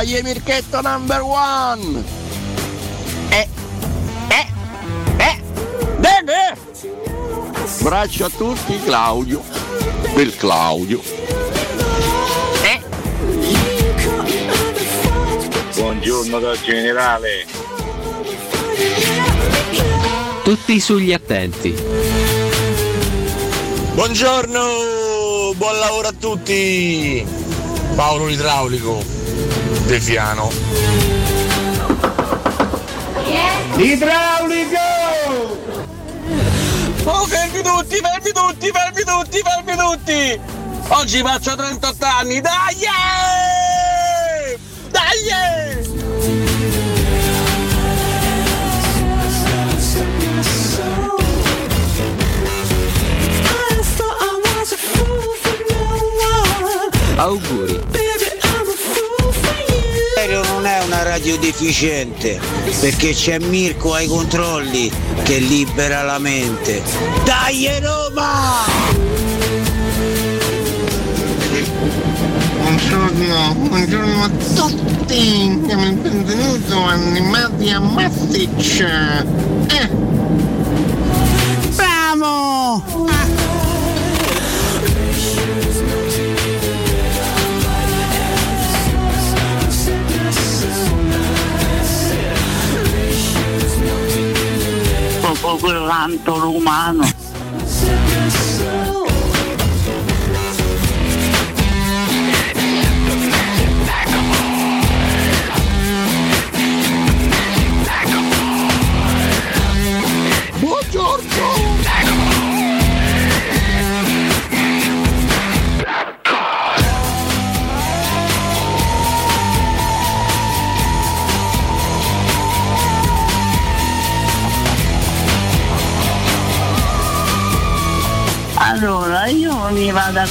Dai Mirchetto number one! Eh, eh, eh, bene! Braccio a tutti, Claudio. Per Claudio. Eh, Buongiorno dal generale. Tutti sugli attenti. Buongiorno, buon lavoro a tutti. Paolo l'idraulico, De Fiano. Idraulico! Oh, fermi tutti, fermi tutti, fermi tutti, fermi tutti! Oggi faccio 38 anni, dai! Dai! Auguri. Una radio deficiente perché c'è Mirko ai controlli che libera la mente. Dai Roma! Buongiorno, buongiorno a tutti! Benvenuto animati a Matic! Eh! Proprio quell'anto romano. Buongiorno!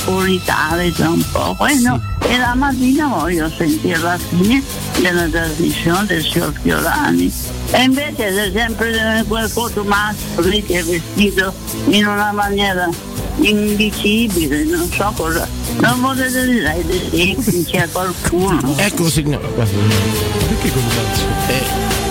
Coricare tra un po', poi no, e la mattina voglio sentire la fine della trasmissione del signor Fiorani. E invece c'è sempre quel fotomastro lì che è vestito in una maniera indicibile, non so cosa. Non potete dire dei tecnici a qualcuno. Ecco signora. Perché con Eh,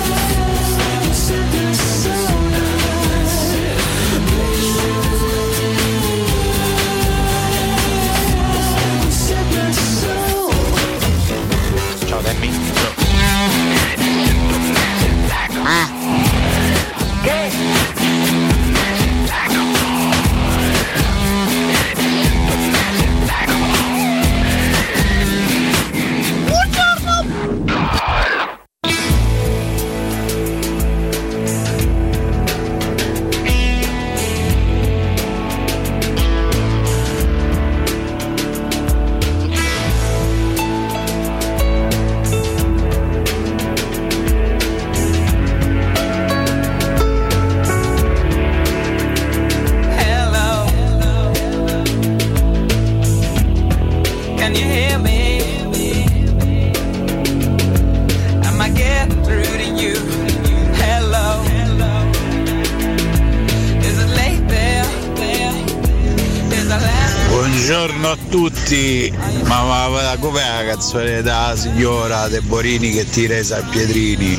canzone da signora De Borini che tira i San Pietrini?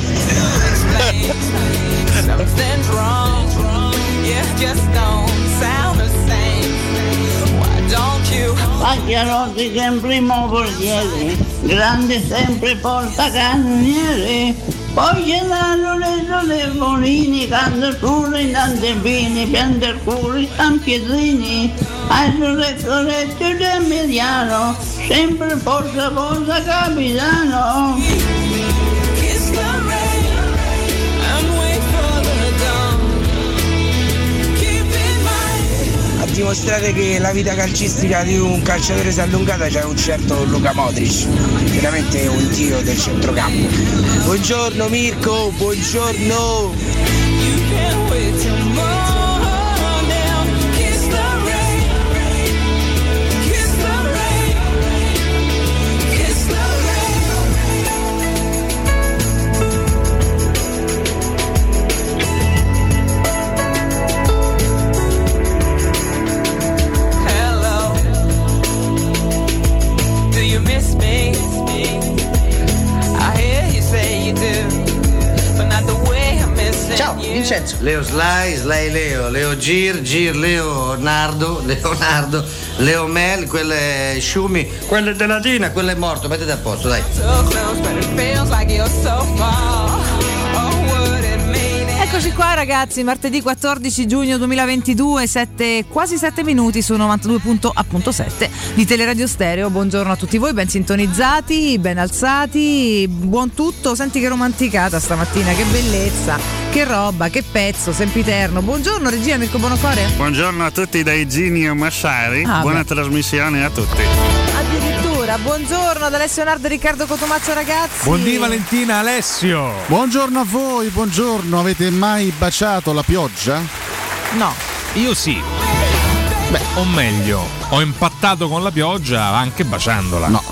you? Pacchiarotti sempre in portiere, grande sempre portacannoniere. Poi solevolini, canta solo in tante bini, pianta il culo in San Pietrini. Ai sorrettoretto del mediano, Sempre forza forza capitano! A dimostrare che la vita calcistica di un calciatore si è allungata c'è un certo Luca Modric, veramente un dio del centrocampo. Buongiorno Mirko, buongiorno! Leo Sly, Sly Leo, Leo Gir, Gir Leonardo, Leonardo, Leo Mel, quelle Sciumi, quelle della Dina, quello è morto, mettete a posto, dai. Eccoci qua ragazzi, martedì 14 giugno 2022, sette- quasi 7 minuti su 92.7 di Teleradio Stereo. Buongiorno a tutti voi, ben sintonizzati, ben alzati, buon tutto. Senti che romanticata stamattina, che bellezza, che roba, che pezzo, sempiterno. Buongiorno regia Mirko Bonocore. Buongiorno a tutti dai Ginio Massari, Ah, buona beh. trasmissione a tutti. Addirittura, buongiorno ad Alessio Nardo e Riccardo Cotomaccio ragazzi. Buondì Valentina Alessio. Buongiorno a voi, buongiorno. Avete mai baciato la pioggia? No. Io sì. Beh, o meglio, ho impattato con la pioggia anche baciandola. No,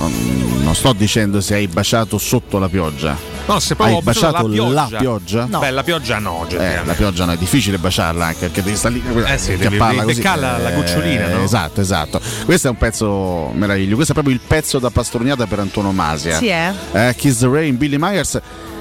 non sto dicendo se hai baciato sotto la pioggia. No, se proprio hai ho baciato la pioggia. la pioggia? Beh, la pioggia no, Eh, la pioggia no, è difficile baciarla anche perché devi stare lì Eh sì, che devi palla così. beccare la- la gocciolina, no? Esatto, esatto. Questo è un pezzo meraviglioso. Questo è proprio il pezzo da pastorniata per antonomasia. Sì, eh? Eh, Kiss the Rain, Billy Myers.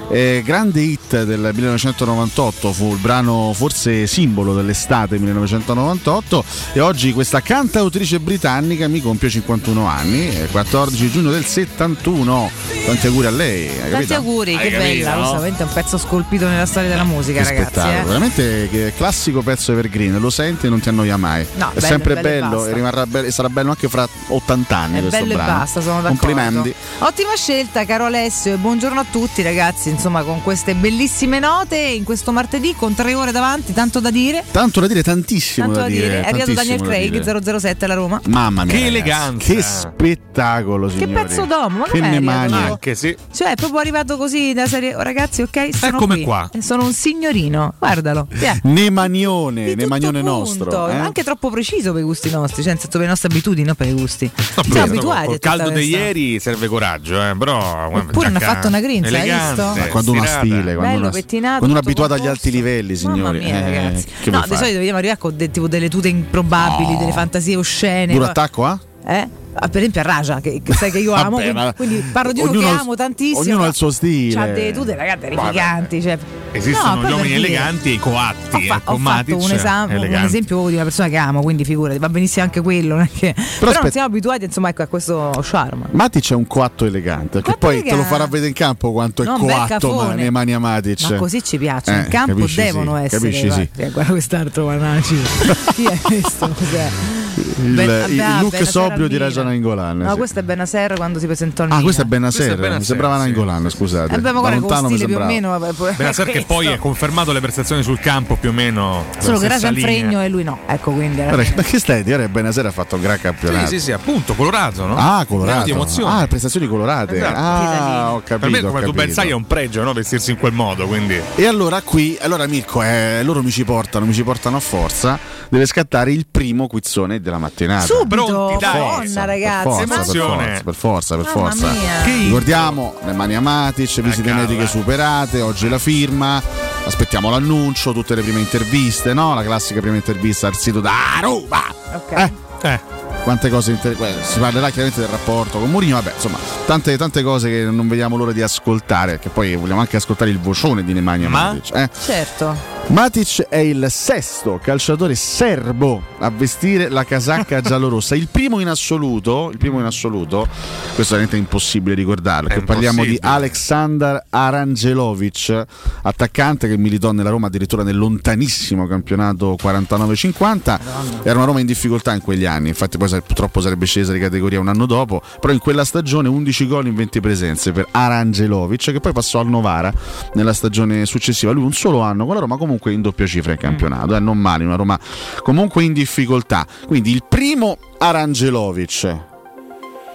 Eh, grande hit del 1998 fu il brano forse simbolo dell'estate 1998 e oggi questa cantautrice britannica mi compie 51 anni eh, 14 giugno del 71 tanti auguri a lei hai Tanti capito? auguri, Hai che capito, bella, no? veramente è un pezzo scolpito nella storia della musica, Che ragazzi. spettacolo, eh. veramente che classico pezzo evergreen, lo senti e non ti annoia mai. No, è bello, sempre bello e bello, basta. e rimarrà bello e sarà bello anche fra 80 anni È questo bello e brano. basta, sono d'accordo. Complimenti. Ottima scelta, caro Alessio, e buongiorno a tutti, ragazzi. Insomma, con queste bellissime note in questo martedì con tre ore davanti, tanto da dire. Tanto da dire, tantissimo Tanto da, da dire. È arrivato Daniel da Craig dire. 007 alla Roma. Mamma mia. Che ragazzi, eleganza. Che spettacolo, signori. pezzo d'uomo, ma Che ne mania. Anche sì. Cioè, è proprio arrivato così da serie. Oh, ragazzi, ok? Sono Eccomi qui. qua. E Sono un signorino, guardalo. Via. Nemanione, Nemanione nostro. eh? Anche troppo preciso per i gusti nostri, cioè nel senso per le nostre abitudini, non per i gusti. No, Siamo abituati Col tutta caldo di ieri serve coraggio, eh, però. Eppure ne ha fatto una grinza, hai elegante, visto? Ma quando uno ha stile, quando Bello, quando uno è abituato agli alti livelli, Mamma signori. mia, eh, ragazzi. che No, di fare? solito vediamo arrivare con de- tipo delle tute improbabili, No. delle fantasie oscene. Duro attacco, eh? Eh? Ah, per esempio a Raja, che, che sai che io amo, Vabbè, quindi, quindi parlo di uno che amo tantissimo. ognuno ha il suo stile. Ha delle tute, ragazzi, terrificanti. Cioè. Esistono No, gli uomini eleganti e i coatti. Ho, fa- ecco, ho fatto un, esame, un elegante. esempio di una persona che amo, quindi figurati, va benissimo anche quello. non è che- Però, non aspetta- siamo abituati insomma, ecco, a questo charme. Matic è un coatto elegante, che poi te lo elegante. farà vedere in campo quanto è No, un bel coatto ma, nei mani a Matic. Ma così ci piace, Eh, in campo devono sì, essere. Capisci, sì. guarda, guarda quest'altro Manaci. Chi è questo? Cos'è? Il, Ben- il vabbè, look sobrio di. Raja Nangolan. No, sì. questo è Benasser quando si presentò al Ah, Milan. questo è Questo è Benasser, Benasser, mi sembrava sì, Nangolan, scusate. Eh beh, ma guarda lontano mi stile più o sembrava. meno. Benasser che poi ha confermato le prestazioni sul campo più o meno. Solo che Raja è un fregno e lui no. Ecco quindi. Ma che stai a dire? Benasser ha fatto un gran campionato. Sì, sì, sì, appunto, colorato, no? Ah, colorato. di emozione. Ah, prestazioni colorate. Esatto. Ah, ho capito. per me, come tu ben sai, è un pregio no? vestirsi in quel modo. Quindi. E allora qui, allora Mirko, eh, loro mi ci portano, mi ci portano a forza. Deve scattare il primo quizzone della mattinata. Subito, Pronti, dai. Madonna, ragazzi. Per forza, per forza, per forza, per forza. Ricordiamo le mani a Matic, visite cavolo, mediche superate, oggi la firma. Aspettiamo l'annuncio, tutte le prime interviste, no? La classica prima intervista al sito da Roma. Ok. Eh, Eh, quante cose inter- eh, si parlerà chiaramente del rapporto con Mourinho, vabbè, insomma, tante, tante cose che non vediamo l'ora di ascoltare, che poi vogliamo anche ascoltare il vocione di Nemanja Ma? Matic, eh. Certo. Matic è il sesto calciatore serbo a vestire la casacca giallorossa, il primo in assoluto, il primo in assoluto, questo è veramente impossibile ricordarlo, È che parliamo di. Aleksandar Arangelovic, attaccante che militò nella Roma addirittura nel lontanissimo campionato 49-50, era una Roma in difficoltà in quegli anni, infatti poi sa- purtroppo sarebbe scesa di categoria un anno dopo, però in quella stagione 11 gol in 20 presenze per Arangelovic che poi passò al Novara nella stagione successiva, lui un solo anno con la Roma comunque in doppia cifra in campionato, eh, non male, una Roma comunque in difficoltà. Quindi il primo Arangelovic,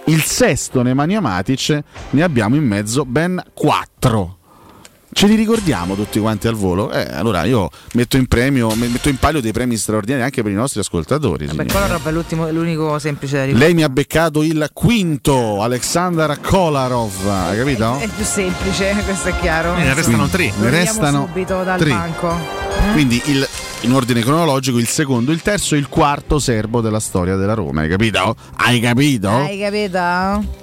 il sesto Nemanja Matic, ne abbiamo in mezzo ben quattro. Ce li ricordiamo tutti quanti al volo? Eh, allora io metto in premio, metto in palio dei premi straordinari anche per i nostri ascoltatori. Per signori. Kolarov è l'ultimo- l'unico semplice da ricordare. Lei mi ha beccato il quinto, Alexander Kolarov, hai capito? È più semplice, questo è chiaro. Ne restano tre. Ne restano subito dal tre. banco. Quindi il- in ordine cronologico il secondo, il terzo e il quarto serbo della storia della Roma, hai capito? Hai capito? Hai capito?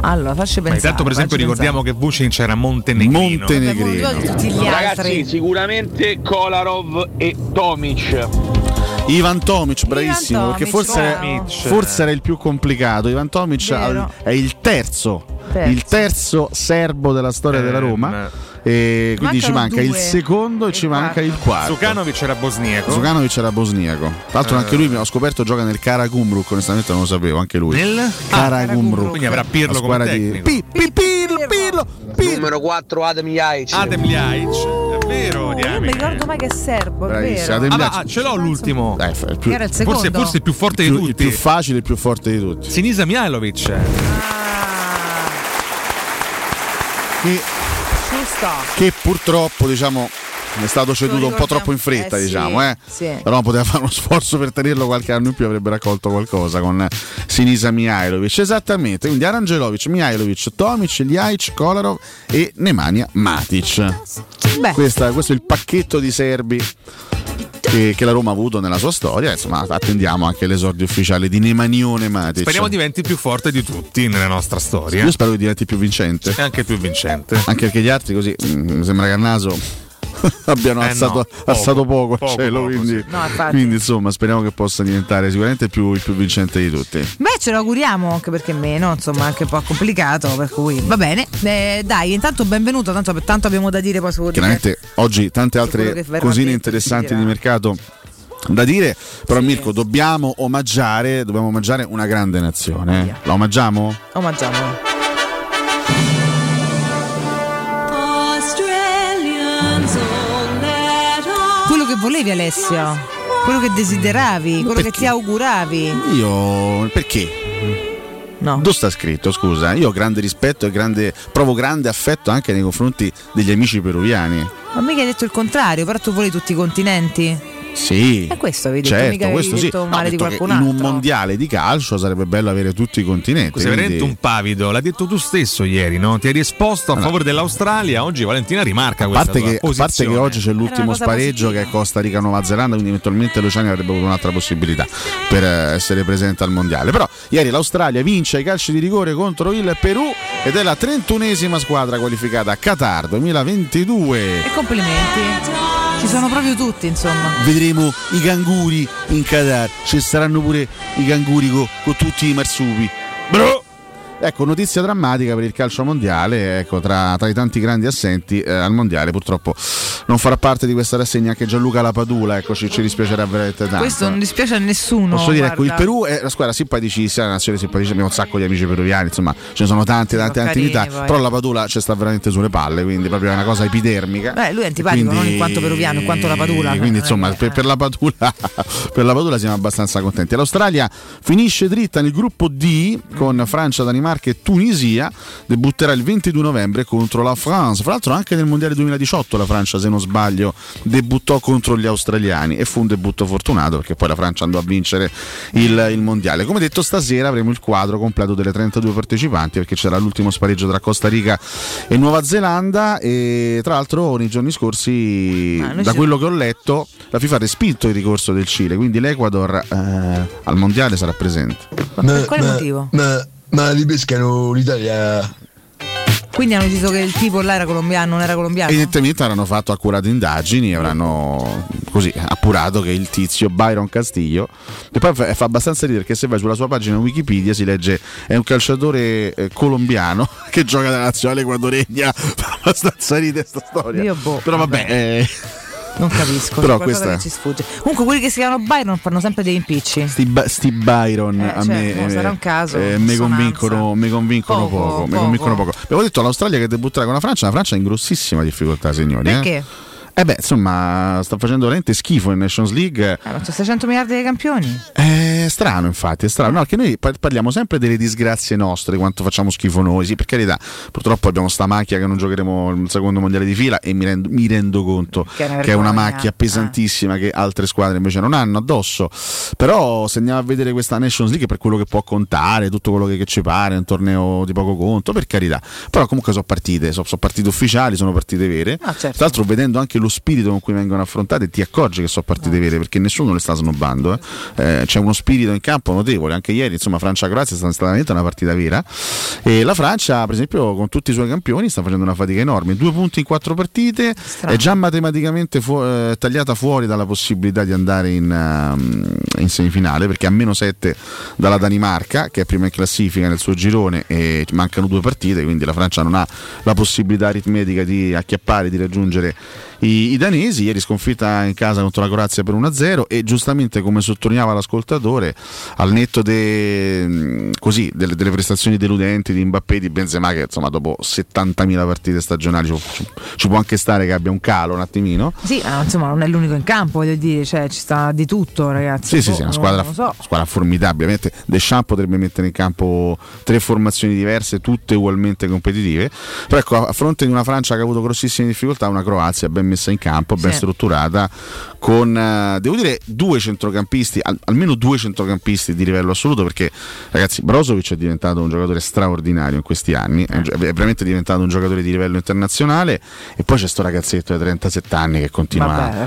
Allora, facci Ma pensare. intanto, per esempio, ricordiamo che Vucinic era Montenegrino. Montenegrino. pensare. tutti gli Ragazzi, sicuramente Kolarov e Tomic. Ivan Tomic, bravissimo, Ivan perché Tomic, forse, era, bravo. forse era il più complicato. Ivan Tomic Vero. è il terzo, Terzo. il terzo serbo della storia della Roma. E quindi ci Mancano manca il due. secondo e ci manca il quarto. Zukanovic era bosniaco. Zukanovic era bosniaco. Tra l'altro, Eh. anche lui mi ho scoperto gioca nel Karagumruk. Onestamente, non lo sapevo. Anche lui. Nel? Karagumruk. Quindi avrà Pirlo come squadra di- tecnico. Pi- pi- Pirlo, Pirlo, Pirlo. Numero 4 Adem Jaic. Adem Ljajic, è vero, Io non mi diamine. ricordo mai che è serbo, è Bravissimo, vero. Adem Ah, Ljajic. ma- ah, ce l'ho l'ultimo. Eh, fa- il più, Era il secondo. Forse, forse il più forte di più- il tutti. più facile e il più forte di tutti. Sinisa Mihailovic. Che, Giusto. che purtroppo, diciamo. È stato ceduto un po' troppo in fretta, Eh diciamo, eh. sì. Però poteva fare uno sforzo per tenerlo qualche anno in più, avrebbe raccolto qualcosa con Sinisa Mihailovic. Esattamente, quindi Arangelovic, Mihailovic, Tomic, Ljajic, Kolarov e Nemanja Matic. Beh, Questa- questo è il pacchetto di serbi che, che la Roma ha avuto nella sua storia. Insomma, attendiamo anche l'esordio ufficiale di Nemanione Matic. Speriamo diventi più forte di tutti nella nostra storia. Io spero che diventi più vincente. E anche più vincente. Anche perché gli altri così mm, mi sembra che a naso abbiano Eh alzato, no, alzato poco, poco, poco, al cielo. poco, quindi, sì. No, quindi, insomma speriamo che possa diventare sicuramente più, il più vincente di tutti. Beh, ce lo auguriamo anche perché meno, insomma, anche un po' complicato. Per cui va bene. Eh, dai, intanto benvenuto. Tanto, tanto abbiamo da dire poi su. Chiaramente oggi tante altre cosine interessanti di mercato da dire, però Mirko dobbiamo omaggiare, dobbiamo omaggiare una grande nazione. eh. La omaggiamo? Omaggiamolo. Volevi, Alessio. Quello che desideravi, quello che perché? ti auguravi. Io perché? No. Dove sta scritto? Scusa, io ho grande rispetto e grande, provo grande affetto anche nei confronti degli amici peruviani. Ma mica hai detto il contrario, però tu volevi tutti i continenti. Sì, E questo detto, certo, mica questo sì. detto No, male di detto che qualcun in un altro. mondiale di calcio sarebbe bello avere tutti i continenti. Sei veramente quindi- un pavido, l'hai detto tu stesso ieri, no? Ti eri esposto a favore dell'Australia, oggi Valentina rimarca A questa parte, tua che, a parte che oggi c'è l'ultimo spareggio positiva. che è Costa Rica-Nuova Zelanda, quindi eventualmente Luciani avrebbe avuto un'altra possibilità per eh, essere presente al mondiale. Però ieri l'Australia vince ai calci di rigore contro il Perù ed è la 31esima squadra qualificata a Qatar 2022. E complimenti. Ci sono proprio tutti, insomma. Vedremo i canguri in Qatar, ci saranno pure i canguri co- con tutti i marsupi. Bro! Ecco, notizia drammatica per il calcio mondiale, ecco, tra, tra i tanti grandi assenti eh, al mondiale purtroppo non farà parte di questa rassegna anche Gianluca Lapadula, ecco, ci, ci dispiacerà veramente tanto. Questo non dispiace a nessuno. Posso dire, ecco, il. Perù è una squadra simpaticissima, una nazione simpaticissima, abbiamo un sacco di amici peruviani, insomma, ce ne sono tante, tante Sono attività, poi. però la Padula ci sta veramente sulle palle, quindi proprio è una cosa epidermica. Beh, lui è antipatico, non in quanto peruviano, in quanto la Padula. Quindi insomma, eh, per, per la Padula, per la Padula siamo abbastanza contenti. L'Australia finisce dritta nel gruppo D con Francia, Danimarca e Tunisia. Debutterà il 22 novembre contro la France. Fra l'altro anche nel Mondiale 2018 la Francia, se non sbaglio, debuttò contro gli australiani e fu un debutto fortunato perché poi la Francia andò a vincere il, il Mondiale. Come detto, stasera avremo il quadro completo delle 32 partecipanti perché c'era l'ultimo spareggio tra Costa Rica e Nuova Zelanda e tra l'altro nei giorni scorsi, Ah, da quello che ho letto, la FIFA ha respinto il ricorso del Cile, quindi l'Ecuador eh, al Mondiale sarà presente. Per quale motivo? Ma, ma li pescano l'Italia. Quindi hanno deciso che il tipo là era colombiano, non era colombiano. Evidentemente avranno fatto accurate indagini e avranno così appurato che il tizio Byron Castillo, e poi fa, abbastanza ridere perché se vai sulla sua pagina Wikipedia si legge è un calciatore eh, colombiano che gioca nella nazionale ecuadoregna, fa abbastanza ridere sta storia. Io boh, Però vabbè, eh, Non capisco, Però questa- ci sfugge. Comunque quelli che si chiamano Byron fanno sempre degli impicci. sti, Ba- sti Byron Eh, a certo, me no, eh, sarà un caso, eh, mi convincono, mi convincono Poco, poco, mi poco. convincono poco. Abbiamo detto l'Australia che debutterà con la Francia, la Francia è in grossissima difficoltà, signori. eh. Perché? Eh beh, insomma, sta facendo veramente schifo in Nations League. Eh, ma c'è 600 miliardi di campioni. È strano, infatti, è strano. No, che noi par- parliamo sempre delle disgrazie nostre, quanto facciamo schifo noi. Sì, per carità, purtroppo abbiamo sta macchia che non giocheremo il secondo mondiale di fila e mi rendo, mi rendo conto Che è una che è una macchia pesantissima che altre squadre invece non hanno addosso. Però se andiamo a vedere questa Nations League per quello che può contare, tutto quello che, che ci pare, un torneo di poco conto, per carità. Però comunque sono partite, sono, sono partite ufficiali, sono partite vere. Ah, certo. Tra l'altro vedendo anche lo spirito con cui vengono affrontate ti accorgi che sono partite vere perché nessuno le sta snobbando. eh. Eh, c'è uno spirito in campo notevole, anche ieri insomma Francia-Croazia è stata veramente una partita vera e la Francia per esempio con tutti i suoi campioni sta facendo una fatica enorme, due punti in quattro partite, è già matematicamente fu- eh, tagliata fuori dalla possibilità di andare in, ehm, in semifinale perché ha meno 7 dalla Danimarca che è prima in classifica nel suo girone e mancano due partite quindi la Francia non ha la possibilità aritmetica di acchiappare, di raggiungere i, i danesi, ieri sconfitta in casa contro la Croazia per 1-0 e giustamente come sottolineava l'ascoltatore al netto de- mh, così, delle, delle prestazioni deludenti di Mbappé di Benzema che insomma dopo 70.000 partite stagionali ci, ci- può anche stare che abbia un calo un attimino Sì, ma insomma non è l'unico in campo, voglio dire, cioè ci sta di tutto, ragazzi. Sì, sì, sì, una non- squadra, so. squadra formidabile. Ovviamente Deschamps potrebbe mettere in campo tre formazioni diverse, tutte ugualmente competitive. Però ecco, a fronte di una Francia che ha avuto grossissime difficoltà, una Croazia ben messa in campo, ben Sì. strutturata, con eh, devo dire due centrocampisti, al- almeno due centrocampisti di livello assoluto, perché ragazzi, Brozovic è diventato un giocatore straordinario in questi anni, è, è veramente diventato un giocatore di livello internazionale. E poi c'è sto ragazzetto di 37 anni che continua Vabbè, stare.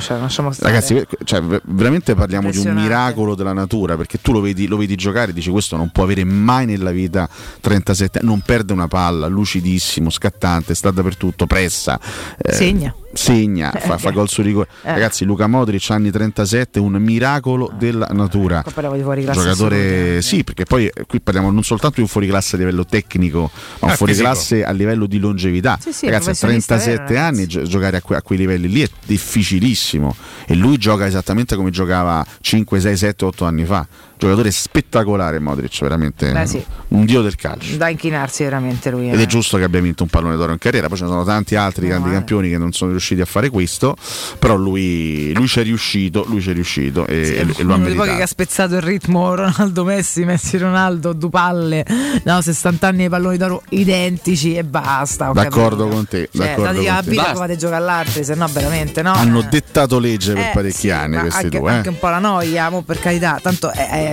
Ragazzi, cioè, ve- veramente parliamo di un miracolo della natura perché tu lo vedi, lo vedi giocare e dici questo non può avere mai nella vita 37 anni, non perde una palla, lucidissimo, scattante, sta dappertutto, pressa. eh, Segna. Segna, fa, fa gol su rigore. Eh. Ragazzi, Luca Modric, anni 37, un miracolo della natura. Parliamo di fuori classe Giocatore, sì, perché poi eh, qui parliamo non soltanto di un fuoriclasse a livello tecnico, ma un Ah, fuoriclasse a livello di longevità. Sì, sì, ragazzi, a professionista 37 vero, anni gio- giocare a, que- a quei livelli lì è difficilissimo. E lui gioca esattamente come giocava 5, 6, 7, 8 anni fa. Giocatore spettacolare, Modric, veramente Beh, sì. un dio del calcio. Da inchinarsi veramente lui. Ed eh. è giusto che abbia vinto un pallone d'oro in carriera, poi ce ne sono tanti altri grandi eh. campioni che non sono riusciti a fare questo, però lui, lui ci è riuscito, lui ci è riuscito e, e- e lo ha uno dei pochi meritato. che ha spezzato il ritmo Ronaldo Messi, Messi Ronaldo, Dupalle, no, 60 anni di palloni d'oro identici e basta. D'accordo capito. con te, Cioè, d'accordo con te. Basta. provate a giocare all'altri, se no veramente no. Hanno dettato legge per Eh, parecchi sì, anni questi anche, due. eh. anche un po' la noia, mo, per carità, tanto è, è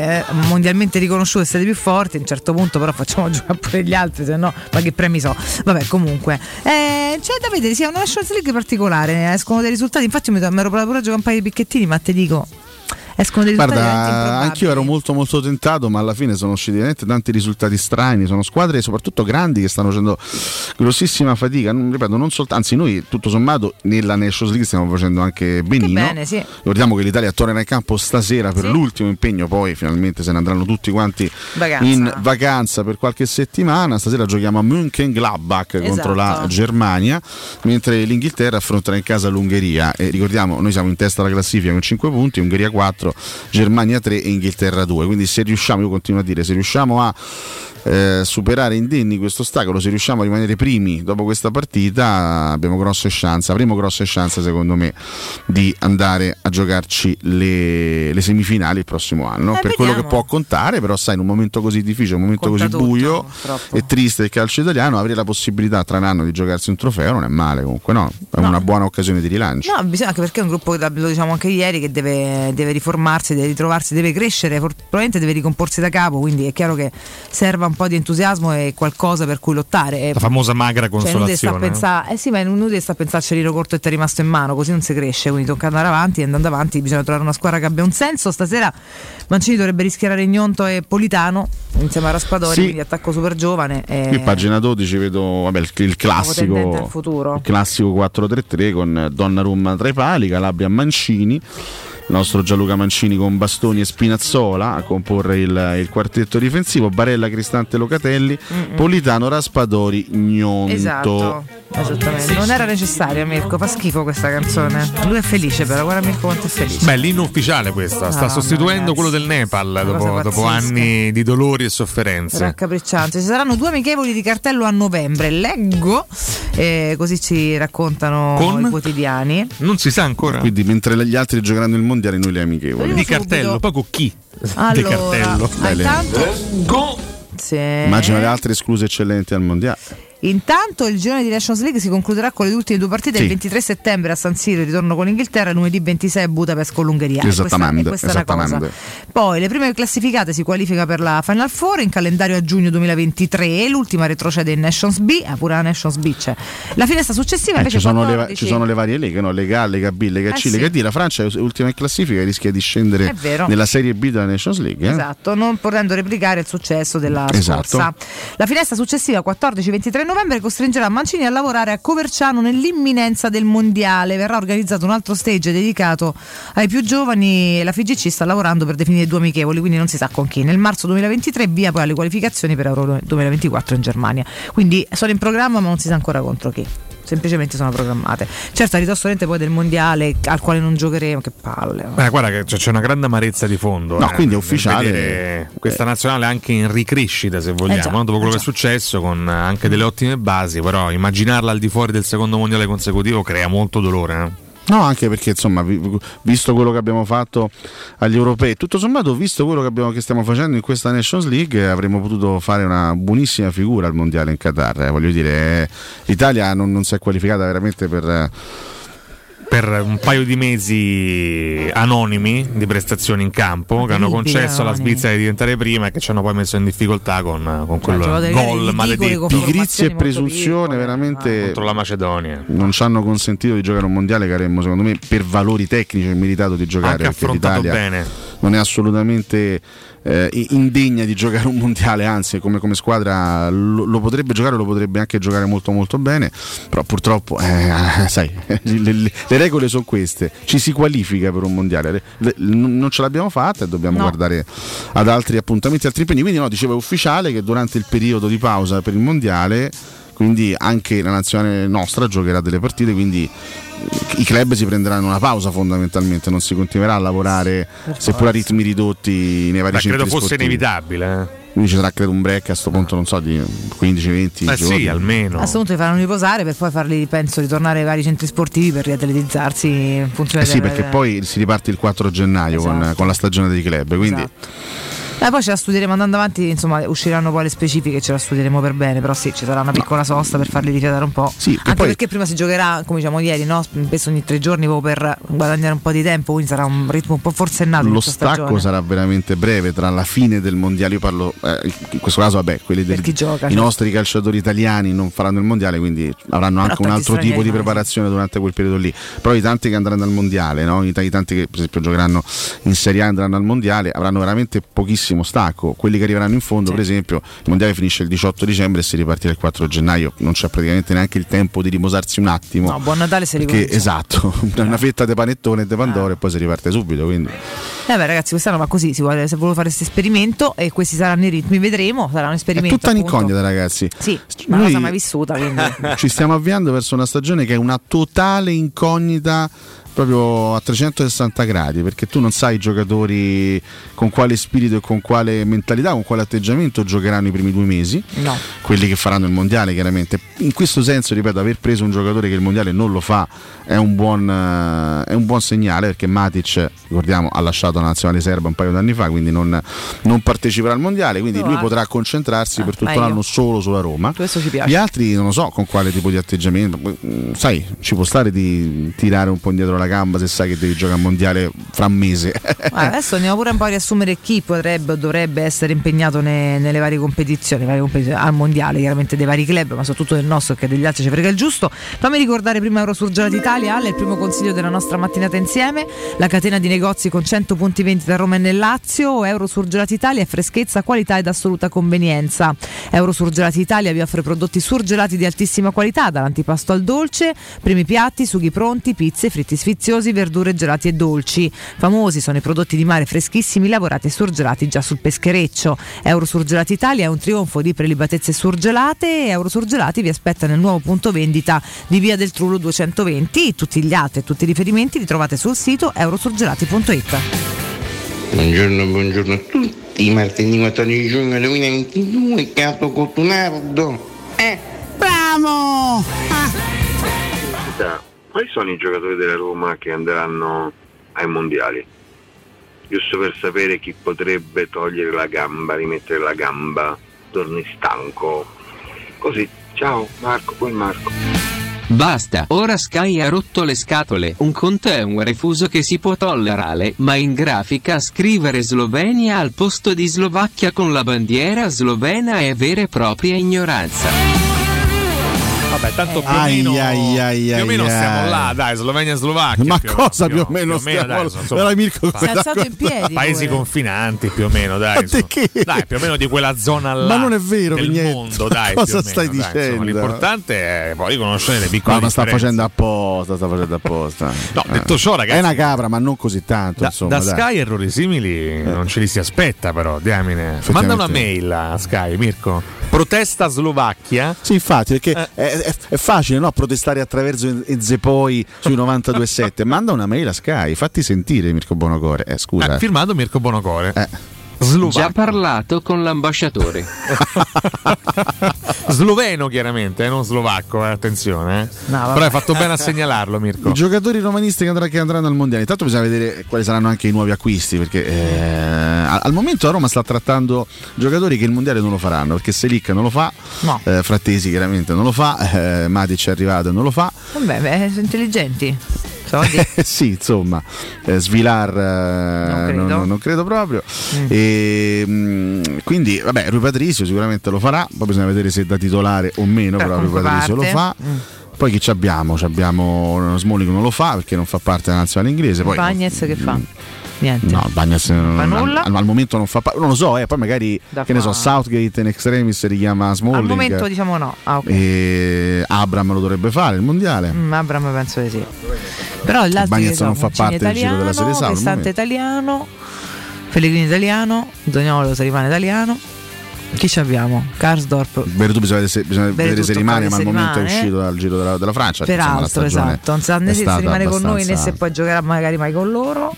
mondialmente riconosciuto siete più forti, a un certo punto però facciamo giocare pure gli altri, se no, ma che premi so. Vabbè, comunque. Eh, c'è da vedere, sì, è una Nations League particolare, escono dei risultati, infatti mi ero pure a giocare un paio di picchettini, ma te dico, escono dei risultati Guarda, anch'io ero molto molto tentato, ma alla fine sono usciti tanti risultati strani. Sono squadre soprattutto grandi che stanno facendo grossissima fatica. Non, ripeto, non soltanto, anzi, noi tutto sommato nella Nations League stiamo facendo anche benino. bene, sì. Ricordiamo che l'Italia tornerà in campo stasera per l'ultimo impegno, poi finalmente se ne andranno tutti quanti Vacanza. in vacanza per qualche settimana. Stasera giochiamo a Mönchengladbach contro la Esatto. Germania, mentre l'Inghilterra affronterà in casa l'Ungheria. E ricordiamo, noi siamo in testa alla classifica con 5 punti, Ungheria 4, Germania 3 e Inghilterra 2. Quindi se riusciamo, io continuo a dire, se riusciamo a eh, superare indenni questo ostacolo, se riusciamo a rimanere primi dopo questa partita, abbiamo grosse chance, avremo grosse chance secondo me di andare a giocarci le, le semifinali il prossimo anno. Eh, per quello che vediamo. può contare, però sai, in un momento così difficile, un momento Conta così tutto, buio purtroppo. e triste del calcio italiano, avere la possibilità tra un anno di giocarsi un trofeo non è male comunque, no? È una buona occasione di rilancio. No, bisogna anche perché è un gruppo, lo diciamo anche ieri, che deve, deve riformarsi, deve ritrovarsi, deve crescere, probabilmente deve ricomporsi da capo, quindi è chiaro che serva un po' di entusiasmo e qualcosa per cui lottare. La famosa magra Cioè, sta consolazione. no? pensare, eh sì, ma inutile sta a pensarci il corto e ti è rimasto in mano, così non si cresce, quindi tocca andare avanti e andando avanti bisogna trovare una squadra che abbia un senso. Stasera Mancini dovrebbe rischiarare Gnonto e Politano insieme a Raspadori, Sì. quindi attacco super giovane. e- Qui pagina 12 vedo vabbè, il, il classico al il classico 4-3-3 con Donnarumma tra i pali, Calabria Mancini. Il nostro Gianluca Mancini con Bastoni e Spinazzola a comporre il, il quartetto difensivo, Barella, Cristante, Locatelli, Mm-mm. Politano, Raspadori, Gnonto. Esatto. Esattamente. Non era necessario Mirko, fa schifo questa canzone. Lui è felice però, guarda Mirko quanto è felice. Beh, l'inno ufficiale questa, sta No, sostituendo quello del Nepal dopo, dopo anni di dolori e sofferenze. Raccapricciante. Ci saranno due amichevoli di cartello a novembre. Leggo, eh, così ci raccontano Con? i quotidiani. Non si sa ancora. Quindi mentre gli altri giocheranno il mondiale, noi le amichevoli. Di cartello, poi con chi? Di Allora, cartello. ah, intanto, sì. Immagino le altre escluse eccellenti al mondiale. Intanto il girone di Nations League si concluderà con le ultime due partite Sì. il 23 settembre a San Siro, ritorno con l'Inghilterra, lunedì 26 a Budapest con l'Ungheria. Esattamente, questa, esattamente. Poi le prime classificate si qualifica per la Final Four in calendario a giugno 2023, l'ultima retrocede in Nations B, ah, pure la Nations B c'è. La finestra successiva Eh, invece ci, sono le, va- 14. ci sono le varie leghe, no? Lega A, Lega B, Lega C, Eh, Lega sì. D. La Francia è ultima in classifica e rischia di scendere nella Serie B della Nations League. eh? Esatto, non potendo replicare il successo della Esatto. scorsa. La finestra successiva, 14-23 novembre, costringerà Mancini a lavorare a Coverciano nell'imminenza del mondiale. Verrà organizzato un altro stage dedicato ai più giovani e la FIGC sta lavorando per definire due amichevoli, quindi non si sa con chi. Nel marzo 2023 via poi alle qualificazioni per Euro 2024 in Germania. Quindi sono in programma ma non si sa ancora contro chi. Semplicemente sono programmate. Certo, a ridosso niente poi del mondiale al quale non giocheremo, che palle. Beh, guarda che c'è una grande amarezza di fondo. No, eh, quindi è ufficiale. vedere Questa nazionale anche in ricrescita, se vogliamo, Eh già, no? dopo quello eh che è successo, con anche delle ottime basi, però immaginarla al di fuori del secondo mondiale consecutivo crea molto dolore. No, anche perché insomma, vi- visto quello che abbiamo fatto agli europei, tutto sommato, visto quello che, abbiamo- che stiamo facendo in questa Nations League, avremmo potuto fare una buonissima figura al mondiale in Qatar. eh. Voglio dire, eh, l'Italia non, non si è qualificata veramente per. eh, Per un paio di mesi anonimi di prestazioni in campo che hanno concesso alla. Svizzera di diventare prima e che ci hanno poi messo in difficoltà con, con quel Cioè, gol maledetto Pigrizia e presunzione piccole. veramente contro la Macedonia. non ci hanno consentito di giocare un mondiale che avremmo secondo me per valori tecnici meritato di giocare Anche perché affrontato l'Italia bene. non è assolutamente eh, indegna di giocare un mondiale anzi come, come squadra lo, lo potrebbe giocare lo potrebbe anche giocare molto molto bene però purtroppo eh, sai le, le- le regole sono queste. Ci si qualifica per un mondiale. Le- non ce l'abbiamo fatta e dobbiamo No. guardare ad altri appuntamenti altri impegni. Quindi no dicevo è ufficiale che durante il periodo di pausa per il mondiale quindi anche la nazionale nostra giocherà delle partite, quindi eh, i club si prenderanno una pausa fondamentalmente, non si continuerà a lavorare seppur a ritmi ridotti nei vari Beh, centri credo fosse sportivi. inevitabile. eh. Quindi ci sarà credo un break a questo punto, non so, di 15-20 Eh giorni. sì, almeno. A questo punto li faranno riposare per poi farli, penso, ritornare ai vari centri sportivi per riatletizzarsi in funzione Eh sì, del- perché poi si riparte il 4 gennaio con, Esatto. con la stagione dei club, quindi Eh, poi ce la studieremo andando avanti, insomma, usciranno poi le specifiche, ce la studieremo per bene, però sì, ci sarà una piccola sosta per farli rifiatare un po'. Sì, che Anche poi- perché prima si giocherà, come diciamo ieri, no? spesso ogni tre giorni proprio per guadagnare un po' di tempo, quindi sarà un ritmo un po' forsennato. lo stacco stagione. sarà veramente breve tra la fine del mondiale. Io parlo eh, in questo caso, vabbè, quelli del, gioca, i certo. nostri calciatori italiani non faranno il mondiale, quindi avranno anche un altro tipo di preparazione durante quel periodo lì. Però i tanti che andranno al mondiale, no? I, tanti che per esempio giocheranno in Serie A andranno al mondiale, avranno veramente pochissimo stacco. Quelli che arriveranno in fondo, per esempio, il mondiale finisce il 18 dicembre e si ripartirà il 4 gennaio, non c'è praticamente neanche il tempo di riposarsi un attimo. No, buon Natale se ricomincia. esatto, una fetta di panettone e di pandoro e poi si riparte subito. Quindi. Eh beh ragazzi, quest'anno va così, si vuole, se volevo fare questo esperimento e questi saranno i ritmi, vedremo, sarà un È esperimento. tutta appunto. un'incognita, ragazzi. Sì, ma non l'ho mai vissuta, quindi. Ci stiamo avviando verso una stagione che è una totale incognita proprio a 360 gradi perché tu non sai i giocatori con quale spirito e con quale mentalità, con quale atteggiamento giocheranno i primi due mesi, No. quelli che faranno il mondiale chiaramente. In questo senso, ripeto, aver preso un giocatore che il mondiale non lo fa è un buon, eh, è un buon segnale perché Matic, ricordiamo, ha lasciato la nazionale serba un paio d'anni fa, quindi non, non parteciperà al mondiale, quindi lui Guarda. potrà concentrarsi per tutto l'anno solo sulla Roma. Gli altri non lo so con quale tipo di atteggiamento, sai, ci può stare di tirare un po' indietro la gamba se sai che devi giocare al mondiale fra un mese. Adesso andiamo pure un po' a riassumere chi potrebbe o dovrebbe essere impegnato ne- nelle varie competizioni, varie competizioni, al mondiale, chiaramente dei vari club, ma soprattutto del nostro che degli altri ci frega il giusto. Fammi ricordare prima Eurosurgelati Italia, Ale, il primo consiglio della nostra mattinata insieme, la catena di negozi con 100 punti vendita a Roma e nel Lazio, Eurosurgelati Italia è freschezza, qualità ed assoluta convenienza. Eurosurgelati Italia vi offre prodotti surgelati di altissima qualità, dall'antipasto al dolce, primi piatti, sughi pronti, pizze, fritti sfiziati deliziosi verdure, gelati e dolci. Famosi sono i prodotti di mare freschissimi lavorati e surgelati già sul peschereccio. Eurosurgelati Italia è un trionfo di prelibatezze surgelate e Eurosurgelati vi aspetta nel nuovo punto vendita di Via del Trullo 220. Tutti gli altri e tutti i riferimenti li trovate sul sito eurosurgelati.it. Buongiorno, buongiorno a tutti. Martedì 14 giugno 2022, Capo Cotunardo. Eh, bravo! Quali sono i giocatori della Roma che andranno ai mondiali? Giusto per sapere chi potrebbe togliere la gamba, rimettere la gamba, torni stanco. Così, ciao Marco, poi Marco. Basta, ora Sky ha rotto le scatole. Un conto è un refuso che si può tollerare, ma in grafica scrivere Slovenia al posto di Slovacchia con la bandiera slovena è vera e propria ignoranza. Vabbè, tanto più o meno, ai, ai, più o meno ai. stiamo là, dai, Slovenia e Slovacchia. Ma più cosa più o meno più o meno, dai, insomma, Però Mirko Si è alzato in piedi Paesi pure. confinanti più o meno, dai. insomma. Dai, più o meno di quella zona là. Ma non è vero, del Vignetto. mondo, dai. Cosa meno, stai dai, insomma, dicendo? l'importante è poi conoscere le piccole No, ma sta facendo apposta, sta facendo apposta. No, detto ciò, ragazzi- È una capra, ma non così tanto. Da, insomma, da. Sky errori simili non ce li si aspetta, però. Diamine. Manda una mail a Sky, Mirko. Protesta Slovacchia. Sì, infatti, perché Eh. è, è- è facile no? protestare attraverso Enze poi sui 92.7. Manda una mail a Sky, fatti sentire Mirko Bonocore. Eh, scusa. Eh, firmato Mirko Bonocore. Già parlato con l'ambasciatore. Sloveno, chiaramente, eh, non slovacco, eh, attenzione. eh. vabbè. Però hai fatto bene a segnalarlo, Mirko. I giocatori romanisti che, andrà- che andranno al mondiale. Intanto bisogna vedere quali saranno anche i nuovi acquisti. Perché eh, al momento la Roma sta trattando giocatori che il mondiale non lo faranno. Perché Selic non lo fa, No. eh, Frattesi chiaramente non lo fa, eh, Matic è arrivato e non lo fa. Vabbè, beh, sono intelligenti. Sì, insomma, eh, Svilar eh, Non credo. non, non credo proprio. Mm. E, mm, quindi, vabbè, Rui Patricio sicuramente lo farà, poi bisogna vedere se da titolare o meno, Però però Rui Patricio lo fa. Mm. Poi chi ci abbiamo? Ci abbiamo Smalling non lo fa perché non fa parte della nazionale inglese. Poi, Bagnez che fa? Niente. No, Bagnez non- fa nulla? Al, al momento non fa parte. Non lo so, eh, poi magari Da che ne so, fa- Southgate in extremis richiama Smalling. Al momento diciamo no. Ah, ok. E Abram lo dovrebbe fare il mondiale. Mm, Abram penso di sì. Però l'altro Bagnez non fa parte del giro della Serie italiano, A, al Cristante momento. italiano, Pellegrini italiano, Doniolo se rimane italiano. Chi ci abbiamo? Karsdorp. Veretù bisogna, se, bisogna vedere se rimane, ma al momento è rimane. uscito dal giro della, della Francia. Peraltro, esatto. Non sa è né se rimane con noi né abbastanza- se poi giocherà magari mai con loro.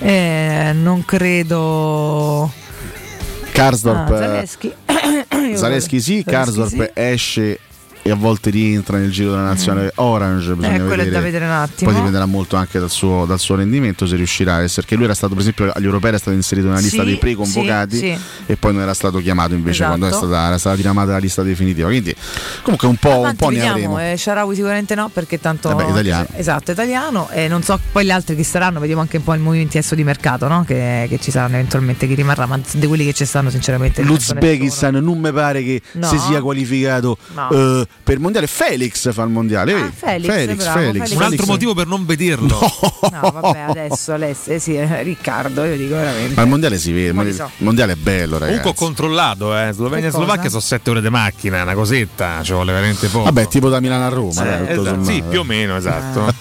Eh, non credo. Karsdorp, Ah, Zaleschi. Zaleschi sì, Zaleschi Karsdorp esce e a volte rientra nel giro della nazionale orange. Bisogna Eh, quello è vedere. da vedere un attimo. Poi dipenderà molto anche dal suo, dal suo rendimento se riuscirà a essere. Perché lui era stato, per esempio, agli europei era stato inserito nella lista Sì, dei preconvocati sì, sì. e poi non era stato chiamato invece Esatto. quando è stata, era stata diramata la lista definitiva. Quindi, comunque, un po', un po' ne avremo. eh, Sharawi sicuramente no perché tanto Vabbè, italiano. esatto italiano e non so poi gli altri chi saranno vediamo anche un po' il movimento adesso di mercato no? che, che ci saranno eventualmente chi rimarrà ma di quelli che ci stanno sinceramente. L'Uzbekistan non mi pare che No. si sia qualificato No. eh, per il mondiale. Felix fa il mondiale. vedi? Felix, Felix, bravo, Felix. Felix. Un altro motivo per non vederlo. no vabbè adesso Alessio eh sì, eh, Riccardo io dico veramente Ma il mondiale si vede. Il so. mondiale è bello, ragazzi. Comunque ho controllato, eh. Slovenia e Che? Slovacchia sono 7 ore di macchina, una cosetta, ci vuole veramente poco. Vabbè, tipo da Milano a Roma, Eh, dai, esatto, sì, più o meno, esatto.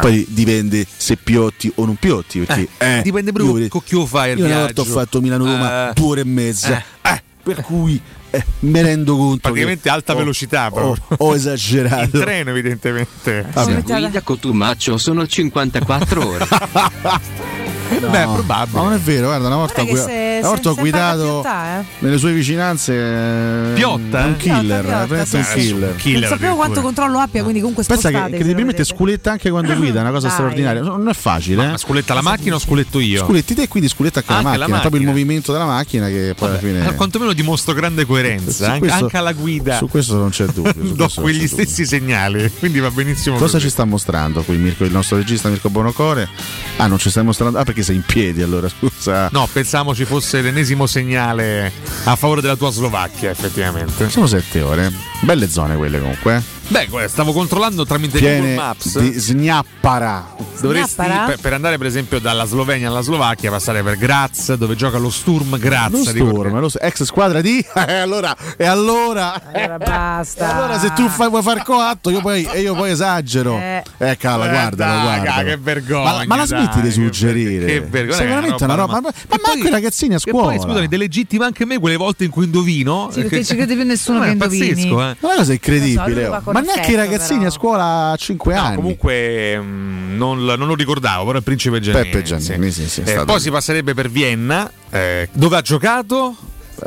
Poi dipende se piotti o non piotti. Perché, Eh, eh, dipende io proprio chi lo fai il Io una viaggio. volta ho fatto Milano-Roma Eh. due ore e mezza. Eh. Per cui eh, mi rendo conto. Praticamente che alta ho- velocità, Ho, ho esagerato. In treno, evidentemente. Guida Cotumaccio sono 54 ore. No, Beh, probabile. Ma non è vero, guarda, una volta, guida- se- una volta ho guidato paga più, nelle sue vicinanze. eh, Piotta, un eh? killer, Piotta, veramente un Piotta, killer. Killer non sapevo quanto controllo abbia quindi comunque Pensa che lo sculetta anche quando guida, è una cosa Dai. straordinaria. Non è facile, Ma eh. sculetta la macchina o sculetto io? Sculetti te e quindi sculetta anche, Anche la la macchina, proprio il movimento della macchina che poi alla fine. eh, quantomeno dimostro grande coerenza, anche, questo- anche alla guida. Su questo non c'è dubbio. Do quegli stessi segnali, quindi va benissimo. Cosa ci sta mostrando qui Mirko, il nostro regista Mirko Bonocore? Ah, non ci stai mostrando. Ah, perché sei in piedi allora, scusa. No, pensavo ci fosse l'ennesimo segnale a favore della tua Slovacchia, effettivamente. Sono sette ore. Belle zone quelle comunque. Eh. Beh, guarda, stavo controllando tramite Google Viene Maps. di Snappara. Dovresti per, per andare per esempio dalla Slovenia alla Slovacchia passare per Graz dove gioca lo Sturm Graz. Lo? Sturm, lo- ex squadra di. E allora, e allora, Allora basta. e allora se tu fai, vuoi far coatto, io poi, e io poi esagero. Eh. Eh, calla, Eh, guardalo, dai, guardalo. che vergogna, Ma, ma la smetti dai, di suggerire? che vergogna, Sei è una veramente una roba roba. Ma, ma, E poi- manco i ragazzini a E scuola. poi scusami, delegittima anche me quelle volte in cui indovino. Sì, perché ci crede più nessuno Ma che è indovini. pazzesco, eh. Ma una cosa incredibile. Lo so, oh. con ma neanche i ragazzini però. a scuola a 5 No, anni. comunque mm, non, non lo ricordavo, però il principe Giannini. Peppe Giannini, sì, sì, è Eh, stato- poi si passerebbe per Vienna, eh, dove ha giocato?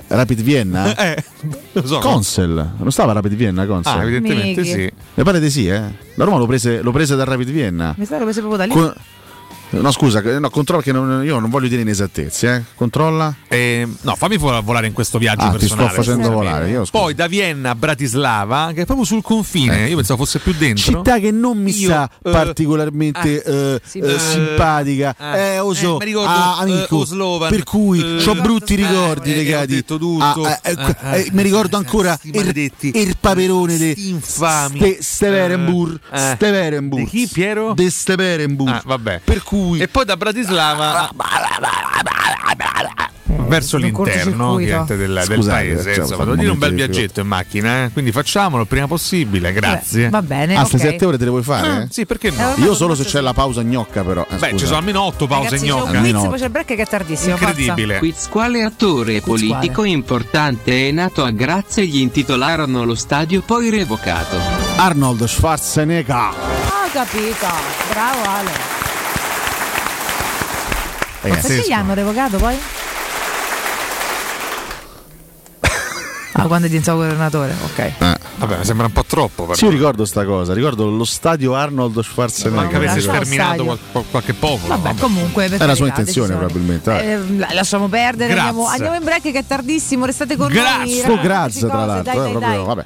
Rapid Vienna? Eh, lo so. Consel. Non stava Rapid Vienna, Consel? Ah, evidentemente Mighi. sì. Mi pare di sì, eh. La Roma lo prese, lo prese dal Rapid Vienna. Mi sa che prese proprio da lì. Co- no, scusa, no, controlla che non- io non voglio dire inesattezze, eh. Controlla. Eh, no, fammi vo- volare in questo viaggio Ah, ti personale. sto facendo volare, io. Poi da Vienna a Bratislava, che è proprio sul confine. Io pensavo fosse più dentro. Città che non mi Io, sta eh, particolarmente eh, eh, simpatica. eh, Eh, oso, eh, ricordo, ah, eh, amico, Oslovan, per cui eh, ho brutti ricordi eh, legati. ho detto tutto. a- eh, Eh, eh, eh, mi ricordo ancora il, maledetti. il paperone de infami. Ste, Steverenburg, Eh, eh. Steverenburg. Di chi, Piero? De Steverenburg. Ah, vabbè. Per cui E poi da Bratislava verso l'interno del, Scusate, paese. cioè, Insomma, devo dire un bel viaggetto in macchina, eh? quindi facciamolo il prima possibile. Grazie. Va bene. Ah, ste ok. 7 ore te le vuoi fare? Ah, eh? sì, perché no? Eh, Io lo solo se c'è la pausa gnocca, però. eh, Beh, scusa. ci sono almeno otto pause Ragazzi, c'è un gnocca. quiz, Almeno- poi c'è il break che è tardissimo. Incredibile. Quiz quale attore politico importante è nato a Grazia e gli intitolarono lo stadio poi revocato? Arnold Schwarzenegger. Ah, capito. Bravo Ale. Ragazzi, Perché gli hanno revocato poi? Ah, quando è diventato governatore, ok. eh. Vabbè, sembra un po' troppo. Per Sì, io ricordo sta cosa, ricordo lo stadio Arnold Schwarzenegger. Manca avesse sterminato qual- qual- qualche popolo. Vabbè, vabbè. comunque Era la sua intenzione, probabilmente. Eh, la- lasciamo perdere, Grazie. andiamo, andiamo in break che è tardissimo, restate con Grazie. noi. Ragazzi, grazie, tra l'altro. dai, eh, dai, proprio, dai. vabbè.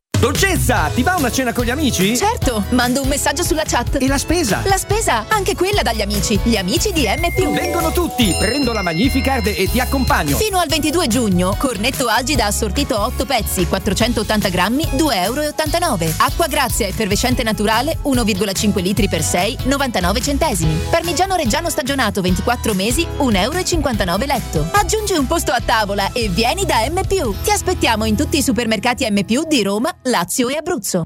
Dolcezza, ti va una cena con gli amici? Certo, mando un messaggio sulla chat. E la spesa? La spesa, anche quella dagli amici. Gli amici di M. Vengono tutti! Prendo la Magnificard e ti accompagno. Fino al 22 giugno, cornetto Algida assortito 8 pezzi, 480 grammi, 2,89 euro. Acqua Grazia effervescente naturale, 1,5 litri per 6, 99 centesimi. Parmigiano Reggiano stagionato 24 mesi, 1,59 euro letto. Aggiungi un posto a tavola e vieni da M. Ti aspettiamo in tutti i supermercati M. di Roma, Lazio e Abruzzo.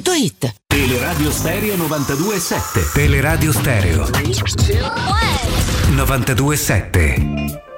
otticasalvagente.it. Teleradio Stereo 92.7 Teleradio Stereo 92.7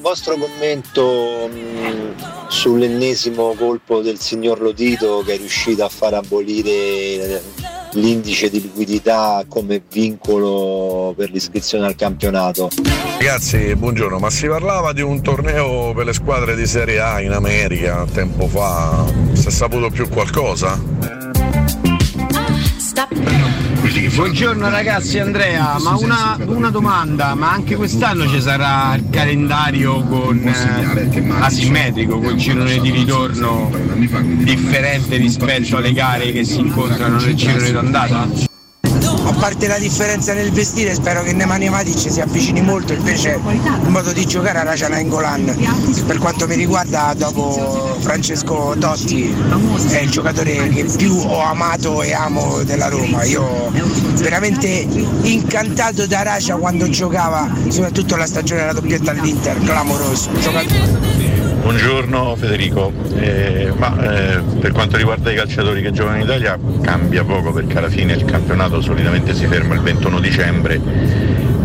vostro commento mh, sull'ennesimo colpo del signor Lotito che è riuscito a far abolire l'indice di liquidità come vincolo per l'iscrizione al campionato. Ragazzi, buongiorno, ma si parlava di un torneo per le squadre di Serie A in America tempo fa, si è saputo più qualcosa? Buongiorno ragazzi Andrea, ma una, una domanda, ma anche quest'anno ci sarà il calendario con eh, asimmetrico, col girone di ritorno differente rispetto alle gare che si incontrano nel girone d'andata? Parte la differenza nel vestire, spero che Nemanja Matic si avvicini molto, invece il modo di giocare a Raja Nainggolan. Per quanto mi riguarda, dopo Francesco Totti, è il giocatore che più ho amato e amo della Roma. Io veramente incantato da Raja quando giocava, soprattutto la stagione della doppietta all'Inter, clamoroso. Giocatore. Buongiorno Federico, Eh, ma eh, per quanto riguarda i calciatori che giocano in Italia cambia poco perché alla fine il campionato solitamente si ferma il 21 dicembre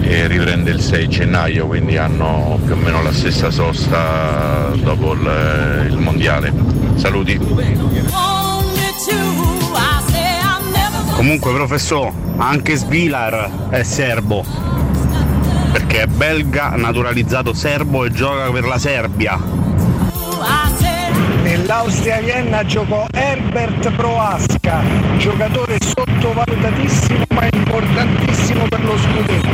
e riprende il 6 gennaio, quindi hanno più o meno la stessa sosta dopo il, il mondiale. Saluti. Comunque professore, anche Svilar è serbo, perché è belga, naturalizzato serbo e gioca per la Serbia. Nell'Austria Vienna giocò Herbert Proasca, giocatore sottovalutatissimo ma importantissimo per lo scudetto.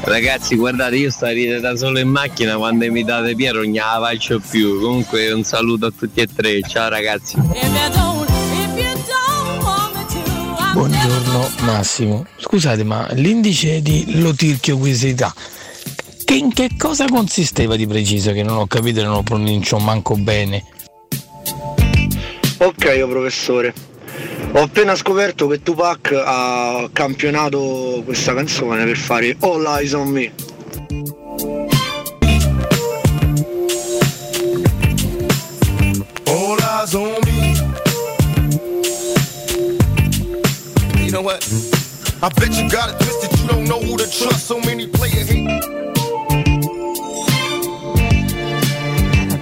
Ragazzi, guardate, io sto a ridere da solo in macchina quando mi date Piero, non la faccio più. Comunque un saluto a tutti e tre. Ciao ragazzi. Buongiorno Massimo. Scusate, ma l'indice di lotirchioquisità che in che cosa consisteva di preciso che non ho capito e non lo pronuncio manco bene? Ok, professore. Ho appena scoperto che Tupac ha campionato questa canzone per fare All Eyes on Me. All eyes on me. You know what? I bet you got it twisted. You don't know who to trust. So many player hate.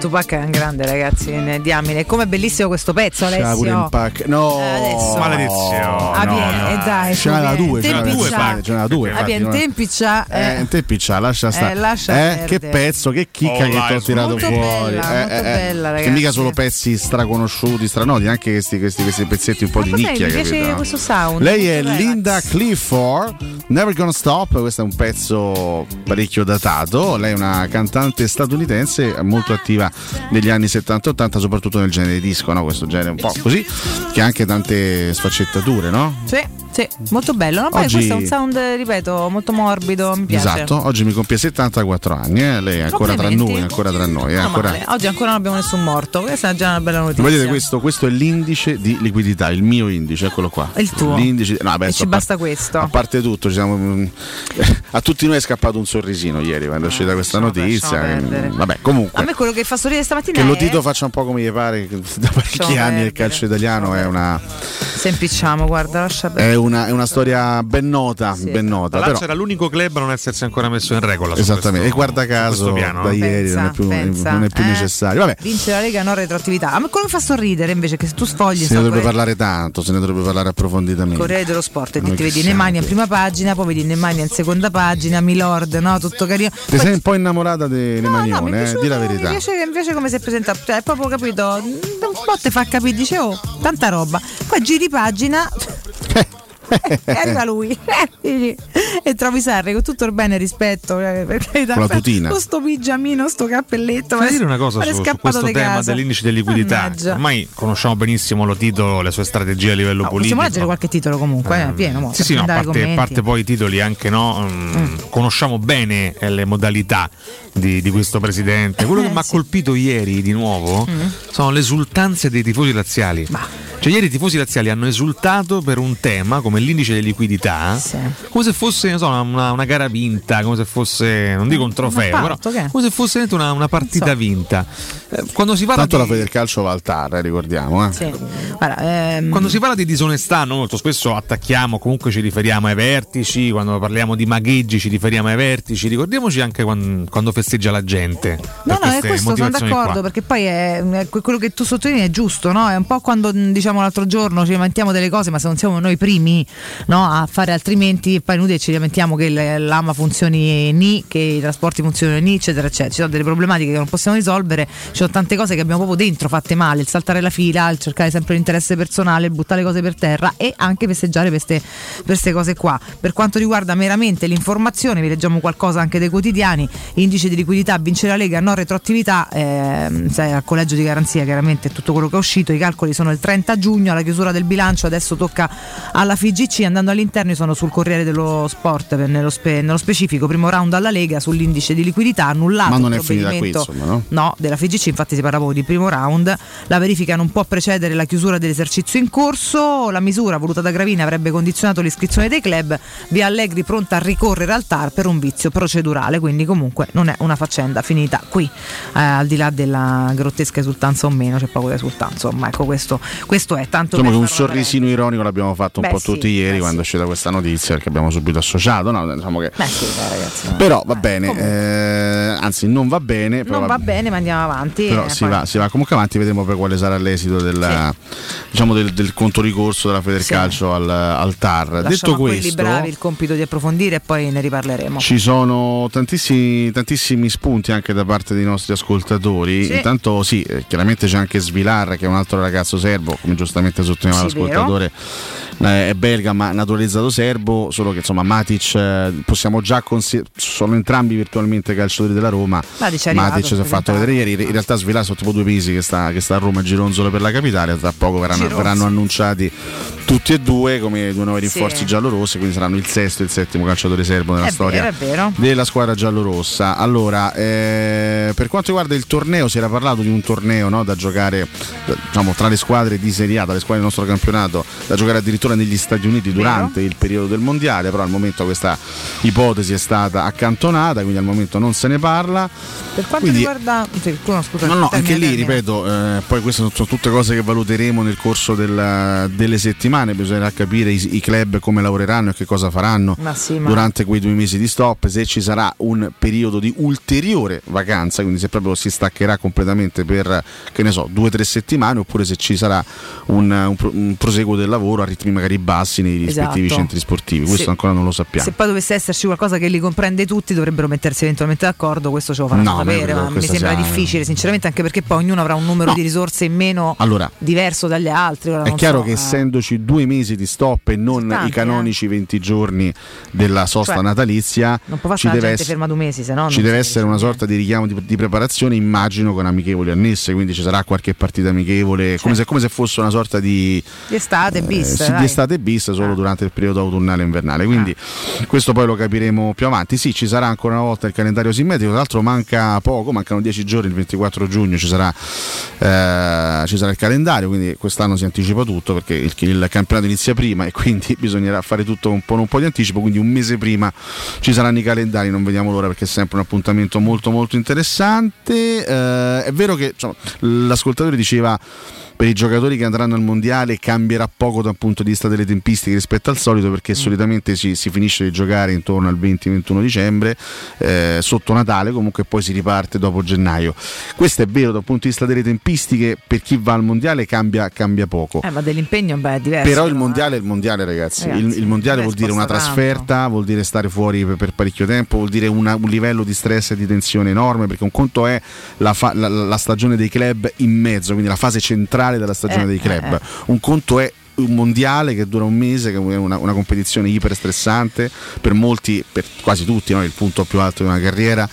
Tupac è un grande ragazzi, ne- diamine. Com'è bellissimo questo pezzo C'era pure in Alessio. pack. No, Eh, adesso. Maledizione. Ah, bien, eh, dai, Ce n'era su, due, ce bien. n'era Tempi due, c'ha. ce n'era due. Ah, infatti, bien, non- tempi c'ha. Eh, eh. in tempi c'ha, lascia stare. lascia Eh, perdere. che pezzo, che chicca Oh, che ti ho tirato Molto fuori. bella, Eh, molto eh, eh. bella, Che ragazzi. mica solo pezzi straconosciuti, stranoti, anche questi, questi, questi pezzetti un po' di Cos'è? nicchia. Mi piace capito? questo sound. Lei è. Linda Clifford, Never Gonna Stop, questo è un pezzo parecchio datato, lei è una cantante statunitense molto attiva negli anni 70-80, soprattutto nel genere disco, no? questo genere un po' così, che ha anche tante sfaccettature, no? Sì, sì, molto bello. No, poi Oggi- questo è un sound, ripeto, molto morbido, mi piace. Esatto, oggi mi compie 74 anni, eh? lei è ancora tra noi, ancora tra noi. Meno ancora... Oggi ancora non abbiamo nessun morto. Questa è già una bella notizia. Vedete, questo, questo è l'indice di liquidità, il mio indice, eccolo qua. Il tuo. L'indice, no, adesso, ci a par- basta questo. A parte tutto, ci siamo- mm, a tutti noi è scappato un sorrisino ieri quando è uscita questa notizia. che- perdere. vabbè, A comunque. me quello che fa sorridere stamattina Che è lo Tito faccia un po' come gli pare, che da parecchi anni il calcio italiano è una, se impicciamo, guarda, lascia perdere. È una, è una storia ben nota, ben nota. La Però, era l'unico club a non essersi ancora messo in regola. esattamente, questo- e guarda caso piano. da ieri Pensa, non è più, pensa, non è più eh. necessario. Vabbè, Vince la Lega, no retroattività. A me quello che fa sorridere invece che se tu sfogli se ne dovrebbe Corriere- parlare tanto, se ne dovrebbe parlare approfonditamente. Corriere dello Sport e ti vedi siamo Nemanja in prima pagina, poi vedi Nemanja in seconda pagina, Milord, no? Tutto carino. Ti sei un po' innamorata di No, no, Manione, eh? di la verità. mi piace come si è presentato, cioè, è proprio capito, un po' te fa capire, dice oh, tanta roba. Poi giri pagina e arriva lui e trovi Sarri con tutto il bene e rispetto eh, per carità, Con la tutina. con sto pigiamino, sto cappelletto. Ma- dire una cosa ma è su, su scappato questo di tema casa. dell'indice di liquidità. Mannaggia. Ormai conosciamo benissimo lo titolo, le sue strategie a livello No, politico. possiamo leggere qualche titolo comunque, eh, pieno. mo, Sì, sì, no, parte, parte poi i titoli anche no, mm, conosciamo bene eh, le modalità di, di questo presidente. Quello che Eh, mi ha sì. colpito ieri di nuovo Mm. sono le esultanze dei tifosi laziali. Cioè, Cioè, ieri i tifosi laziali hanno esultato per un tema come l'indice di liquidità, come se fosse non so, una, una gara vinta, come se fosse, non dico un trofeo, Un però come se fosse una, una partita vinta. Eh, Quando si parla Tanto di... la Federcalcio va al TAR, eh, ricordiamo. Eh. Sì. Guarda, ehm, Quando si parla di disonestà, noi molto spesso attacchiamo, comunque ci riferiamo ai vertici, quando parliamo di magheggi ci riferiamo ai vertici, ricordiamoci anche quan- quando, festeggia la gente. No, no, è questo, sono d'accordo, qua. perché poi è, è que- quello che tu sottolinei è giusto, no? È un po' quando diciamo l'altro giorno ci lamentiamo delle cose, ma se non siamo noi primi no, a fare altrimenti, poi inutile ci lamentiamo che l'AMA funzioni ni, che i trasporti funzionino ni, eccetera, eccetera. Ci sono delle problematiche che non possiamo risolvere, ci sono tante cose che abbiamo proprio dentro fatte male, il saltare la fila, il cercare sempre l'interesse personale, il buttare le cose per terra e anche festeggiare queste, queste cose qua. Per quanto riguarda meramente l'informazione, vi leggiamo qualcosa anche dei quotidiani, indice di liquidità, vince la Lega, no retroattività, ehm, sai, al collegio di garanzia chiaramente tutto quello che è uscito, i calcoli sono il 30 giugno, alla chiusura del bilancio, adesso tocca alla FIGC, andando all'interno sono sul Corriere dello Sport, nello, spe- nello specifico, primo round alla Lega sull'indice di liquidità annullato. Ma non è finita qui, insomma, no? No, della FIGC infatti si parla proprio di primo round. La verifica non può precedere la chiusura dell'esercizio in corso. La misura voluta da Gravina avrebbe condizionato l'iscrizione dei club. Via Allegri pronta a ricorrere al TAR per un vizio procedurale, quindi comunque non è una faccenda finita qui. Eh, al di là della grottesca esultanza o meno, c'è poco da esultanza. Insomma, ecco questo, questo è tanto Insomma, che un sorrisino ironico l'abbiamo fatto un Beh, po' sì, tutti ieri beh, quando è uscita questa notizia, perché abbiamo subito associato. No, diciamo che... Beh, sì, dai, ragazzi. Però va bene, eh, anzi non va bene, Non va bene, ma andiamo avanti. però eh, si, poi- va, si va comunque avanti, vedremo poi quale sarà l'esito del, diciamo del, del conto ricorso della Federcalcio al, al TAR. Lasciamo Detto a quelli questo, bravi il compito di approfondire e poi ne riparleremo. ci sono tantissimi, tantissimi spunti anche da parte dei nostri ascoltatori. Sì. Intanto sì, eh, chiaramente c'è anche Svilar che è un altro ragazzo serbo, come giustamente sottolineava Sì, l'ascoltatore, eh, è belga ma naturalizzato serbo, solo che insomma Matic eh, possiamo già considerare, sono entrambi virtualmente calciatori della Roma. Matic Matic si è fatto vedere ieri, in realtà Svilar sono tipo due mesi che sta, che sta a Roma gironzolo per la capitale, tra poco verranno, verranno annunciati tutti e due come due nuovi Sì. rinforzi giallorossi, quindi saranno il sesto e il settimo calciatore serbo nella È storia vero, della squadra giallorossa. Allora, eh, per quanto riguarda il torneo, si era parlato di un torneo no, da giocare eh, diciamo, tra le squadre di Serie A, tra le squadre del nostro campionato, da giocare addirittura negli Stati Uniti durante il periodo del mondiale, però al momento questa ipotesi è stata accantonata, quindi al momento non se ne parla. Per quanto Quindi- riguarda. no, scusa, No, no, anche lì, ripeto, eh, poi queste sono, sono tutte cose che valuteremo nel corso del- delle settimane, bisognerà capire i, i club come lavoreranno e che cosa faranno Ma sì, ma- durante quei due mesi di stop, se ci sarà un periodo di ulteriore vacanza, quindi se proprio si staccherà completamente per, che ne so, due o tre settimane, oppure se ci sarà un, un un proseguo del lavoro a ritmi magari bassi nei rispettivi Esatto. centri sportivi, questo Sì. ancora non lo sappiamo. Se poi dovesse esserci qualcosa che li comprende tutti, dovrebbero mettersi eventualmente d'accordo. Questo ce lo faranno No, sapere, ma mi sembra sia- difficile, sinceramente, anche perché poi ognuno avrà un numero di risorse in meno Allora, diverso dagli altri. ora È chiaro so, che eh. essendoci due mesi di stop e non tanti, i canonici 20 giorni della sosta Cioè, natalizia, Non può ci deve, gente ess- ferma due mesi, se no. ci deve essere una sorta di richiamo di, di preparazione, immagino con amichevoli annesse, quindi ci sarà qualche partita amichevole, come, se, come se fosse una sorta di, estate, bis. eh, dai. di estate bis solo durante il periodo autunnale e invernale. Quindi questo poi lo capiremo più avanti. Sì, ci sarà ancora una volta il calendario simmetrico, tra l'altro manca poco, mancano 10 giorni, il 24 giugno ci sarà, eh, ci sarà il calendario, quindi quest'anno si anticipa tutto perché il, il campionato inizia prima e quindi bisognerà fare tutto un po', un po' di anticipo, quindi un mese prima ci saranno i calendari, non vediamo l'ora perché è sempre un appuntamento molto molto interessante. Eh, è vero che insomma, l'ascoltatore diceva per i giocatori che andranno al mondiale cambierà poco dal punto di vista delle tempistiche rispetto al solito perché solitamente si, si finisce di giocare intorno al 20-21 dicembre eh, sotto Natale comunque poi si riparte dopo gennaio. Questo è vero dal punto di vista delle tempistiche per chi va al mondiale cambia, cambia poco. Eh, ma dell'impegno beh, è diverso. però il mondiale è il mondiale ragazzi, Ragazzi, il, il mondiale vuol dire una trasferta vuol dire stare fuori per, per parecchio tempo vuol dire una- un livello di stress e di tensione enorme perché un conto è la, fa- la- la stagione dei club in mezzo quindi la fase centrale della stagione Eh, dei club. eh, eh. un conto è un mondiale che dura un mese, che è una, una competizione iper stressante, per molti, per quasi tutti, no? il punto più alto di una carriera,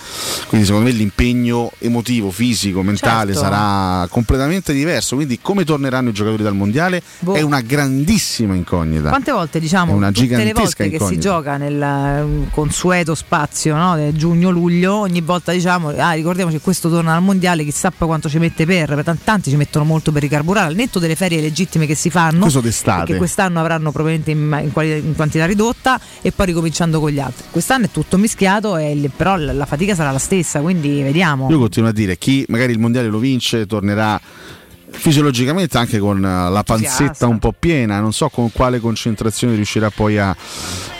quindi secondo me l'impegno emotivo, fisico, mentale Certo. sarà completamente diverso, quindi come torneranno i giocatori dal mondiale Boh. è una grandissima incognita. Quante volte diciamo È una tutte le volte che si incognita. gioca nel eh, consueto spazio no, giugno-luglio, ogni volta diciamo ah, ricordiamoci che questo torna al mondiale, chissà quanto ci mette per, per tant- tanti ci mettono molto per ricarburare, al netto delle ferie legittime che si fanno, Questo d'estate. che quest'anno avranno probabilmente in, in quali- in quantità ridotta e poi ricominciando con gli altri. Quest'anno è tutto mischiato, e però la, la fatica sarà la stessa, quindi vediamo. Io continuo a dire, chi magari il mondiale lo vince tornerà fisiologicamente anche con eh, la panzetta un po' piena, non so con quale concentrazione riuscirà poi a,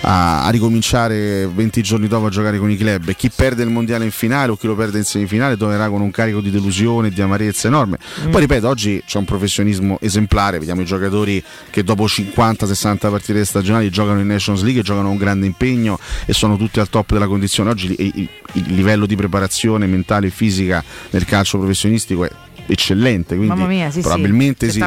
a- a ricominciare 20 giorni dopo a giocare con i club e chi perde il mondiale in finale o chi lo perde in semifinale tornerà con un carico di delusione e di amarezza enorme. Mm. Poi ripeto, oggi c'è un professionismo esemplare, vediamo i giocatori che dopo 50-60 partite stagionali giocano in Nations League, giocano un grande impegno e sono tutti al top della condizione. Oggi il, il- il livello di preparazione mentale e fisica nel calcio professionistico è eccellente, quindi Mamma mia, sì, probabilmente sì.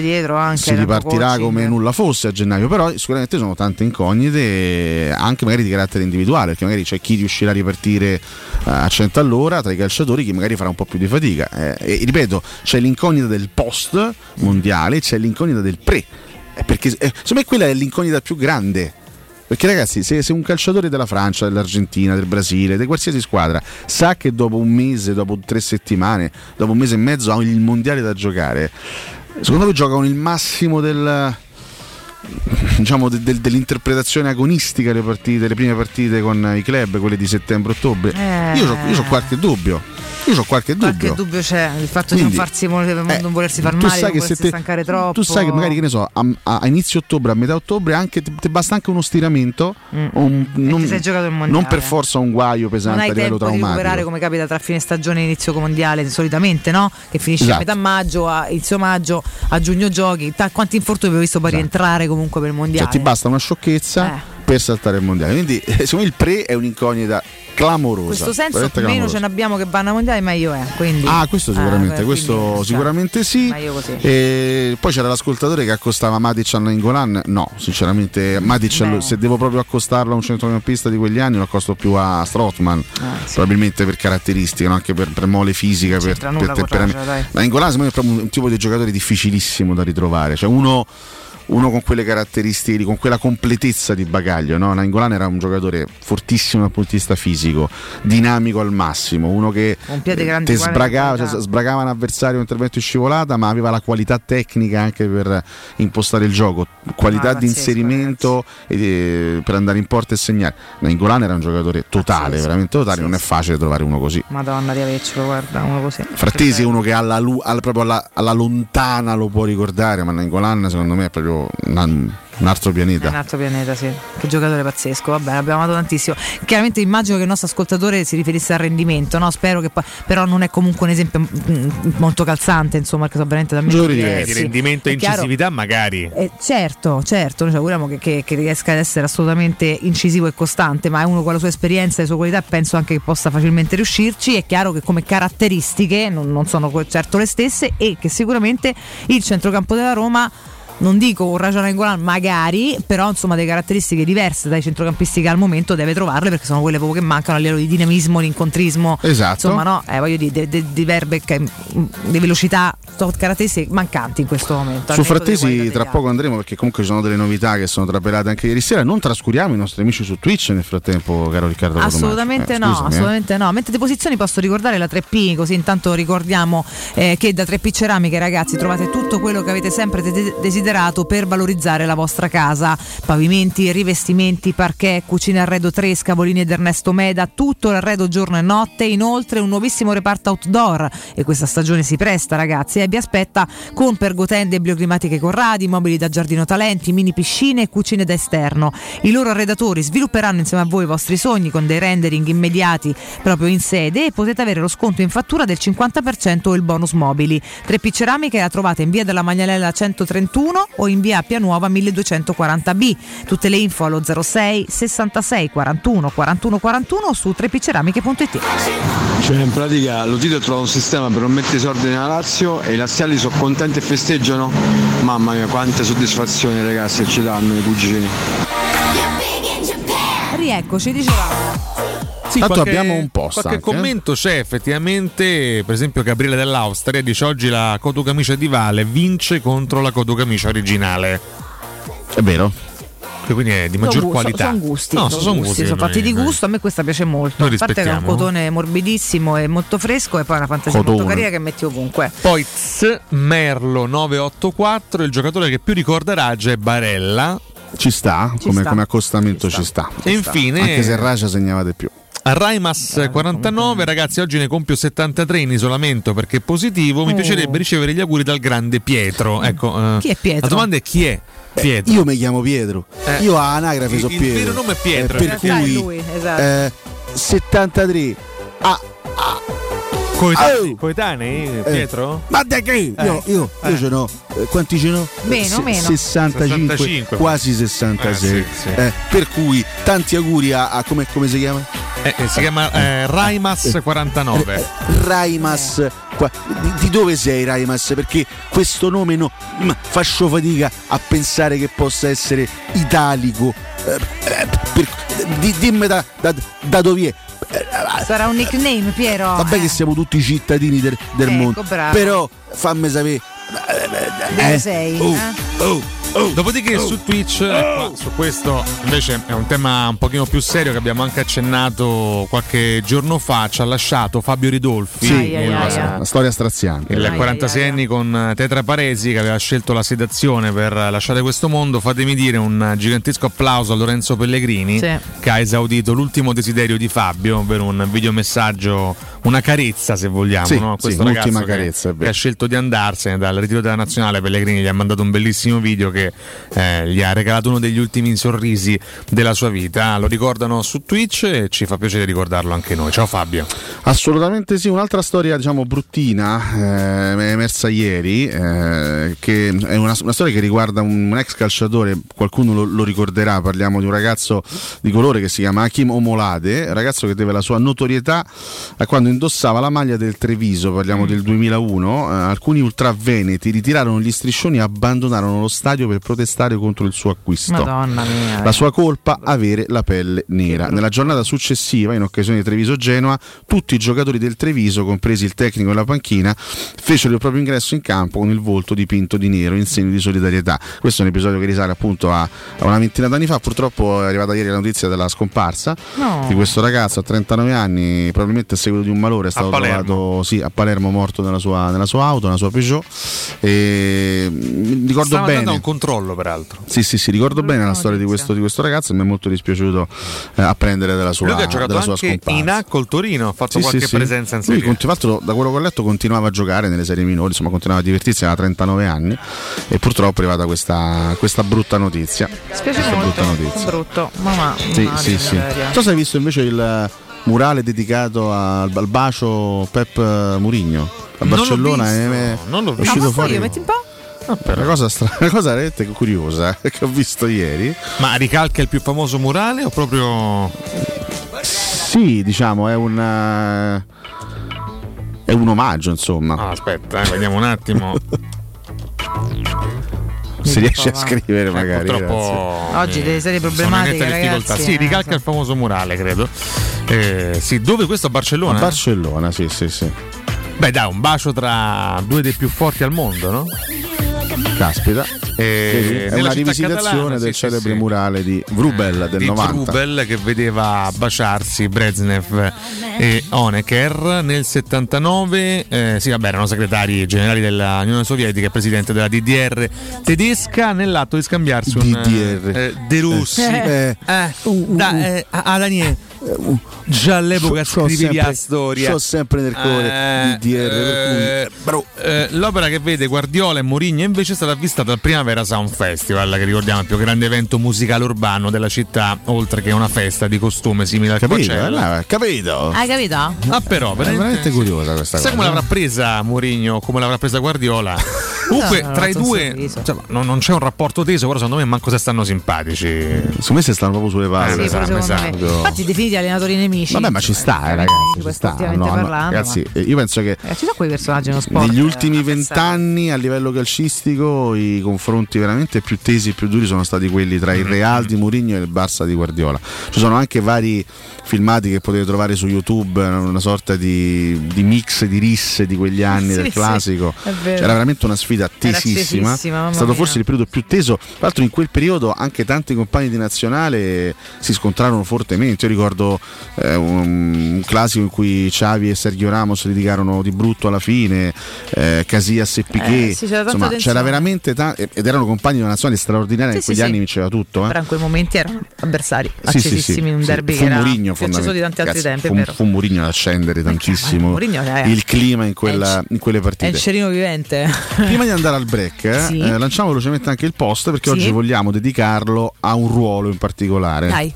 dietro anche. si ripartirà come nulla fosse a gennaio, però sicuramente sono tante incognite anche magari di carattere individuale, perché magari c'è chi riuscirà a ripartire eh, a 100 all'ora tra i calciatori, chi magari farà un po' più di fatica. Eh, e ripeto, c'è l'incognita del post mondiale, c'è l'incognita del pre, Eh, perché eh, secondo me quella è l'incognita più grande. Perché ragazzi, se, se un calciatore della Francia, dell'Argentina, del Brasile, di qualsiasi squadra, sa che dopo un mese, dopo tre settimane, dopo un mese e mezzo ha il mondiale da giocare, secondo me gioca con il massimo del, diciamo, de- del- dell'interpretazione agonistica delle, partite, le prime partite con i club, quelle di settembre-ottobre. Eh. Io ho qualche dubbio. Io ho qualche dubbio. Qualche dubbio c'è, il fatto Quindi, di non, farsi, non volersi far male, non volersi te- stancare troppo. Tu sai che magari, che ne so, a, a- inizio ottobre, a metà ottobre, anche, ti, basta anche uno stiramento, o un- non, Mm. non per forza un guaio non pesante hai a livello tempo di traumatico. recuperare come capita tra fine stagione e inizio mondiale solitamente no? che finisce Esatto. a metà maggio a inizio maggio a giugno giochi Ta- quanti infortuni abbiamo visto poi rientrare comunque per il mondiale Esatto. Cioè, ti basta una sciocchezza Eh. Per saltare il mondiale. Quindi, eh, secondo me, il pre è un'incognita clamorosa. in questo senso meno clamorosa. ce ne abbiamo che vanno a mondiale meglio è quindi Ah, questo sicuramente, Eh, questo cioè, sicuramente sì. E poi c'era l'ascoltatore che accostava Matic a Nangolan. No, sinceramente, Matic Beh. se devo proprio accostarlo a un centrocampista di quegli anni, lo accosto più a Strottman. Probabilmente per caratteristiche, no? anche per, per mole fisica, per, nulla per con temperamento. Nangolan secondo me è proprio un, un tipo di giocatore difficilissimo da ritrovare. Cioè uno uno con quelle caratteristiche, con quella completezza di bagaglio. No? Nangolan era un giocatore fortissimo dal punto di vista fisico, dinamico al massimo, uno che uguali sbragava, cioè, sbragava un avversario un intervento in scivolata, ma aveva la qualità tecnica anche per impostare il gioco, qualità Ah, di pazzesco, inserimento e di- per andare in porta e segnare. Nangolan era un giocatore totale, veramente totale, non è facile trovare uno così. madonna di avercelo guarda uno così Frattesi è uno che alla, alla- proprio alla, alla lontana lo può ricordare, ma Nangolan secondo me è proprio una- un altro È pianeta. un altro pianeta, sì. Che giocatore pazzesco, vabbè, l'abbiamo amato tantissimo. Chiaramente immagino che il nostro ascoltatore si riferisse al rendimento, no? Spero che poi. Però non è comunque un esempio mm, molto calzante, insomma, che sono veramente da me. Giocatori diversi. di rendimento e È chiaro- incisività magari. eh, certo, certo, noi ci auguriamo che, che- che riesca ad essere assolutamente incisivo e costante, ma è uno con la sua esperienza e le sue qualità e penso anche che possa facilmente riuscirci. È chiaro che come caratteristiche non, non sono certo le stesse e che sicuramente il centrocampo della Roma. Non dico un Raja Nangolan magari, però insomma delle caratteristiche diverse dai centrocampisti che al momento deve trovarle perché sono quelle proprio che mancano a livello di dinamismo, di incontrismo. Esatto. Insomma, no, eh, voglio dire, di, di verbe, che- di velocità, caratteristiche mancanti in questo momento. Su Frattesi tra poco andremo perché comunque ci sono delle novità che sono trapelate anche ieri sera. Non trascuriamo i nostri amici su Twitch nel frattempo, caro Riccardo. Assolutamente Eh, no, scusami, eh. assolutamente no. Mentre di posizioni posso ricordare la 3P, così intanto ricordiamo eh, che da 3P Ceramiche ragazzi trovate tutto quello che avete sempre de- desiderato per valorizzare la vostra casa. Pavimenti, rivestimenti, parquet, cucine arredo 3, scavolini ed Ernesto Meda, tutto l'arredo giorno e notte, inoltre un nuovissimo reparto outdoor e questa stagione si presta ragazzi e vi aspetta con pergotende bioclimatiche Corradi, mobili da giardino talenti, mini piscine e cucine da esterno. I loro arredatori svilupperanno insieme a voi i vostri sogni con dei rendering immediati proprio in sede e potete avere lo sconto in fattura del 50% o il bonus mobili. 3P Ceramiche la trovate in via della Magnalella 131 41 o in via Appia Nuova 1240B. Tutte le info allo 06 66 41 41 41 o su trepicceramiche.it. Cioè in pratica lo Tito trova un sistema per non mettere i soldi nella Lazio e i laziali sono contenti e festeggiano. Mamma mia quante soddisfazioni ragazzi ci danno i cugini. Rieccoci, dicevamo. Sì, Tanto qualche- abbiamo un post Qualche anche, eh. commento c'è effettivamente, per esempio Gabriele dell'Austria dice oggi la cotocamicia di Vale vince contro la cotocamicia originale. È vero. Quindi è di maggior Sono qualità. Sono gusti, No, sono sono gusti, gusti, sono noi- fatti di noi- gusto. A me questa piace molto. Noi A parte che è un cotone morbidissimo e molto fresco, e poi una fantasia molto Cotone. carina che metti ovunque. Poi Tz Merlo 984, il giocatore che più ricorda Raja è Barella. Ci sta, Ci come, sta. come accostamento ci sta. E infine- Anche se Raja segnava di più. A Raimas 49, ragazzi, oggi ne compio 73 in isolamento perché è positivo. Mi Oh. piacerebbe ricevere gli auguri dal grande Pietro. Ecco, eh, Chi è Pietro? La domanda è chi è Pietro? Io mi chiamo Pietro. Eh. Io a anagrafe Il- sono il Pietro. vero nome è Pietro, Eh, per realtà. cui lui, esatto. eh, 73. Ah, Coetanei, coetanei, Pietro? Ma da che? Io, Eh. io, io Eh. ce n'ho. eh, quanti ce n'ho? Meno, Se- meno. 65, 65. quasi 66. Eh, sì, sì. Eh, per cui tanti auguri a, a come, come si chiama? Eh, eh, si chiama eh, Raimas 49. Raimas. qua- Di, di dove sei Raimas? Perché questo nome no, faccio fatica a pensare che possa essere italico. Eh, eh, per- di- dimmi da, da- da dove è. Sarà un nickname, Piero. Vabbè che siamo tutti cittadini del, del Ecco, mondo. bravo. Però fammi sapere. Dove eh, sei? oh, eh? oh, Dopodiché su Twitch, ecco, su questo invece è un tema un pochino più serio che abbiamo anche accennato qualche giorno fa, ci ha lasciato Fabio Ridolfi, Sì, il, una storia straziante. il 46 anni con Tetra Paresi che aveva scelto la sedazione per lasciare questo mondo. Fatemi dire un gigantesco applauso a Lorenzo Pellegrini Sì. che ha esaudito l'ultimo desiderio di Fabio, ovvero un videomessaggio, una carezza se vogliamo, Sì, no? sì, questo un'ultima ragazzo che- carezza, che, ha scelto di andarsene dal ritiro della nazionale. Pellegrini gli ha mandato un bellissimo video che eh, gli ha regalato uno degli ultimi sorrisi della sua vita. Lo ricordano su Twitch e ci fa piacere ricordarlo anche noi. Ciao Fabio. Assolutamente sì, un'altra storia diciamo bruttina eh, è emersa ieri, eh, che è una, una storia che riguarda un, un ex calciatore, qualcuno lo, lo ricorderà, parliamo di un ragazzo di colore che si chiama Hakim Omolade, ragazzo che deve la sua notorietà a quando indossava la maglia del Treviso, parliamo del 2001, eh, alcuni ultraveneti ritirarono gli striscioni e abbandonarono lo stadio per protestare contro il suo acquisto. Madonna mia. La sua colpa avere la pelle nera. Nella giornata successiva, in occasione di Treviso-Genoa, tutti i giocatori del Treviso, compresi il tecnico e la panchina, fecero il proprio ingresso in campo con il volto dipinto di nero in segno di solidarietà. Questo è un episodio che risale appunto a, a una ventina d'anni fa. Purtroppo è arrivata ieri la notizia della scomparsa No. di questo ragazzo a 39 anni, probabilmente a seguito di un malore, è stato trovato sì, a Palermo morto nella sua, nella sua auto, nella sua Peugeot. E, mi ricordo Stava bene. Controllo, peraltro. Sì, sì, sì, ricordo bene la storia di questo, di questo ragazzo e mi è molto dispiaciuto eh, apprendere della sua, Lui che ha giocato della sua anche scomparsa. in A col Torino, ha fatto Sì, qualche sì, presenza in Lui, Serie A. conti- tra l'altro, da quello che ho letto, continuava a giocare nelle serie minori, insomma, continuava a divertirsi, aveva 39 anni e purtroppo è arrivata questa, questa brutta notizia. Spiace Questa molto. brutta notizia. Brutto. Mamma. Sì, male, sì, sì. Non so se hai visto invece il murale dedicato al, al bacio Pep Murigno a Non l'ho Barcellona visto, è, non l'ho è visto. uscito No, ma fuori io metti un po'. Una cosa, stra- una cosa veramente curiosa eh, che ho visto ieri. Ma ricalca il più famoso murale o proprio Sì, diciamo, è un. eh, È un omaggio, insomma. Ah, aspetta, eh, vediamo un attimo. Se riesce a scrivere, Eh, magari. purtroppo Oggi delle serie problematiche, ragazzi. Sì, eh, ricalca il famoso murale, credo. Eh, sì, dove questo a A Barcellona? Barcellona, sì, sì, sì. Beh, dai, un bacio tra due dei più forti al mondo, no? Caspita. Eh, Vedi? È una rivisitazione catalana, del sì, celebre sì, murale di Vrubel del di 90. Trubel che vedeva baciarsi Brezhnev e Honecker nel 79 eh, sì vabbè erano segretari generali dell'Unione Sovietica e presidente della DDR tedesca nell'atto di scambiarsi un DDR. eh, De Russi Eh, eh, da, eh, a- Alanie già all'epoca C'ho- c'ho scrivevi sempre- la storia c'ho sempre nel cuore Eh, per cui- eh, eh, l'opera che vede Guardiola e Mourinho invece è stata avvistata al Primavera Sound Festival che ricordiamo è il più grande evento musicale urbano della città oltre che una festa di costume simile al Capito? Coachella Eh, capito? Hai capito? Ah però È veramente, curiosa questa Sai cosa. come l'avrà presa Mourinho come l'avrà presa Guardiola? Comunque, No, no, tra i no, due sorriso. insomma, non, non c'è un rapporto teso, però secondo me manco se stanno simpatici. Secondo me se stanno proprio sulle palle. Sì, pure esatto, secondo me. esatto. Infatti, definiti allenatori nemici. Vabbè, ma ci sta, eh, ragazzi. Ci sta. No, no, parlando, ragazzi, ma- eh, io penso che Eh, ci sono quei personaggi nello sport. negli eh, ultimi pensare. vent'anni a livello calcistico i confronti veramente più tesi e più duri sono stati quelli tra Mm-hmm. il Real di Mourinho e il Barça di Guardiola. Ci sono anche vari filmati che potete trovare su YouTube, una sorta di, di mix di risse di quegli anni Sì, del sì, classico. vero. C'era veramente una sfida tesissima. È stato mia. forse il periodo più teso. Tra l'altro in quel periodo anche tanti compagni di nazionale si scontrarono fortemente. Io ricordo eh, un, un classico in cui Xavi e Sergio Ramos litigarono di brutto alla fine, eh, Casillas e Piquet. Eh, sì, c'era Insomma, c'era veramente ta- ed erano compagni di una nazionale straordinaria Sì, in quegli sì. anni vinceva tutto. eh. Però in quei momenti erano avversari accesissimi in un derby fu che era Mourinho più acceso di tanti altri fondamentalmente. tempi, fu, fu Mourinho ad accendere tantissimo Mourinho è- il clima in, quella- in quelle È il partite. cerino vivente. Prima di andare al break, eh, eh, lanciamo velocemente anche il post perché oggi vogliamo dedicarlo a un ruolo in particolare. Dai.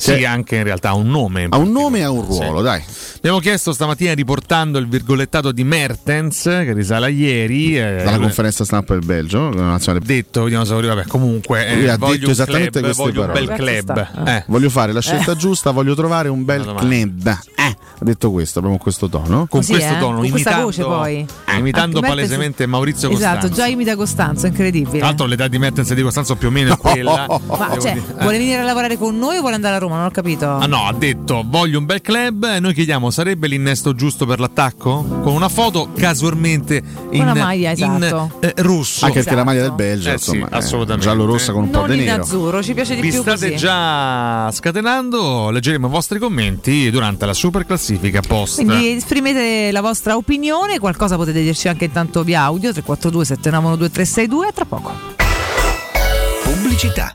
Sì, Che- anche in realtà ha un nome. Ha un nome e ha un ruolo, Sì. dai. Abbiamo chiesto stamattina riportando il virgolettato di Mertens che risale a ieri. eh, Dalla conferenza stampa del Belgio, la nazionale detto, vediamo se vabbè, comunque eh, ha voglio detto un esattamente club, queste voglio parole. un bel club. Eh. Voglio fare la scelta Eh. giusta, voglio trovare un bel domanda. club. Eh, ha detto questo, proprio con questo tono. Con Così, questo eh? tono, Con questa imitando, voce poi. imitando palesemente Maurizio Costanzo. Esatto, già imita Costanzo, incredibile. Tra l'altro l'età di Mertens e di Costanzo più o meno è quella. Ma cioè, eh. vuole venire a lavorare con noi o vuole andare a Roma? Non ho capito. Ah no, ha detto voglio un bel club e noi chiediamo sarebbe l'innesto giusto per l'attacco? Con una foto casualmente in, Una maglia, in, esatto. eh, rosso. Anche perché la maglia del Belgio, Eh sì, insomma, è assolutamente. giallo-rossa con un po' non di in nero. azzurro, ci piace di Vi più state così. già scatenando, leggeremo i vostri commenti durante la super classifica post. Quindi esprimete la vostra opinione, qualcosa potete dirci anche intanto via audio 342 791 2362 a tra poco. Pubblicità.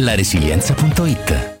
laresilienza.it.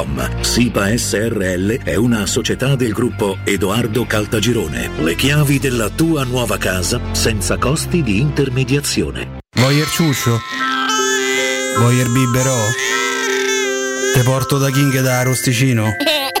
www.keicalt.com. SIPA SRL è una società del gruppo Edoardo Caltagirone. Le chiavi della tua nuova casa senza costi di intermediazione. Voyer ciuscio? Voyer biberò? Te porto da King da Arosticino?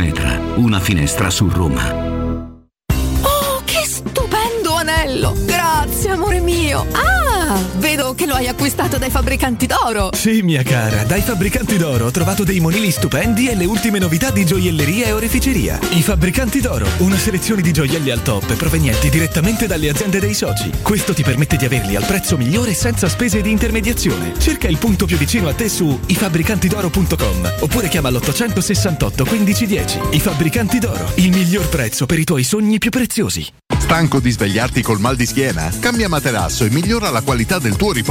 una finestra su Roma. Oh, che stupendo anello! Grazie, amore mio! Ah, che lo hai acquistato dai fabbricanti d'oro! Sì, mia cara, dai fabbricanti d'oro ho trovato dei monili stupendi e le ultime novità di gioielleria e oreficeria. I fabbricanti d'oro, una selezione di gioielli al top provenienti direttamente dalle aziende dei soci. Questo ti permette di averli al prezzo migliore senza spese di intermediazione. Cerca il punto più vicino a te su ifabbricantidoro.com oppure chiama l'868 1510. I fabbricanti d'oro, il miglior prezzo per i tuoi sogni più preziosi. Stanco di svegliarti col mal di schiena? Cambia materasso e migliora la qualità del tuo riposo.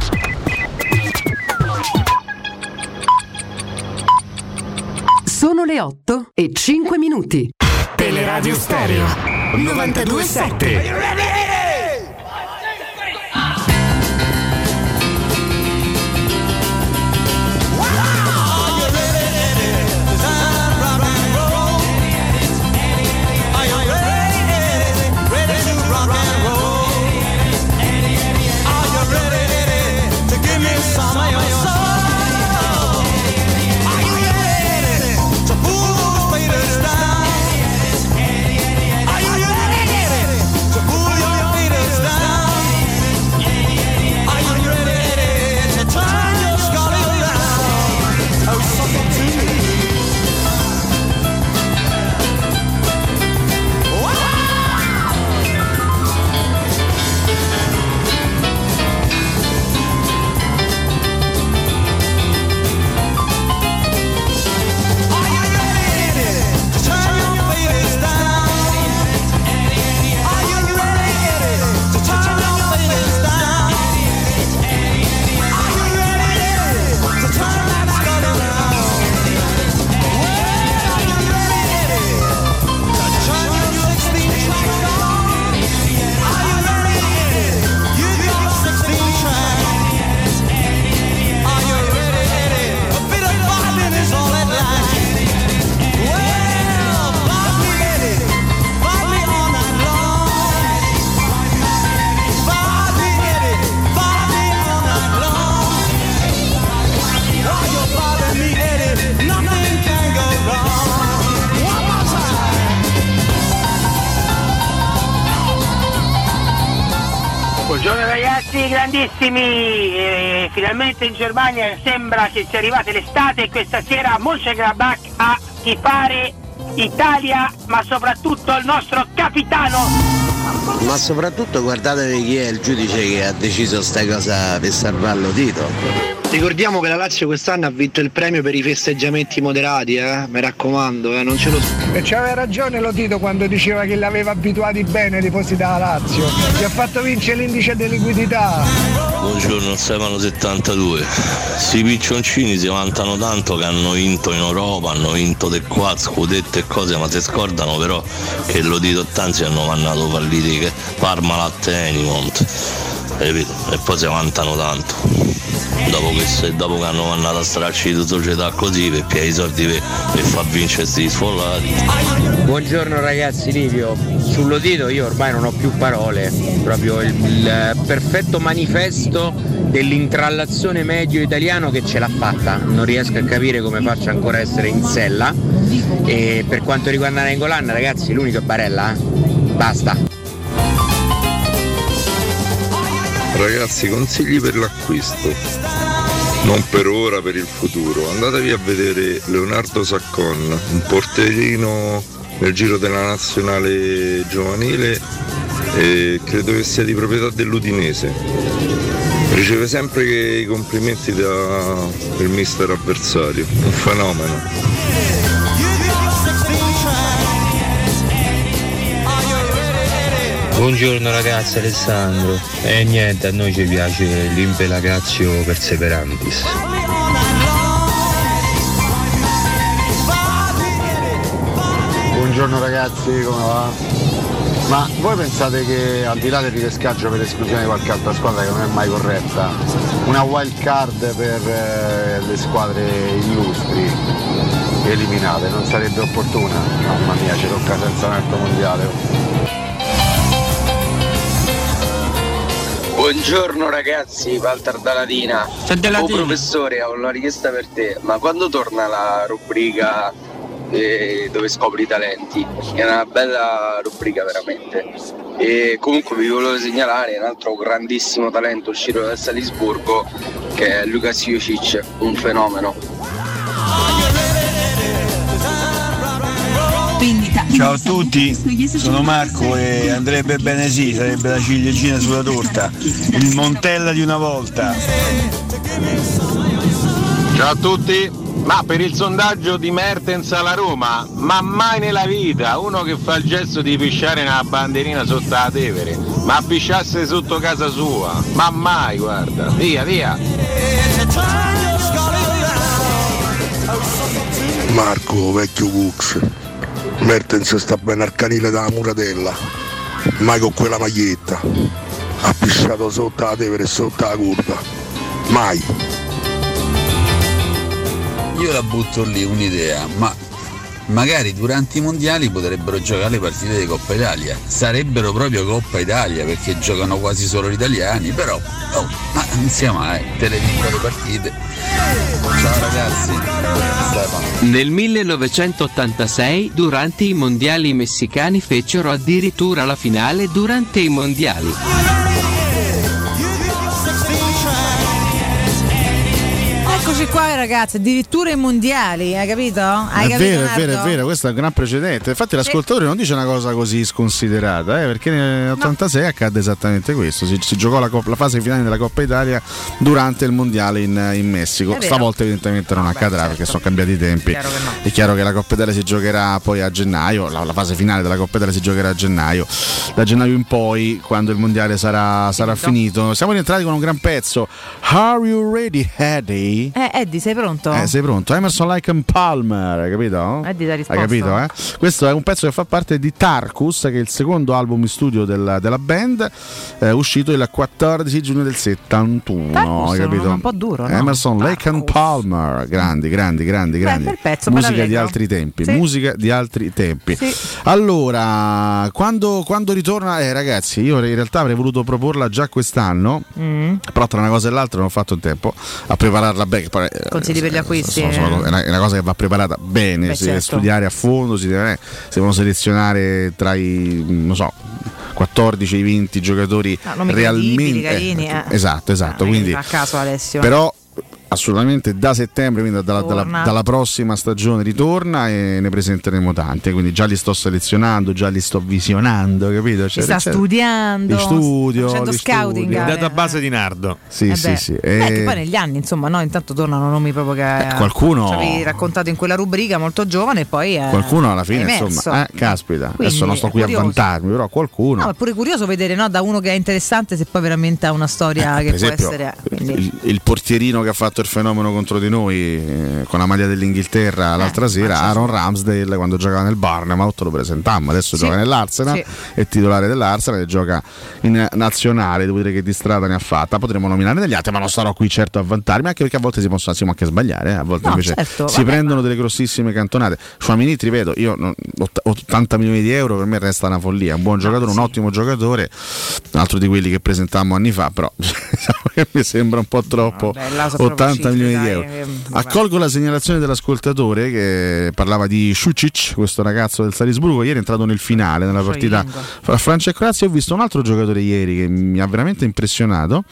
Sono le 8 e 5 minuti. Teleradio Stereo 927. Buongiorno ragazzi, grandissimi! Eh, finalmente in Germania sembra che sia arrivata l'estate e questa sera Mönchengladbach a tifare Italia, ma soprattutto il nostro capitano! Ma soprattutto guardatevi chi è il giudice che ha deciso sta cosa per salvarlo Tito. Ricordiamo che la Lazio quest'anno ha vinto il premio per i festeggiamenti moderati, eh? Mi raccomando, eh? non ce lo E c'aveva ragione Lotito quando diceva che l'aveva abituati bene i tifosi della Lazio. Ti ha fatto vincere l'indice di liquidità. Buongiorno Stefano 72. Sti piccioncini si vantano tanto che hanno vinto in Europa, hanno vinto del qua, scudetto e cose, ma si scordano però che lo dito tanzi hanno che Parmalat e Enimont. Capito? E poi si vantano tanto. Dopo che, dopo che hanno mandato a stracci di società così perché i soldi per, per far vincere questi sfollati. Buongiorno ragazzi Livio, sullo dito io ormai non ho più parole, proprio il, il perfetto manifesto dell'intrallazione medio italiano che ce l'ha fatta, non riesco a capire come faccia ancora a essere in sella e per quanto riguarda Nengolan ragazzi l'unico è Barella, eh? basta. Ragazzi, consigli per l'acquisto. Non per ora, per il futuro. Andatevi a vedere Leonardo Saccon, un porterino nel giro della nazionale giovanile e credo che sia di proprietà dell'Udinese. Riceve sempre i complimenti dal mister avversario, un fenomeno. Buongiorno ragazzi Alessandro e niente a noi ci piace l'impelagazio perseverantis. Buongiorno ragazzi, come va? Ma voi pensate che al di là del ripescaggio per esclusione di qualche altra squadra che non è mai corretta, una wild card per eh, le squadre illustri eliminate non sarebbe opportuna? Mamma mia, ci tocca senza un altro mondiale. Buongiorno ragazzi, Walter Daladina. Oh professore, ho una richiesta per te, ma quando torna la rubrica eh, dove scopri i talenti? È una bella rubrica veramente. E comunque vi volevo segnalare un altro grandissimo talento uscito da Salisburgo che è Lucas Jocic, un fenomeno. Ciao a tutti, sono Marco e andrebbe bene sì, sarebbe la ciliegina sulla torta, il Montella di una volta. Ciao a tutti, ma per il sondaggio di Mertens alla Roma, ma mai nella vita uno che fa il gesto di pisciare una bandierina sotto la Tevere, ma pisciasse sotto casa sua, ma mai guarda, via via. Marco, vecchio Cux. Mertens sta bene al canile della muratella, mai con quella maglietta. Ha pisciato sotto la tevere e sotto la curva. Mai. Io la butto lì un'idea, ma magari durante i mondiali potrebbero giocare le partite di Coppa Italia. Sarebbero proprio Coppa Italia perché giocano quasi solo gli italiani, però oh, ma non sia mai, televiso le partite. Ciao ragazzi, Stefano. Nel 1986, durante i mondiali messicani, fecero addirittura la finale durante i mondiali. Eccoci qua ragazzi, addirittura i mondiali, hai capito? Hai è capito, vero, è Nardo? vero, è vero, questo è un gran precedente. Infatti l'ascoltatore non dice una cosa così sconsiderata, eh, perché nell'86 accadde esattamente questo. Si, si giocò la, la fase finale della Coppa Italia durante il mondiale in, in Messico. È. Stavolta evidentemente non accadrà perché sono cambiati i tempi. Chiaro che no. È chiaro che la Coppa Italia si giocherà poi a gennaio, la, la fase finale della Coppa Italia si giocherà a gennaio. Da gennaio in poi, quando il mondiale sarà, sarà finito. Siamo rientrati con un gran pezzo. Are you ready, Eddie? Eh, Eddie, sei pronto? Eh, sei pronto? Emerson Like and Palmer, hai capito? Eddie Hai capito, eh? Questo è un pezzo che fa parte di Tarkus, che è il secondo album in studio della, della band, eh, uscito il 14 giugno del 71. Tarkus hai è capito? nome un po' duro, no? Emerson Lake and Palmer, grandi, grandi, grandi, grandi. bel pezzo, musica di altri tempi, Sì. musica di altri tempi. Allora, quando, quando ritorna, eh, ragazzi, io in realtà avrei voluto proporla già quest'anno. Mm. Però tra una cosa e l'altra non ho fatto in tempo a prepararla bene. Poi, eh, Consigli per gli acquisti. sono- sono- eh. è, una, è una cosa che va preparata bene, Beh, si deve certo. studiare a fondo, si, deve- si devono selezionare tra i non so, 14 i 20 giocatori Ah, credibili, realmente carini, eh. esatto, esatto. Ah, quindi, a caso Alessio. però assolutamente da settembre, quindi dalla, dalla- dalla prossima stagione ritorna e ne presenteremo tanti. Quindi già li sto selezionando, già li sto visionando, capito? Si Eccetera, sta eccetera. studiando, Li studio, facendo scouting. studio. eh. database di Nardo. Sì, Eh sì, sì. Beh, E- che poi negli anni, insomma, no, intanto tornano nomi proprio che Eh, qualcuno- ci avevi raccontato in quella rubrica molto giovane e poi eh, Qualcuno alla fine, insomma, eh, caspita, Quindi adesso non sto qui curioso. a vantarmi, però qualcuno. No, è pure curioso vedere no, da uno che è interessante se poi veramente ha una storia che Eh, per può esempio, essere. quindi- il, il portierino che ha fatto il fenomeno contro di noi eh, con la maglia dell'Inghilterra l'altra sera, Aaron Ramsdale quando giocava nel Barnemouth lo presentammo, adesso Sì. gioca nell'Arsenal, Sì. è titolare dell'Arsenal e gioca in nazionale, devo dire che di strada ne ha fatta, potremmo nominare degli altri, ma non starò qui certo a vantarmi, anche perché a volte si possono si anche sbagliare, eh, a volte No, invece certo, si vabbè, prendono delle grossissime cantonate. Chouamini, ti ripeto, io non- ott- 80 milioni di euro per me resta una follia, un buon giocatore, un ottimo giocatore, un altro di quelli che presentammo anni fa, però diciamo mi sembra un po' troppo Vabbè, là sono proprio 80 cifre, milioni di dai, euro. eh. Accolgo la segnalazione dell'ascoltatore che parlava di Shucic, questo ragazzo del Salisburgo, ieri è entrato nel finale nella partita fra Francia e Croazia. Ho visto un altro giocatore ieri che mi ha veramente impressionato.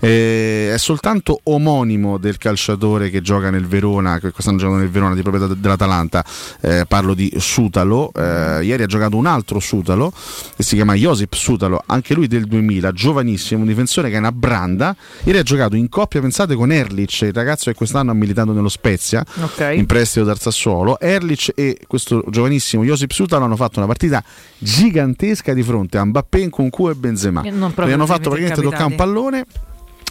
Eh, è soltanto omonimo del calciatore che gioca nel Verona, che quest'anno gioca nel Verona di proprietà de- dell'Atalanta. Eh, parlo di Sutalo. Eh, ieri ha giocato un altro Sutalo che si chiama Josip Sutalo, anche lui del 2000, giovanissimo, un difensore che è una branda. Ieri ha giocato in coppia, pensate, con Erlich, il ragazzo che quest'anno ha militato nello Spezia Ok. in prestito dal Sassuolo. Erlich e questo giovanissimo Josip Sutalo hanno fatto una partita gigantesca di fronte a Mbappé, Nkunku e Benzema. Gli hanno fatto praticamente toccare un pallone.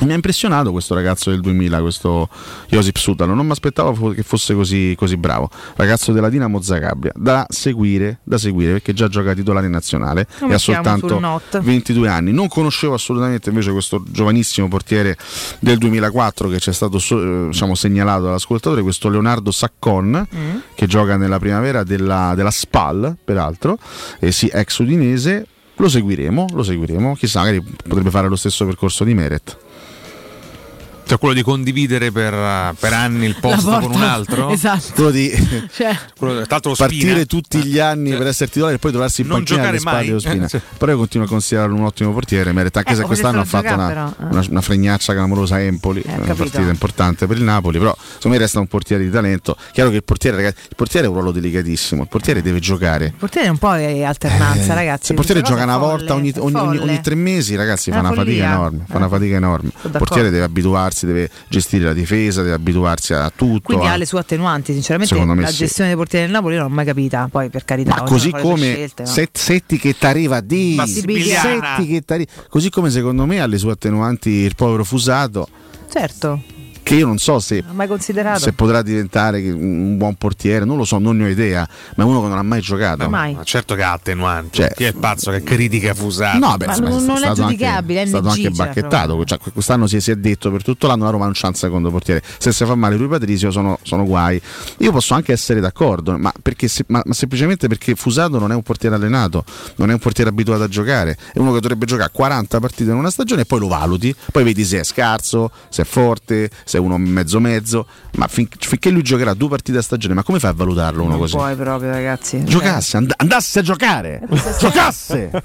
Mi ha impressionato questo ragazzo del 2000, questo Josip Sutalo. Non mi aspettavo che fosse così, così bravo. Ragazzo della Dinamo Zagabria, da seguire, da seguire perché già gioca titolare nazionale Lo e ha soltanto sul not. 22 anni. Non conoscevo assolutamente invece questo giovanissimo portiere del 2004 che ci è stato eh, diciamo, segnalato dall'ascoltatore, questo Leonardo Saccon Mm. che gioca nella primavera della, della SPAL, peraltro, e sì, ex udinese. Lo seguiremo, lo seguiremo. Chissà, magari potrebbe fare lo stesso percorso di Meret. Cioè quello di condividere per, eh, per anni il posto porta- con un altro. esatto. Quello di Cioè, Quello, lo partire Spina. tutti gli anni per essere titolare e poi trovarsi in panchina alle giocare spalle dello. Spina. Eh, sì. Però io continuo a considerarlo un ottimo portiere, Meret, anche Eh, se quest'anno ha fatto una, però, eh. una- una fregnaccia clamorosa a Empoli, una capito. partita importante per il Napoli, però secondo me resta un portiere di talento. Chiaro che il portiere, ragazzi, il portiere è un ruolo delicatissimo, il portiere deve giocare. il portiere è un po' è alternanza, Eh, ragazzi. Se il portiere gioca una volta ogni, ogni- ogni- ogni tre mesi, ragazzi, fa una una fatica enorme. Fa una Eh. fatica enorme. Il portiere deve abituarsi, deve gestire la difesa, deve abituarsi a tutto. Quindi ha le sue attenuanti, sinceramente la sì. gestione dei portieri del Napoli io non l'ho mai capita, poi per carità. Ma così come scelte, no? Set- Setti che t'arriva di. Setti che t'arriva. Così come secondo me ha le sue attenuanti il povero Fusato, Certo, che io non so se, non ho mai considerato. se potrà diventare un buon portiere, non lo so, non ne ho idea, ma è uno che non ha mai giocato. Mai. Ma certo che ha attenuanti. Cioè- Chi è il pazzo che critica Fusato? No, beh, Ma insomma, non- non è giudicabile, è anche, è stato anche bacchettato. Cioè, quest'anno si, si è detto per tutto l'anno la Roma non c'ha un secondo portiere. Se si fa male lui Patrizio sono, sono guai. Io posso anche essere d'accordo, ma, perché se- ma- ma semplicemente perché Fusato non è un portiere allenato, non è un portiere abituato a giocare. È uno che dovrebbe giocare 40 partite in una stagione e poi lo valuti. Poi vedi se è scarso, se è forte, se è uno mezzo mezzo. Ma fin- finché lui giocherà due partite a stagione, ma come fai a valutarlo uno non così? puoi proprio, ragazzi. Giocasse, and- andasse a giocare, giocasse,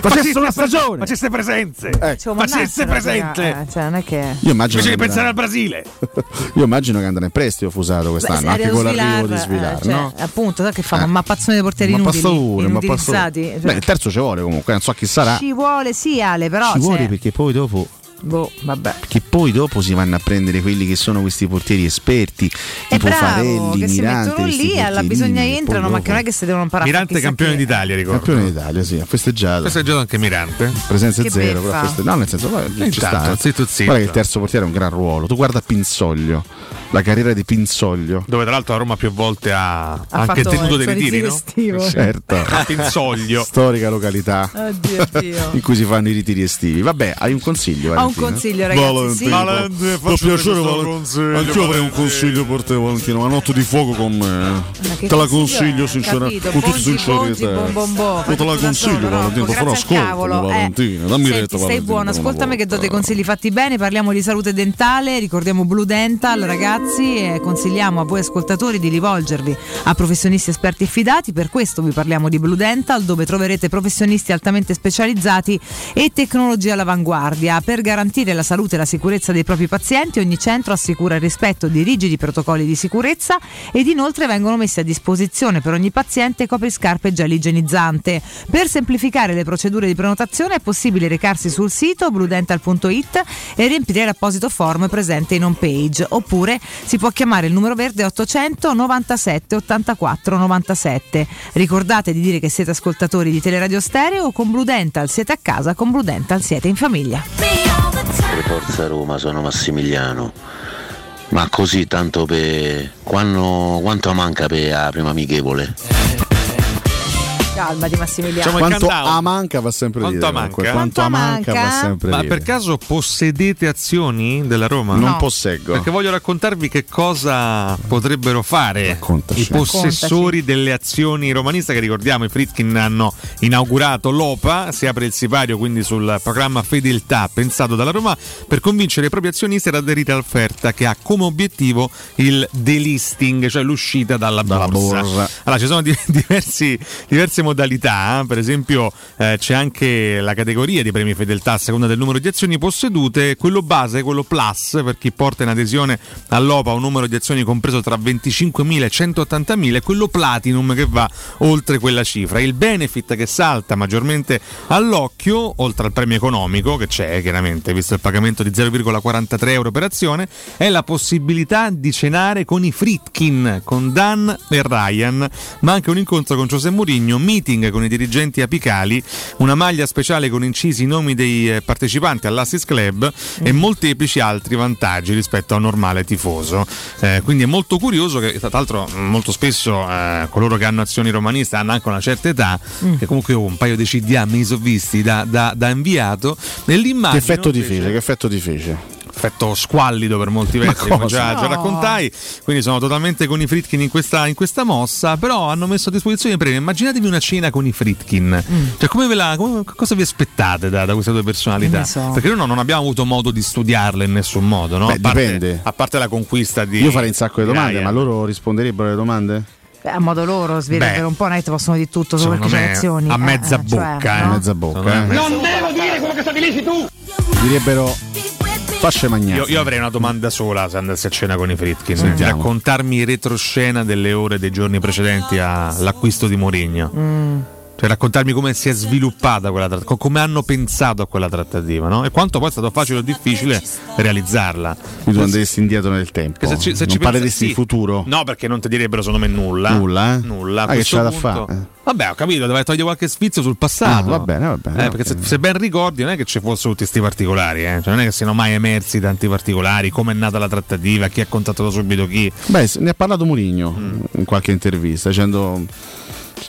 facesse una stagione. Facesse presenze. Cioè, ma Facesse raga, eh, cioè, non è che... Io immagino Invece che che pensare andrà- al Brasile. Io immagino che andrà in prestito Fusato quest'anno, Beh, anche con l'arrivo di Svilar, eh, cioè, no? Appunto, sai che fa? Eh. Un mappazzone dei portieri Ma inutili, pure, ma inutilizzati. Beh, Cioè, il terzo ci vuole comunque, non so chi sarà. ci vuole, sì, Ale, però... Ci vuole cioè, perché poi dopo Boh, vabbè. che poi dopo si vanno a prendere quelli che sono questi portieri esperti, È tipo bravo, Farelli, che si Mirante, mettono questi lì, alla bisogna entrano, ma che non è che si devono imparare a Mirante campione che. d'Italia, ricordo. Campione d'Italia, sì, ha festeggiato. Festeggiato anche Mirante. Presenze Che zero, però feste- no, nel senso, poi ci Intanto, sta. eh. zitto, zitto. Guarda che il terzo portiere è un gran ruolo. Tu guarda Pinzoglio, la carriera di Pinzoglio. Dove tra l'altro la Roma più volte ha, Ha anche tenuto dei ritiri, no? Certo. A Pinzoglio. Storica località Oddio, Dio. in cui si fanno i ritiri estivi. Vabbè, hai un consiglio? Ho un consiglio, ragazzi. Sì. Valentino, fa piacere, Valentino. Anch'io avrei un consiglio per te, Valentino. Una notte di fuoco con me. che Te la consiglio sinceramente. Con tutta sincerità. te la consiglio, Valentino. Rocco, Per favore, grazie al ascoltami, cavolo, eh. Valentina. Dammi retta, stai Valentino, buono, per una ascoltami che do dei consigli fatti bene, parliamo di salute dentale, ricordiamo Blue Dental ragazzi e consigliamo a voi ascoltatori di rivolgervi a professionisti esperti e fidati, per questo vi parliamo di Blue Dental dove troverete professionisti altamente specializzati e tecnologie all'avanguardia. Per garantire la salute e la sicurezza dei propri pazienti ogni centro assicura il rispetto di rigidi protocolli di sicurezza ed inoltre vengono messi a disposizione per ogni paziente copriscarpe e gel igienizzante. Per semplificare le procedure di prenotazione è possibile recarsi sul sito bludental.it e riempire l'apposito form presente in home page oppure si può chiamare il numero verde 800 97 84 97. Ricordate di dire che siete ascoltatori di Teleradio Stereo o con Blue Dental siete a casa, con Blue Dental siete in famiglia. Forza Roma sono Massimiliano. Ma così tanto per. Quando, quanto manca per la prima amichevole? Calmati Massimiliano. Quanto a manca va sempre Quanto dire. a manca? comunque. Quanto Quanto manca va sempre Ma dire. per caso possedete azioni della Roma? Non No. posseggo. Perché voglio raccontarvi che cosa potrebbero fare Raccontaci. i possessori delle azioni romaniste che ricordiamo i Fritkin hanno inaugurato l'OPA, si apre il sipario quindi sul programma Fedeltà pensato dalla Roma per convincere i propri azionisti ad aderire all'offerta che ha come obiettivo il delisting, cioè l'uscita dalla, Dalla borsa. Allora ci sono di- diversi- diverse modalità, eh. per esempio eh, c'è anche la categoria di premi fedeltà a seconda del numero di azioni possedute, quello base, quello plus per chi porta in adesione all'OPA un numero di azioni compreso tra 25.000 e 180.000 e quello platinum che va oltre quella cifra. Il benefit che salta maggiormente all'occhio, oltre al premio economico che c'è chiaramente, visto il pagamento di 0,43 euro per azione, è la possibilità di cenare con i Fritkin, con Dan e Ryan, ma anche un incontro con José Mourinho, meeting con i dirigenti apicali, una maglia speciale con incisi i nomi dei eh, partecipanti all'Assist Club e molteplici altri vantaggi rispetto a un normale tifoso. Eh, quindi è molto curioso che, tra l'altro, mh, molto spesso eh, coloro che hanno azioni romaniste hanno anche una certa età, che comunque io un paio di CDA me li sono visti da, da- da inviato. Nell'immagine Che effetto ti fece? Che effetto ti fece? Effetto squallido per molti versi, come già, già No. raccontai. Quindi sono totalmente con i Fritkin in questa, in questa mossa. Però hanno messo a disposizione i premi. Immaginatevi una cena con i Fritkin. Cioè, come ve la, come- cosa vi aspettate da, da queste due personalità? Mm. So. Perché noi no- non abbiamo avuto modo di studiarle in nessun modo, no? Beh, a, parte, dipende. a parte la conquista di. Io farei un sacco di di domande, Ryan. ma loro risponderebbero alle domande? A modo loro svelirebbero Beh. un po', non è che ti possono dire tutto solo Secondo perché c'è azioni. a mezza Eh, cioè, bocca, eh. no? Mezza bocca, eh. Non devo dire quello che stabilisci tu! Direbbero fasce magnate. Io, io avrei una domanda sola se andassi a cena con i Fritkin. Sentiamo. Raccontarmi retroscena delle ore dei giorni precedenti all'acquisto di Mourinho. Mm. Cioè raccontarmi come si è sviluppata quella trattativa, come hanno pensato a quella trattativa, no? E quanto poi è stato facile o difficile realizzarla. Tu andresti indietro nel tempo. Se ci- se non ci parleresti di sì. futuro. No, perché non ti direbbero secondo me nulla. Nulla, eh? Nulla. Ah, che c'è da fare? Vabbè, ho capito, dovrai togliere qualche sfizio sul passato. Ah, va bene, va bene, Eh, perché se, se ben ricordi, non è che ci fossero tutti questi particolari, eh? Cioè, non è che siano mai emersi tanti particolari, come è nata la trattativa, chi ha contattato subito chi. Beh, se- ne ha parlato Mourinho Mm. in qualche intervista dicendo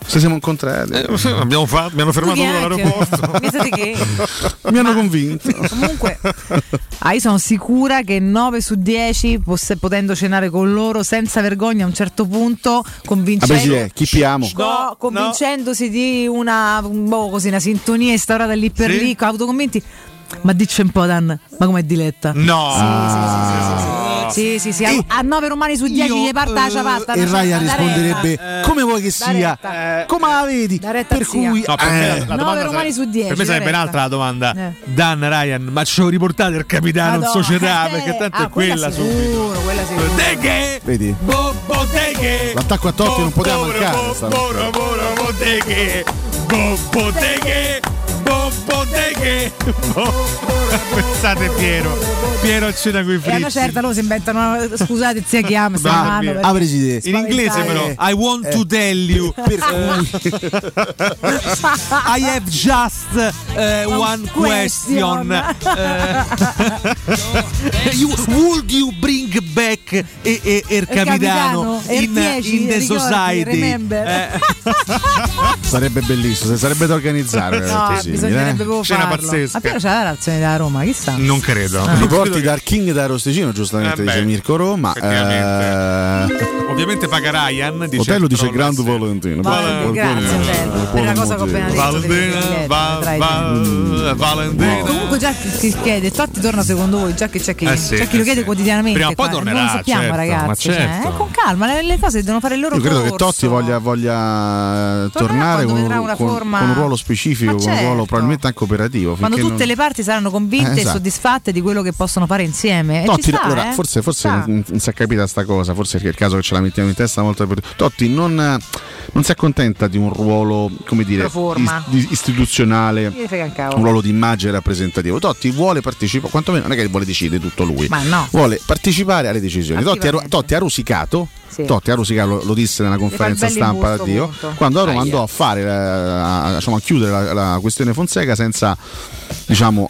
se siamo incontrati. Eh, abbiamo fatto, mi hanno fermato all'aeroporto. Mi hanno convinto. comunque ah, io sono sicura che 9 su 10 poss- potendo cenare con loro senza vergogna a un certo punto Ah, convincendo chi piamo? No, convincendosi di una, boh, così, una sintonia instaurata lì per Sì? lì, con autocommenti. Ma dici un po', Dan, ma com'è diletta? No! Sì, sì, sì, a, a 9 romani su 10 gli parta la ciabatta. E da- Ryan da risponderebbe retta. come vuoi che sia, retta. come la vedi? Per cui No, per eh, la, la Nove domanda romani su dieci, Per me sarebbe un'altra la domanda. Eh. Dan Ryan, ma ce lo riportate il capitano in società? Eh, Perché tanto ah, è quella subito. quella sicuro. Vedi? L'attacco a Totti non poteva mancare. Botteghe! Bo- Botteghe! Bo- Pensate Piero. Piero a cena con i E una frizzi. certa loro si inventano, scusate, zia chiama, sta perché- Ah, Presidente. In inglese però, I want to tell you. Per cui I have just eh, one question. Eh, you- would you bring back e, e, er capitano capitano, er in, 10, in the ricordi, society? Eh, sarebbe bellissimo, se sarebbe da organizzare. No, simile, bisognerebbe eh. proprio Scena farlo. pazzesca. Ma Piero c'ha la reazione della Roma, chissà. non credo. Ah. Li porti dal King da Rosticino, giustamente Eh beh, dice Mirko Roma. Eh, Ovviamente paga Ryan. Dice Otello dice. Grande Valentino. Valentino, grazie, Otello, per la cosa che ho appena detto. Valentina, va, va, Valentina. Comunque già chi, chi chiede, Totti torna secondo voi, già che c'è chi, Eh sì, c'è chi lo eh chiede sì. quotidianamente. Prima poi qua, tornerà, Non sappiamo certo, ma ragazzi, cioè, certo. eh, con calma, le, le cose devono fare il loro Io credo che corso. Totti voglia, voglia tornare quando con, con- forma- con un ruolo specifico, Ma con un ruolo certo. probabilmente anche operativo. Quando tutte non- le parti saranno convinte Eh, e esatto. soddisfatte di quello che possono fare insieme. E Totti, sta, allora, eh? forse, forse non, non si è capita sta cosa, forse è il caso che ce la mettiamo in testa molto per Totti non, non si accontenta di un ruolo, come dire, is- istituzionale, un ruolo di immagine rappresentativo. Totti vuole partecipare, quantomeno non è che vuole decidere tutto lui. Ma no. Vuole partecipare alle varie decisioni. Totti ha, Totti ha rosicato. Sì. Totti ha rosicato, lo, lo disse nella conferenza stampa busto, da Dio, punto. quando la Roma Aia. andò a fare la- a, diciamo, a chiudere la, la questione Fonseca senza diciamo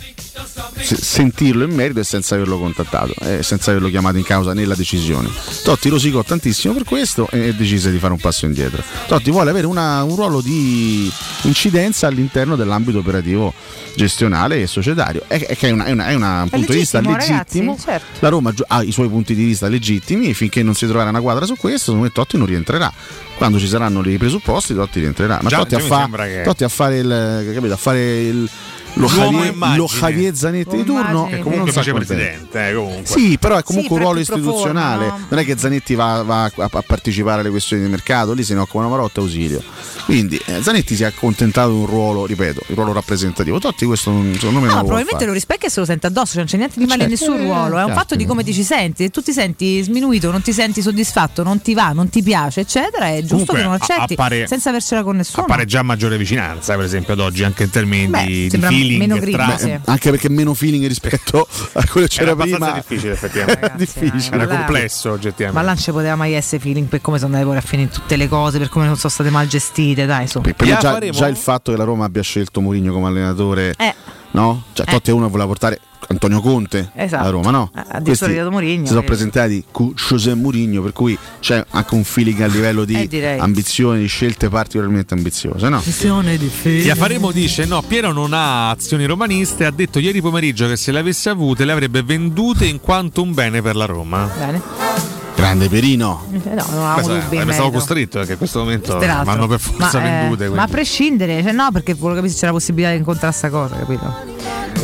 se- sentirlo in merito e senza averlo contattato e senza averlo chiamato in causa nella decisione. Totti rosicò tantissimo per questo e decise di fare un passo indietro. Totti vuole avere una- un ruolo di incidenza all'interno dell'ambito operativo gestionale e societario. È, è che è, una- è una- è una- un punto di vista legittimo, ragazzi, certo. La Roma ha i suoi punti di vista legittimi e finché non si troverà una quadra su questo, secondo me Totti non rientrerà. Quando ci saranno i presupposti, Totti rientrerà. Ma Già- Totti, a, fa- che- Totti a fare il, capito, a fare il lo Javier, lo Javier Zanetti di turno Che comunque non face sta contento. presidente, eh, comunque. Sì, però è comunque Sì, un ruolo istituzionale. forma, no? Non è che Zanetti va, va a, a partecipare alle questioni di mercato, lì se ne occupa una Marotta ausilio. Quindi eh, Zanetti si è accontentato di un ruolo, ripeto, il ruolo rappresentativo. Totti questo non- secondo me No, non lo probabilmente lo rispecchia e se lo sente addosso, cioè non c'è niente di male in Certo, nessun eh, ruolo, è un certo. fatto di come ti ci senti, se tu ti senti sminuito, non ti senti soddisfatto, non ti va, non ti piace, eccetera, è giusto Comunque, che non accetti appare- senza avercela con nessuno. Appare già maggiore vicinanza, per esempio, ad oggi, anche in termini Beh, di, di sembra feeling. meno tra- critici. Beh, anche perché meno feeling rispetto a quello che Era c'era abbastanza prima. difficile, effettivamente. Era difficile. Era là- complesso, Ma oggettivamente. là non ci poteva mai essere feeling per come sono andate poi a finire tutte le cose, per come non sono state mal gestite, dai. Per Ya già, faremo- già il fatto che la Roma abbia scelto Mourinho come allenatore, Eh. No? Cioè, Totti è uno che voleva portare Antonio Conte Esatto. alla Roma, no? Eh, addirittura Questi è arrivato Mourinho, Si sono eh. presentati con José Mourinho, per cui c'è anche un feeling a livello di Eh, direi. ambizioni, di scelte particolarmente ambiziose, no? Questione di Faremo dice: No, Piero non ha azioni romaniste. Ha detto ieri pomeriggio che se le avesse avute le avrebbe vendute in quanto un bene per la Roma. Bene. Grande Perino. Eh, No, non Questo dubbi. è- stavo costretto perché in questo momento vanno per forza ma, eh, vendute. ma a prescindere, cioè, no, perché volevo capire se c'era la possibilità di incontrare sta cosa, capito?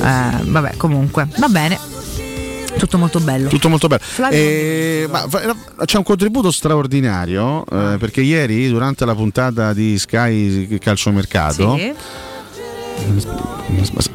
Eh, vabbè, comunque, va bene. Tutto molto bello. Tutto molto bello. Eh, ma c'è un contributo straordinario Ah. eh, perché ieri, durante la puntata di Sky Calciomercato, Sì.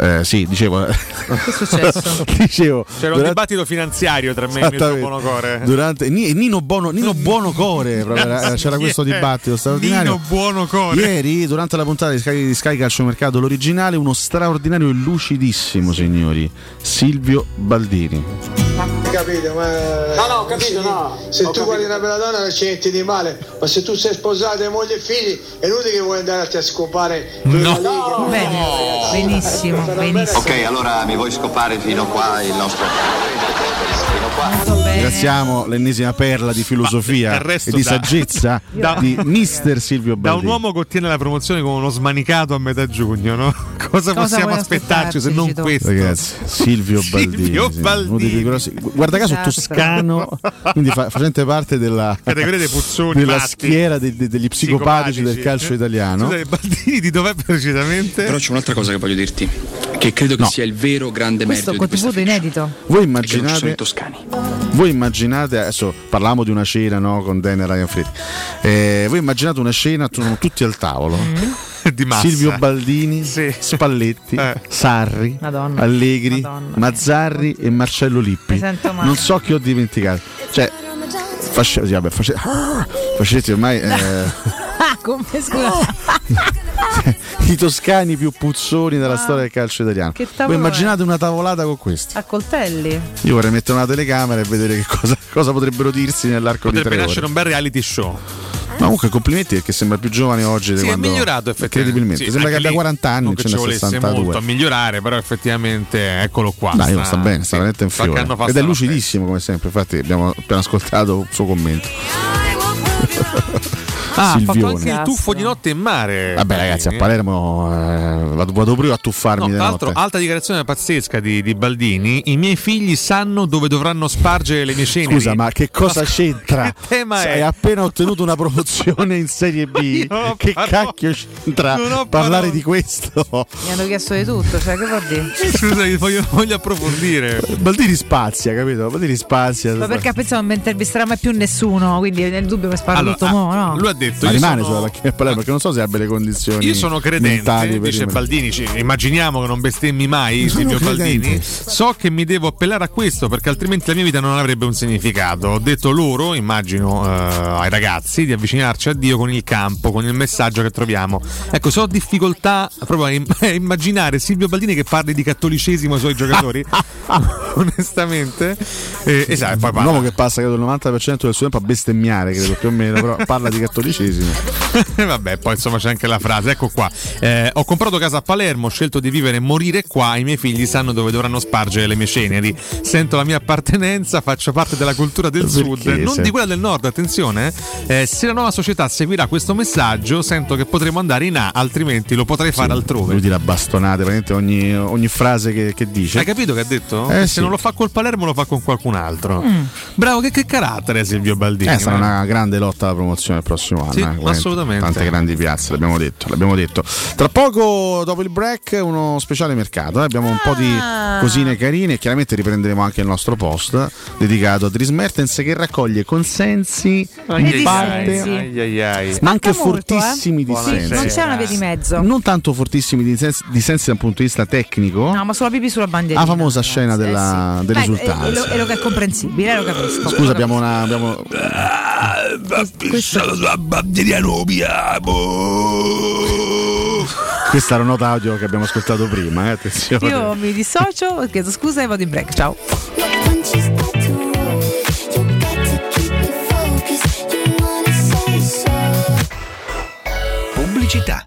Eh, sì, dicevo, Che è successo? dicevo C'era un durante- dibattito finanziario tra me e Esattamente. Buonocore. Durante, Ni- Nino, Bono, Nino Buonocore proprio, c'era questo è? dibattito straordinario. Nino Buonocore. Ieri, durante la puntata di Sky, di Sky Calciomercato, l'originale, uno straordinario e lucidissimo, signori, Silvio Baldini. Capito, ma. No, no, ho capito, no. Se Ho tu capito. guardi una bella donna non c'è niente di male, ma se tu sei sposato e moglie e figli, è inutile che vuoi andare a scopare No. Benissimo, benissimo. Ok, allora mi vuoi scopare fino qua il nostro fino qua. Ringraziamo l'ennesima perla di filosofia resto e di da- saggezza da- di Mister Silvio Da un Baldini. uomo che ottiene la promozione come uno smanicato a metà giugno, no? Cosa, possiamo vuoi aspettarci se non questo? Ragazzi, Silvio Baldini, Silvio sì, Baldini. grossi- guarda caso Esatto. toscano, quindi fa- facente parte della, Categoria dei puzzoni della matti. schiera de- de- degli psicopatici del calcio italiano. Scusa, Baldini di dov'è precisamente? Però c'è un'altra cosa che voglio dirti, che credo che No. sia il vero grande Questo merito di questa contributo inedito. Voi che non ci sono immaginate, i toscani. Voi immaginate, adesso parliamo di una cena no, con Dan e Ryan Fritti. Eh, voi immaginate una cena, sono tutti al tavolo. di massa. Silvio Baldini, Sì. Spalletti, Eh. Sarri, Madonna. Allegri, Madonna. Mazzarri e Marcello Lippi. Non so chi ho dimenticato. Cioè, fasce- sì, vabbè, fasce- Fascetti ormai eh, Ah, come scusa. i toscani più puzzoni della storia del calcio italiano. Ah. Voi immaginate una tavolata con questi? A coltelli. Io vorrei mettere una telecamera e vedere che cosa, cosa potrebbero dirsi nell'arco Potrebbe di tre nascere ore. un bel reality show. Ma comunque complimenti perché sembra più giovane oggi Sì, è migliorato effettivamente. Incredibilmente. Sì, sembra che abbia lì 40 anni, non ce volesse 62. molto a migliorare, però effettivamente eccolo qua. Dai, sta, sta bene, sta veramente in fiore. Ed è lucidissimo come sempre, infatti abbiamo appena ascoltato il suo commento. Ah, ha fatto Silvione. anche il tuffo di notte in mare. Vabbè ragazzi, a Palermo eh, vado, vado proprio a tuffarmi No, tra l'altro, alta dichiarazione pazzesca di, di Baldini. I miei figli sanno dove dovranno spargere le mie ceneri. Scusa, ma che cosa c'entra? Che tema è? Hai appena ottenuto una promozione in Serie B. Che parole. cacchio c'entra parlare parole. di questo? Mi hanno chiesto di tutto, cioè che vuol dire? Scusa, voglio, voglio approfondire. Baldini spazia, capito? Baldini spazia. Ma perché pensavo non mi intervisterà mai più nessuno, quindi nel dubbio mi sparo Allora, tutto mo, no? Lui ha detto: Ma io rimane sono- sulla macchina del Palermo perché non so se abbia le condizioni. Io sono credente, dice. Baldini. immaginiamo che non bestemmi mai Sono Silvio credente. Baldini. So che mi devo appellare a questo perché altrimenti la mia vita non avrebbe un significato. Ho detto loro, immagino eh, ai ragazzi, di avvicinarci a Dio con il campo, con il messaggio che troviamo. Ecco, se ho difficoltà proprio a im- a immaginare Silvio Baldini che parli di cattolicesimo ai suoi giocatori. onestamente. Eh, esatto, poi Un uomo che passa credo il 90% del suo tempo a bestemmiare, credo più o meno, però parla di cattolicesimo. E Vabbè, poi insomma c'è anche la frase. Ecco qua. Eh, ho comprato casa a Palermo, ho scelto di vivere e morire qua. I miei figli sanno dove dovranno spargere le mie ceneri. Sento la mia appartenenza, faccio parte della cultura del sud, non di quella del nord. Attenzione, eh. Eh, se la nuova società seguirà questo messaggio, sento che potremo andare in A, altrimenti lo potrei fare altrove. Lui tira bastonate, praticamente ogni, ogni frase che, che dice. Hai capito che ha detto? Eh, se sì. non lo fa col Palermo, lo fa con qualcun altro. Mm. Bravo, che, che carattere Silvio Baldini. Eh, sarà eh. una grande lotta alla promozione il prossimo anno. Sì, eh, veramente. assolutamente. Tante grandi piazze, l'abbiamo detto, l'abbiamo detto. Tra poco, dopo il break, uno speciale mercato. eh, Abbiamo un po' di Ah. cosine carine e chiaramente riprenderemo anche il nostro post dedicato a Dries Mertens che raccoglie consensi di parte, ai, ai, ai. ma anche molto, eh. fortissimi Sì, dissensi. non c'è una via di mezzo. Non tanto fortissimi dissensi, dissensi dal punto di vista tecnico. No, ma sulla pipì sulla bandiera. La famosa scena della, del Beh, risultato. È, è lo, è lo che è comprensibile, lo capisco. Scusa, abbiamo una. Abbiamo... Questo- bandiera Questa era una nota audio che abbiamo ascoltato prima, eh, attenzione. Io mi dissocio, chiedo scusa e vado in break. Ciao. Pubblicità.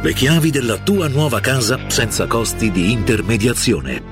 Le chiavi della tua nuova casa senza costi di intermediazione.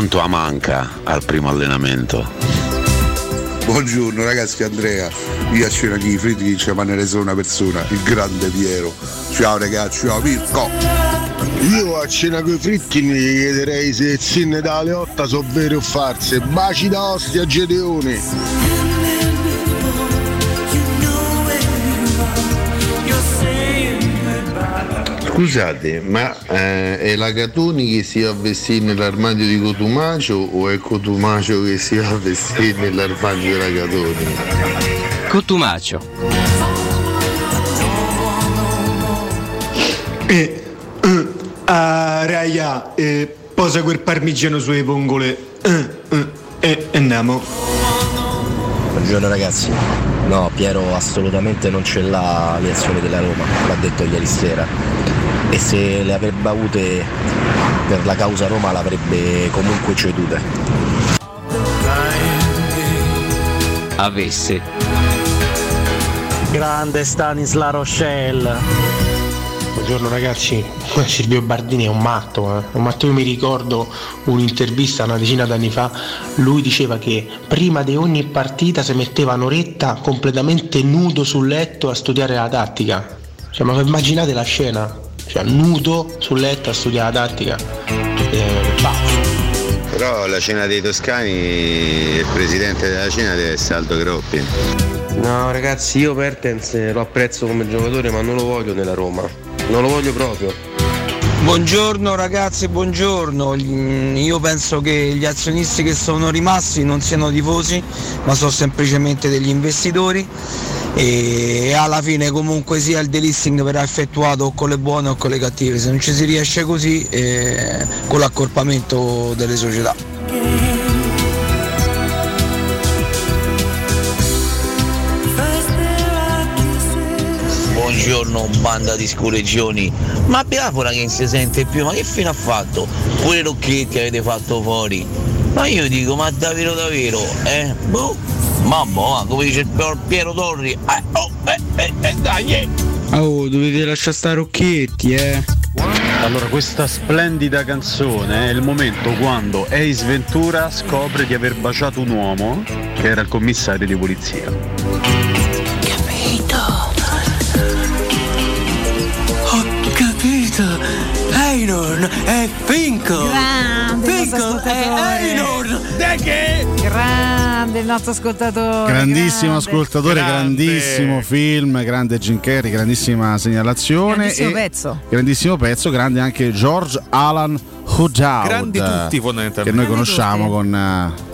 Quanto a manca al primo allenamento? Buongiorno ragazzi Andrea, io a cena di fritti ci rimanere solo una persona, il grande Piero. Ciao ragazzi, ciao Mirko! Io a cena coi fritti mi chiederei se zinne da Leotta sono vere o false. Baci da Ostia Gedeone. Scusate, ma eh, è la Catoni che si va a vestire nell'armadio di Cotumacio o è Cotumacio che si va a vestire nell'armadio della Catoni? Cotumacio. E eh, ah, raia, eh, posa quel parmigiano sulle vongole eh, eh, e andiamo. Buongiorno ragazzi. No, Piero assolutamente non ce l'ha le azioni della Roma, l'ha detto ieri sera. E se le avrebbe avute per la causa Roma l'avrebbe comunque cedute. Avesse. Grande Stanisla Rochelle. Buongiorno ragazzi, Silvio Bardini è un matto, eh. un matto io mi ricordo un'intervista una decina d'anni fa, lui diceva che prima di ogni partita si metteva un'oretta completamente nudo sul letto a studiare la tattica. Cioè, ma immaginate la scena, cioè nudo sul letto a studiare la tattica. Eh, Però la cena dei toscani, il presidente della cena deve essere Aldo Groppi. No ragazzi, io Mertens lo apprezzo come giocatore ma non lo voglio nella Roma. non lo voglio proprio. Buongiorno ragazzi, buongiorno. Mm, Io penso che gli azionisti che sono rimasti non siano tifosi, ma sono semplicemente degli investitori e alla fine comunque sia il delisting verrà effettuato con le buone o con le cattive. Se non ci si riesce così, eh, con l'accorpamento delle società. Buongiorno banda di scureggioni Ma Biafora che non si sente più Ma che fine ha fatto? Pure Rocchetti avete fatto fuori Ma io dico ma davvero davvero Eh? Boh Ma boh ma come dice il Pier- Piero Torri Eh oh eh eh, eh dai eh. Oh, dovete lasciare stare Rocchetti, eh. Allora, questa splendida canzone è il momento quando Ace Ventura scopre di aver baciato un uomo che era il commissario di polizia. Ho capito! Einon è Finkel! Grande Finkel è. Einon! De che? Grande il nostro ascoltatore. Grandissimo grande. ascoltatore, grandissimo film, grande Jim Carrey, grandissima segnalazione. Grandissimo e pezzo. Grandissimo pezzo, grande anche George Alan Hudoud. Grandi tutti, Che fondamentalmente. noi Grandi conosciamo tutti. con eh,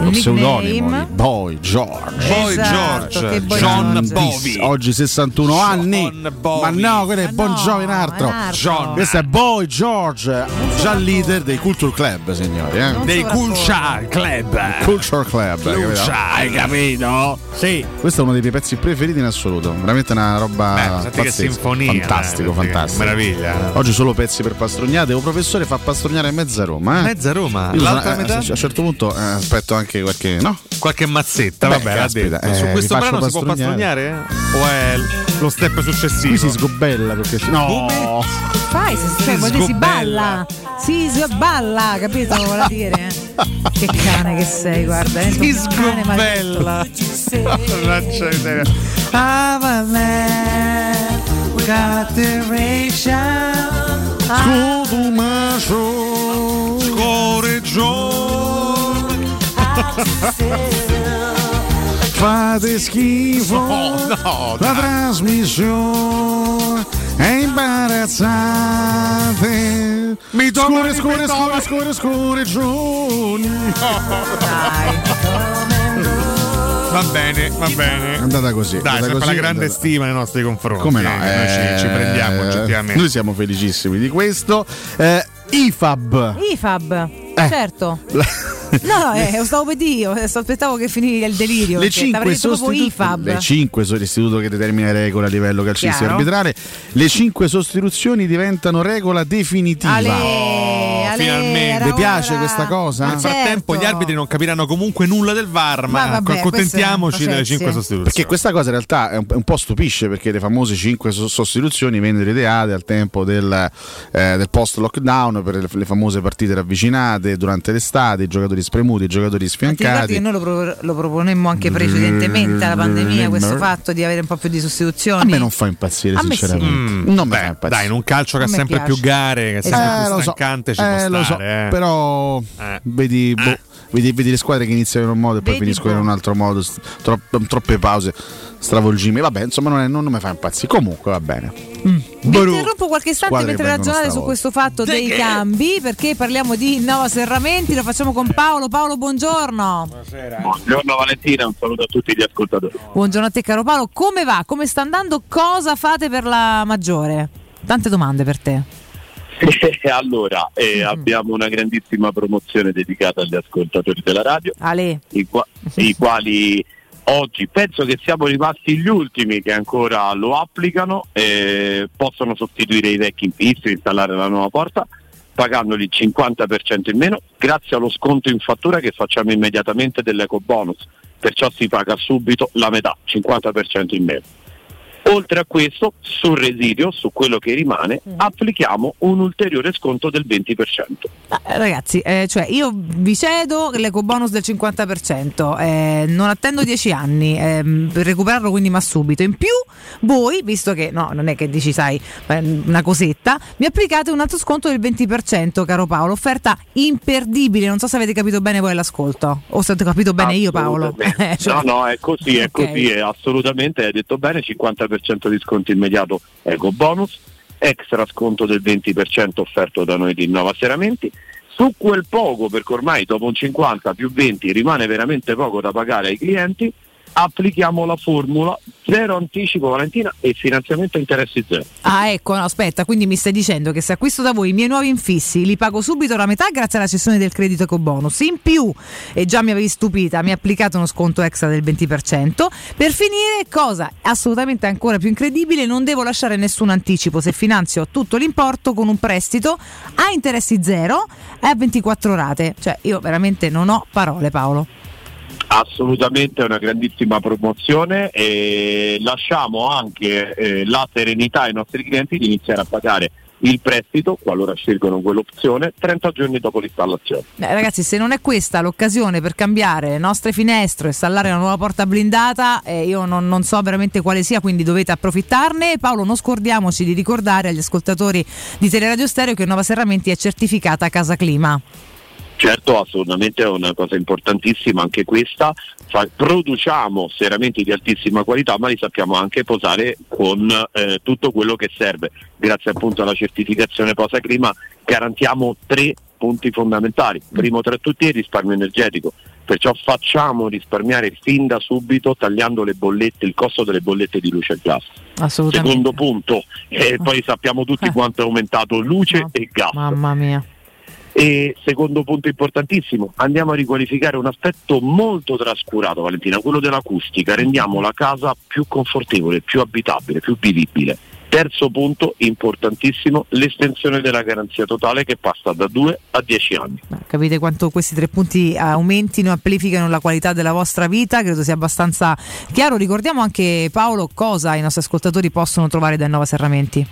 lo pseudonimo di Boy George. Boy Esatto, George, Boy John George. Bovi. Oggi 61 anni. Ma no, quello è Bon Jovi un altro. John. Questo è Boy George, già leader dei Culture Club, signori. Eh? Dei Culture Club. Culture Club, Culture. hai capito? Sì. Questo è uno dei miei pezzi preferiti in assoluto. Veramente una roba Beh, senti che sinfonia, Fantastico, eh, fantastico. meraviglia. Oggi solo pezzi per pastrugnate. Un professore fa pastrugnare mezza Roma. Eh? Mezza Roma. Io L'altra sono- eh, metà? A un certo punto eh, aspetto anche qualche. No? Qualche mazzetta, Beh, vabbè, caspita, eh, Su questo brano si può pastrugnare? O è lo step successivo? Qui si sgobella perché. No! Fai, se, cioè, vuol dire si balla. Si sballa, capito? Vuol dire. Che cane che sei, guarda. Eh, Si un cane sgobella. Mannaggia miseria. Cotumacio Fate schifo. no, la trasmissione è imbarazzante. Mi scure, ripetere. scure, scure, scure, giorni. Va bene, va bene. È andata così. Dai, andata così, la grande andata- stima nei nostri confronti. Come no? eh, noi ci, ci prendiamo Eh, oggettivamente. Noi siamo felicissimi di questo. Eh, IFAB. IFAB, Eh. certo. No, no, eh, stavo per dire, io, aspettavo che finisse il delirio. Le perché cinque, t'avrei detto proprio sostitu- IFAB. le cinque sono l'istituto che determina le regole a livello calcistico arbitrale. Le cinque sostituzioni diventano regola definitiva. Ale, finalmente. Vi piace ora. questa cosa? Nel frattempo certo. gli arbitri non capiranno comunque nulla del VAR, ma, Ma vabbè, accontentiamoci delle processi. 5 sostituzioni. Perché questa cosa in realtà è un, un po' stupisce perché le famose 5 sostituzioni vennero ideate al tempo del, eh, del post-lockdown per le, le famose partite ravvicinate durante l'estate, i giocatori spremuti, i giocatori Ma ti ricordi sfiancati. che noi lo, pro- lo proponemmo anche precedentemente alla pandemia, questo fatto di avere un po' più di sostituzioni? A me non fa impazzire, sinceramente. sì. Non mi Beh, fa impazzire. dai, in un calcio che ha sempre piace. più gare, che è sempre Eh, più lo so, stancante, ci eh, può lo so, stare. eh. però Eh. vedi, boh, vedi, vedi le squadre che iniziano in un modo e poi Vedi, finiscono in boh. un altro modo, tro- troppe pause, stravolgimi. Vabbè, insomma, non, è- non mi fa impazzire. Comunque va bene. Vi interrompo qualche istante Squadre mentre che ragionate su questo fatto dei cambi, perché parliamo di Nova Serramenti, lo facciamo con Paolo. Paolo, buongiorno. Buongiorno Valentina, un saluto a tutti gli ascoltatori. Buongiorno a te caro Paolo, come va? Come sta andando? Cosa fate per la maggiore? Tante domande per te. Allora, eh, Mm. abbiamo una grandissima promozione dedicata agli ascoltatori della radio, i, qua- i quali oggi penso che siamo rimasti gli ultimi che ancora lo applicano, eh, possono sostituire i vecchi infissi, installare la nuova porta pagandoli il 50% in meno grazie allo sconto in fattura che facciamo immediatamente dell'eco bonus, perciò si paga subito la metà, 50% in meno. Oltre a questo, sul residuo, su quello che rimane, applichiamo un ulteriore sconto del 20%. Eh, Ragazzi, eh, cioè io vi cedo l'eco bonus del 50%, eh, non attendo 10 anni ehm, per recuperarlo quindi ma subito. In più voi, visto che no, non è che dici sai eh, una cosetta, mi applicate un altro sconto del 20%, caro Paolo, offerta imperdibile, non so se avete capito bene voi all'ascolto o se avete capito bene io Paolo. Eh, cioè- No, no, è così, è Ok. così, è assolutamente, hai detto bene, 50% di sconto immediato eco bonus, extra sconto del 20% offerto da noi di Innova Serramenti. Su quel poco, perché ormai dopo un 50 più 20 rimane veramente poco da pagare ai clienti, applichiamo la formula zero anticipo Valentina e finanziamento a interessi zero. Ah, ecco, no, aspetta, quindi mi stai dicendo che se acquisto da voi i miei nuovi infissi li pago subito la metà grazie alla cessione del credito ecobonus. In più, e già mi avevi stupita, mi applicate uno sconto extra del 20%. Per finire, cosa assolutamente ancora più incredibile, non devo lasciare nessun anticipo se finanzio tutto l'importo con un prestito a interessi zero e a 24 rate. Cioè, io veramente non ho parole, Paolo. Assolutamente una grandissima promozione e lasciamo anche eh, la serenità ai nostri clienti di iniziare a pagare il prestito, qualora scelgono quell'opzione, 30 giorni dopo l'installazione. Eh, ragazzi, se non è questa l'occasione per cambiare le nostre finestre, installare una nuova porta blindata, eh, io non, non so veramente quale sia, quindi dovete approfittarne. Paolo, non scordiamoci di ricordare agli ascoltatori di Teleradio Stereo che Nuova Serramenti è certificata Casa Clima. Certo, assolutamente è una cosa importantissima anche questa. Fa- produciamo serramenti di altissima qualità, ma li sappiamo anche posare con eh, tutto quello che serve. Grazie appunto alla certificazione Posa Clima garantiamo tre punti fondamentali. Primo tra tutti è il risparmio energetico. Perciò facciamo risparmiare fin da subito tagliando le bollette, il costo delle bollette di luce e gas. Secondo punto, eh, poi sappiamo tutti quanto è aumentato luce e gas. Mamma mia. E secondo punto importantissimo, andiamo a riqualificare un aspetto molto trascurato, Valentina, quello dell'acustica. Rendiamo la casa più confortevole, più abitabile, più vivibile. Terzo punto importantissimo, l'estensione della garanzia totale che passa da 2 a 10 anni. Capite quanto questi tre punti aumentino e amplificano la qualità della vostra vita? Credo sia abbastanza chiaro. Ricordiamo anche Paolo cosa i nostri ascoltatori possono trovare da Innova Serramenti.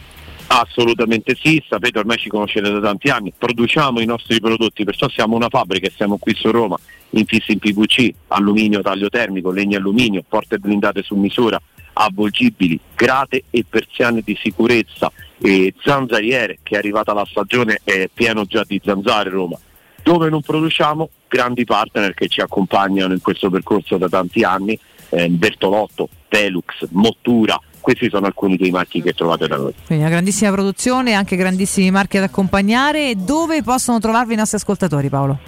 Assolutamente sì, sapete ormai ci conoscete da tanti anni, produciamo i nostri prodotti, perciò siamo una fabbrica siamo qui su Roma, infissi in PVC, alluminio taglio termico, legno alluminio, porte blindate su misura, avvolgibili, grate e persiane di sicurezza, e zanzariere che è arrivata la stagione è pieno già di zanzare Roma. Dove non produciamo grandi partner che ci accompagnano in questo percorso da tanti anni, eh, Bertolotto, Velux, Mottura, questi sono alcuni dei marchi che trovate da noi. Quindi una grandissima produzione, anche grandissimi marchi ad accompagnare. Dove possono trovarvi i nostri ascoltatori, Paolo?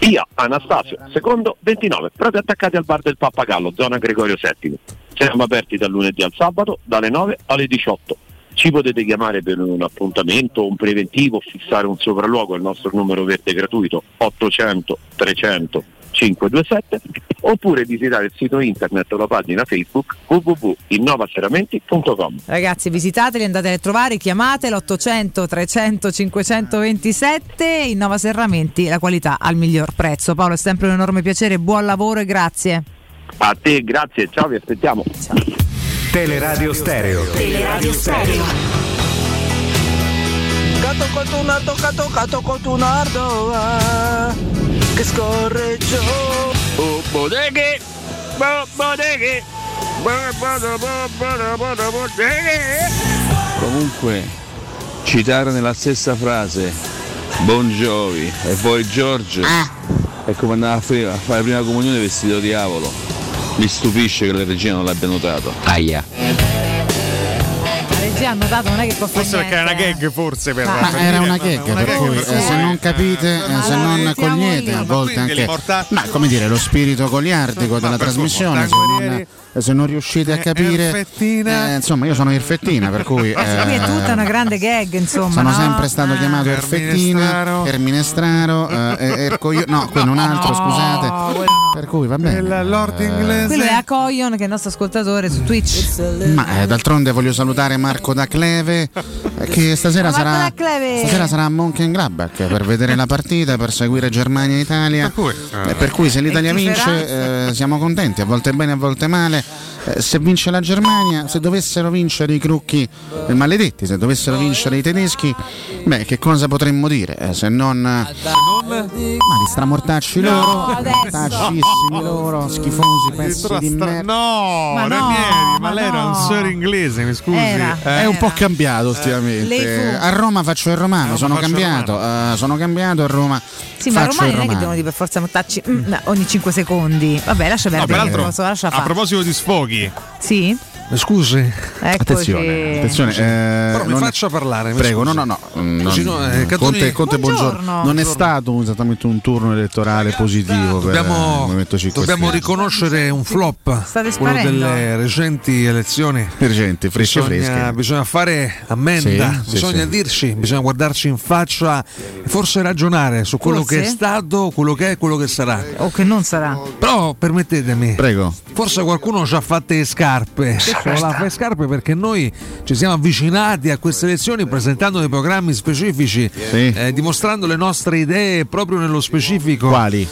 Via Anastasio, secondo 29, proprio attaccati al bar del Pappagallo, zona Gregorio VII. Siamo aperti dal lunedì al sabato, dalle 9 alle 18. Ci potete chiamare per un appuntamento, un preventivo, fissare un sopralluogo al nostro numero verde gratuito 800 300 527 oppure visitare il sito internet o la pagina Facebook www.innovaserramenti.com. Ragazzi, visitateli, andate a trovare, chiamate l'800 300 527 Innova Serramenti, la qualità al miglior prezzo. Paolo, è sempre un enorme piacere, buon lavoro e grazie. A te, grazie, ciao, vi aspettiamo. Teleradio Stereo. Teleradio Stereo. Gatto cotunato, ah, che scorre giù. Oh, bodeghe, bo- bodeghe, bo- bo- bo- bo- bo- bo- bodeghe. Comunque, citare nella stessa frase Bon Jovi e poi George è come andare a fare a fare la prima comunione vestito di diavolo. Mi stupisce che la regina non l'abbia notato. Aia. La regia ha notato, non è che costa Forse perché era una niente. gag, forse per Ma per era dire, una gag, una per cui eh, se non capite, eh, se non cogliete, a volte anche ma come dire, lo spirito goliardico della per trasmissione, se non, se non riuscite a capire, eh, insomma, io sono Irfettina, per cui è tutta eh, una grande gag, insomma. sono no? sempre stato chiamato Erfettina, Erminestraro, eh, Ercoio- no, quello un altro, scusate. Per cui va bene. Il Lord inglese. Quello è Acoion, che è il nostro ascoltatore su Twitch. Ma eh, d'altronde voglio salutare Marco da Cleve eh, che stasera Marco sarà stasera sarà a Monkengrabach per vedere la partita, per seguire Germania e Italia. Eh, per cui se l'Italia vince eh, siamo contenti, a volte bene, a volte male. Eh, se vince la Germania, se dovessero vincere i crucchi eh, maledetti, se dovessero vincere i tedeschi, beh, che cosa potremmo dire? Eh, se non eh, ma di stramortacci loro, mortaccissimi loro, schifosi, pezzi di stra- merda. No, Ma no, Ranieri, ma, ma lei era un no. sir inglese, mi scusi. Era. Eh. È un po' cambiato ultimamente. A Roma faccio il romano, Roma sono cambiato. eh, sono cambiato a Roma. Sì, ma il non è che romano. devono dire per forza mortacci mm, no, ogni 5 secondi. Vabbè, lascia No, perdere. lascia a proposito di sfoghi, Sì? Scusi. Attenzione, attenzione. eh, Però mi non è- faccia parlare. mi Prego, no, scusi. no, no. mm, Così non- no, eh, Conte, Conte, buongiorno. Buongiorno. Non è stato esattamente un turno elettorale positivo per il Dobbiamo, Movimento 5 dobbiamo riconoscere un flop, State quello sparendo. delle recenti elezioni. Recenti, fresche, bisogna, fresche. bisogna fare ammenda, Sì, sì, bisogna sì. dirci, bisogna guardarci in faccia e forse ragionare su quello Forse? che è stato, quello che è e quello che sarà. O che non sarà. Però permettetemi, Prego. forse qualcuno ci ha fatte le scarpe. Ci ha le scarpe perché noi ci siamo avvicinati a queste elezioni presentando dei programmi specifici, Sì. eh, dimostrando le nostre idee proprio nello specifico. Quali?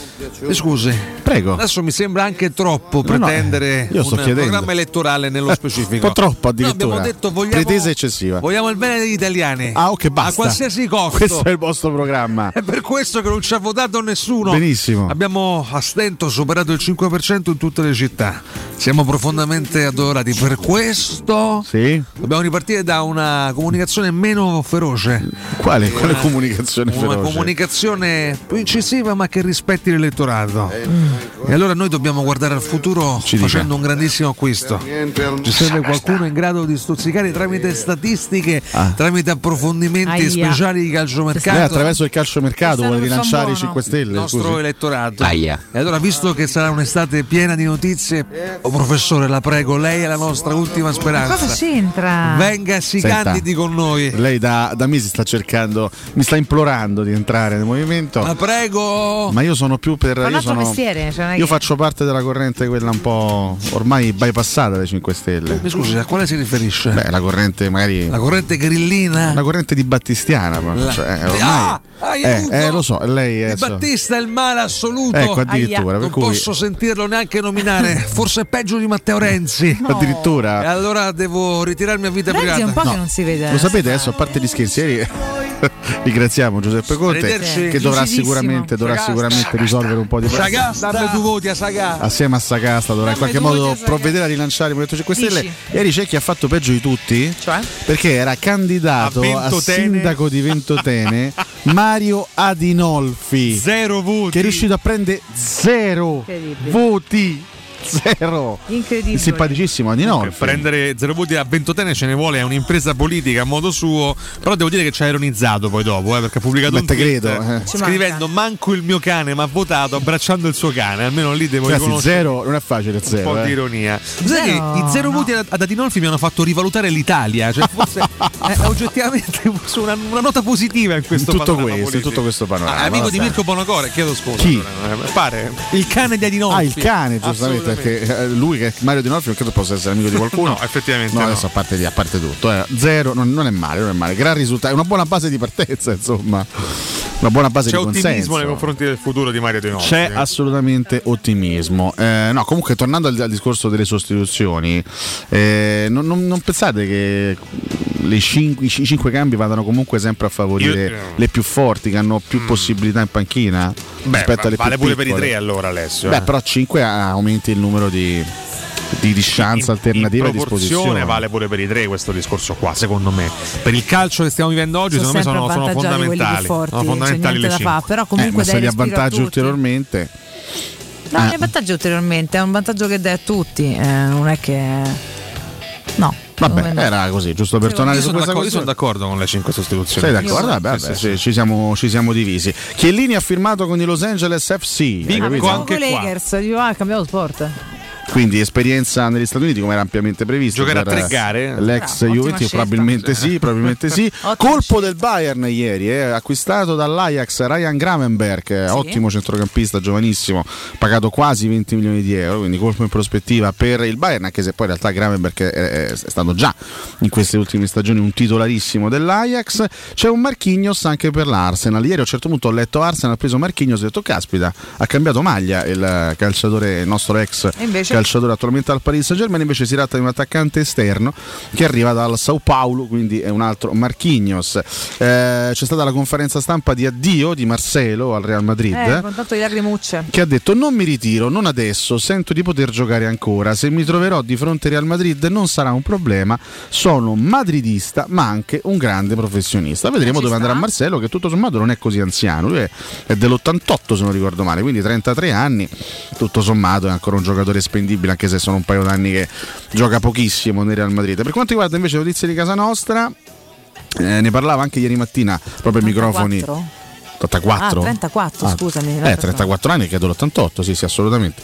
Eh, Scusi, Prego. adesso mi sembra anche troppo No, no, pretendere io sto un chiedendo. programma elettorale nello specifico. Un po' troppo No, addirittura. abbiamo detto vogliamo, Pretesa eccessiva. vogliamo il bene degli italiani. Ah, ok, basta. A qualsiasi costo. Questo è il vostro programma. È per questo che non ci ha votato nessuno. Benissimo. Abbiamo a stento superato il 5% in tutte le città. Siamo profondamente adorati. Per questo Sì? dobbiamo ripartire da una comunicazione meno feroce. Quale, quale Una- comunicazione Una feroce? comunicazione più incisiva ma che rispetti l'elettorato. E allora noi dobbiamo guardare al futuro Ci dica. facendo un grandissimo acquisto. Ci serve qualcuno in grado di stuzzicare tramite statistiche, Ah. tramite approfondimenti Aia. speciali di Lei calciomercato. attraverso il calciomercato vuole rilanciare i buono. 5 Stelle? il nostro scusi. elettorato. Aia. E allora, visto che sarà un'estate piena di notizie, oh professore, la prego, lei è la nostra ultima Cosa speranza. c'entra? Venga e si Senta. candidi con noi. Lei da, da mesi sta cercando, mi sta implorando di entrare nel movimento. La prego. Ma io sono più per. Io, altro sono- mestiere, cioè è io che- faccio parte della corrente quella un po' ormai bypassata dai 5 Stelle. Mi scusi, a quale si riferisce? Beh, la corrente magari. La corrente grillina? La corrente di Battistiana. La- cioè, ormai, Ah, eh, eh, lo so, lei Di adesso- Battista è il male assoluto. Ecco, addirittura. Aia. Per non cui, posso sentirlo neanche nominare. Forse è peggio di Matteo Renzi. E addirittura. Allora devo ritirarmi a vita Renzi è un privata. po' che non si vede. Lo sapete adesso, a parte gli scherzi, ieri ringraziamo Giuseppe Conte Arrivederci. che dovrà sicuramente, dovrà Sagasta. sicuramente risolvere un po' di problemi. Sagasta, due voti a Sagasta. Assieme a Sagasta dovrà in qualche modo a provvedere a rilanciare il Movimento 5 Stelle. Dici? Ieri c'è chi ha fatto peggio di tutti Cioè? perché era candidato A a, sindaco di Ventotene Mario Adinolfi Zero voti. che è riuscito a prendere zero voti. Zero. Incredibile. Il simpaticissimo Adinolfi. Prendere zero voti a Ventotene ce ne vuole, è un'impresa politica a modo suo, però devo dire che ci ha ironizzato poi dopo, eh, perché ha pubblicato Beh, un tweet credo, eh. Scrivendo manco il mio cane ma ha votato abbracciando il suo cane, almeno lì devo Ragazzi, riconoscere zero non è facile un po' zero. di eh. ironia. Sai Zero, che i zero no. voti ad ad Adinolfi mi hanno fatto rivalutare l'Italia, cioè forse è oggettivamente una, una nota positiva in questo In tutto panorama questo, in tutto questo panorama, Ah, amico di. Mirko Bonocore, chiedo scusa. Chi? allora, eh, Pare il cane di Adinolfi. Ah, il cane, giustamente. Perché eh, lui che è Mario Di Nolfi non credo possa essere amico di qualcuno. No, effettivamente No, no. adesso a parte, di- a parte tutto, eh, zero, non, non è male, non è male. Gran risultato, è una buona base di partenza, insomma. Una buona base C'è di ottimismo consenso. nei confronti del futuro di Mario Adinolfi. C'è assolutamente ottimismo. Eh, no, comunque tornando al, al discorso delle sostituzioni, eh, non, non- non pensate che le cinque- i cinque cambi vadano comunque sempre a favorire Io- le più forti, che hanno più possibilità in panchina Beh, rispetto alle vale più pure per i piccole? tre allora Alessio. Beh, eh. però 5 aumenti il numero di, di, di chance alternative a in proporzione disposizione. vale pure per i tre questo discorso qua, secondo me. Per il calcio che stiamo vivendo oggi, Sono secondo me sono, sono fondamentali. forti, sono c'è fondamentali le fare, però Eh, comunque ma se li a avvantaggi ulteriormente. No, Ah. li avvantaggi ulteriormente, è un vantaggio che dai a tutti, eh, non è che... No. Vabbè, no. era così, giusto per tornare su questa d'accordo, io sono d'accordo con le cinque sostituzioni. Sei d'accordo? Vabbè, sì, vabbè, sì. sì, Ci, siamo, ci siamo divisi. Chiellini ha firmato con i Los Angeles FC. capito? anche qua. Lakers, ah, ha cambiato sport. Quindi esperienza negli Stati Uniti come era ampiamente previsto. Giocare a per, tre eh, gare? L'ex Bravo, Juventus probabilmente sì, probabilmente sì. Colpo scelta. del Bayern ieri, eh, acquistato dall'Ajax Ryan Gravenberg, eh, Sì. ottimo centrocampista, giovanissimo, pagato quasi 20 milioni di euro, quindi colpo in prospettiva per il Bayern, anche se poi in realtà Gravenberg è, è- è stato già in queste ultime stagioni un titolarissimo dell'Ajax. C'è un Marquinhos anche per l'Arsenal. Ieri a un certo punto ho letto Arsenal ha preso Marquinhos e ho detto caspita, ha cambiato maglia il calciatore, il nostro ex E invece? Calciatore attualmente al Paris Saint Germain, invece si tratta di un attaccante esterno che arriva dal Sao Paulo, quindi è un altro Marquinhos. Eh, c'è stata la conferenza stampa di addio di Marcelo al Real Madrid. Eh, con tanto di lacrimucce. Che ha detto: Non mi ritiro, non adesso. Sento di poter giocare ancora. Se mi troverò di fronte al Real Madrid non sarà un problema. Sono madridista, ma anche un grande professionista. Vedremo Ci dove sta. andrà Marcelo, che tutto sommato non è così anziano. Lui è, è dell'88, se non ricordo male, quindi 33 anni. Tutto sommato è ancora un giocatore spendibile attendibile, anche se sono un paio d'anni che gioca pochissimo nel Real Madrid. Per quanto riguarda invece le notizie di casa nostra, eh, ne parlava anche ieri mattina proprio ai microfoni. 84? Ah, 34, scusami. Eh, 34 anni, credo l'88, sì, sì, assolutamente.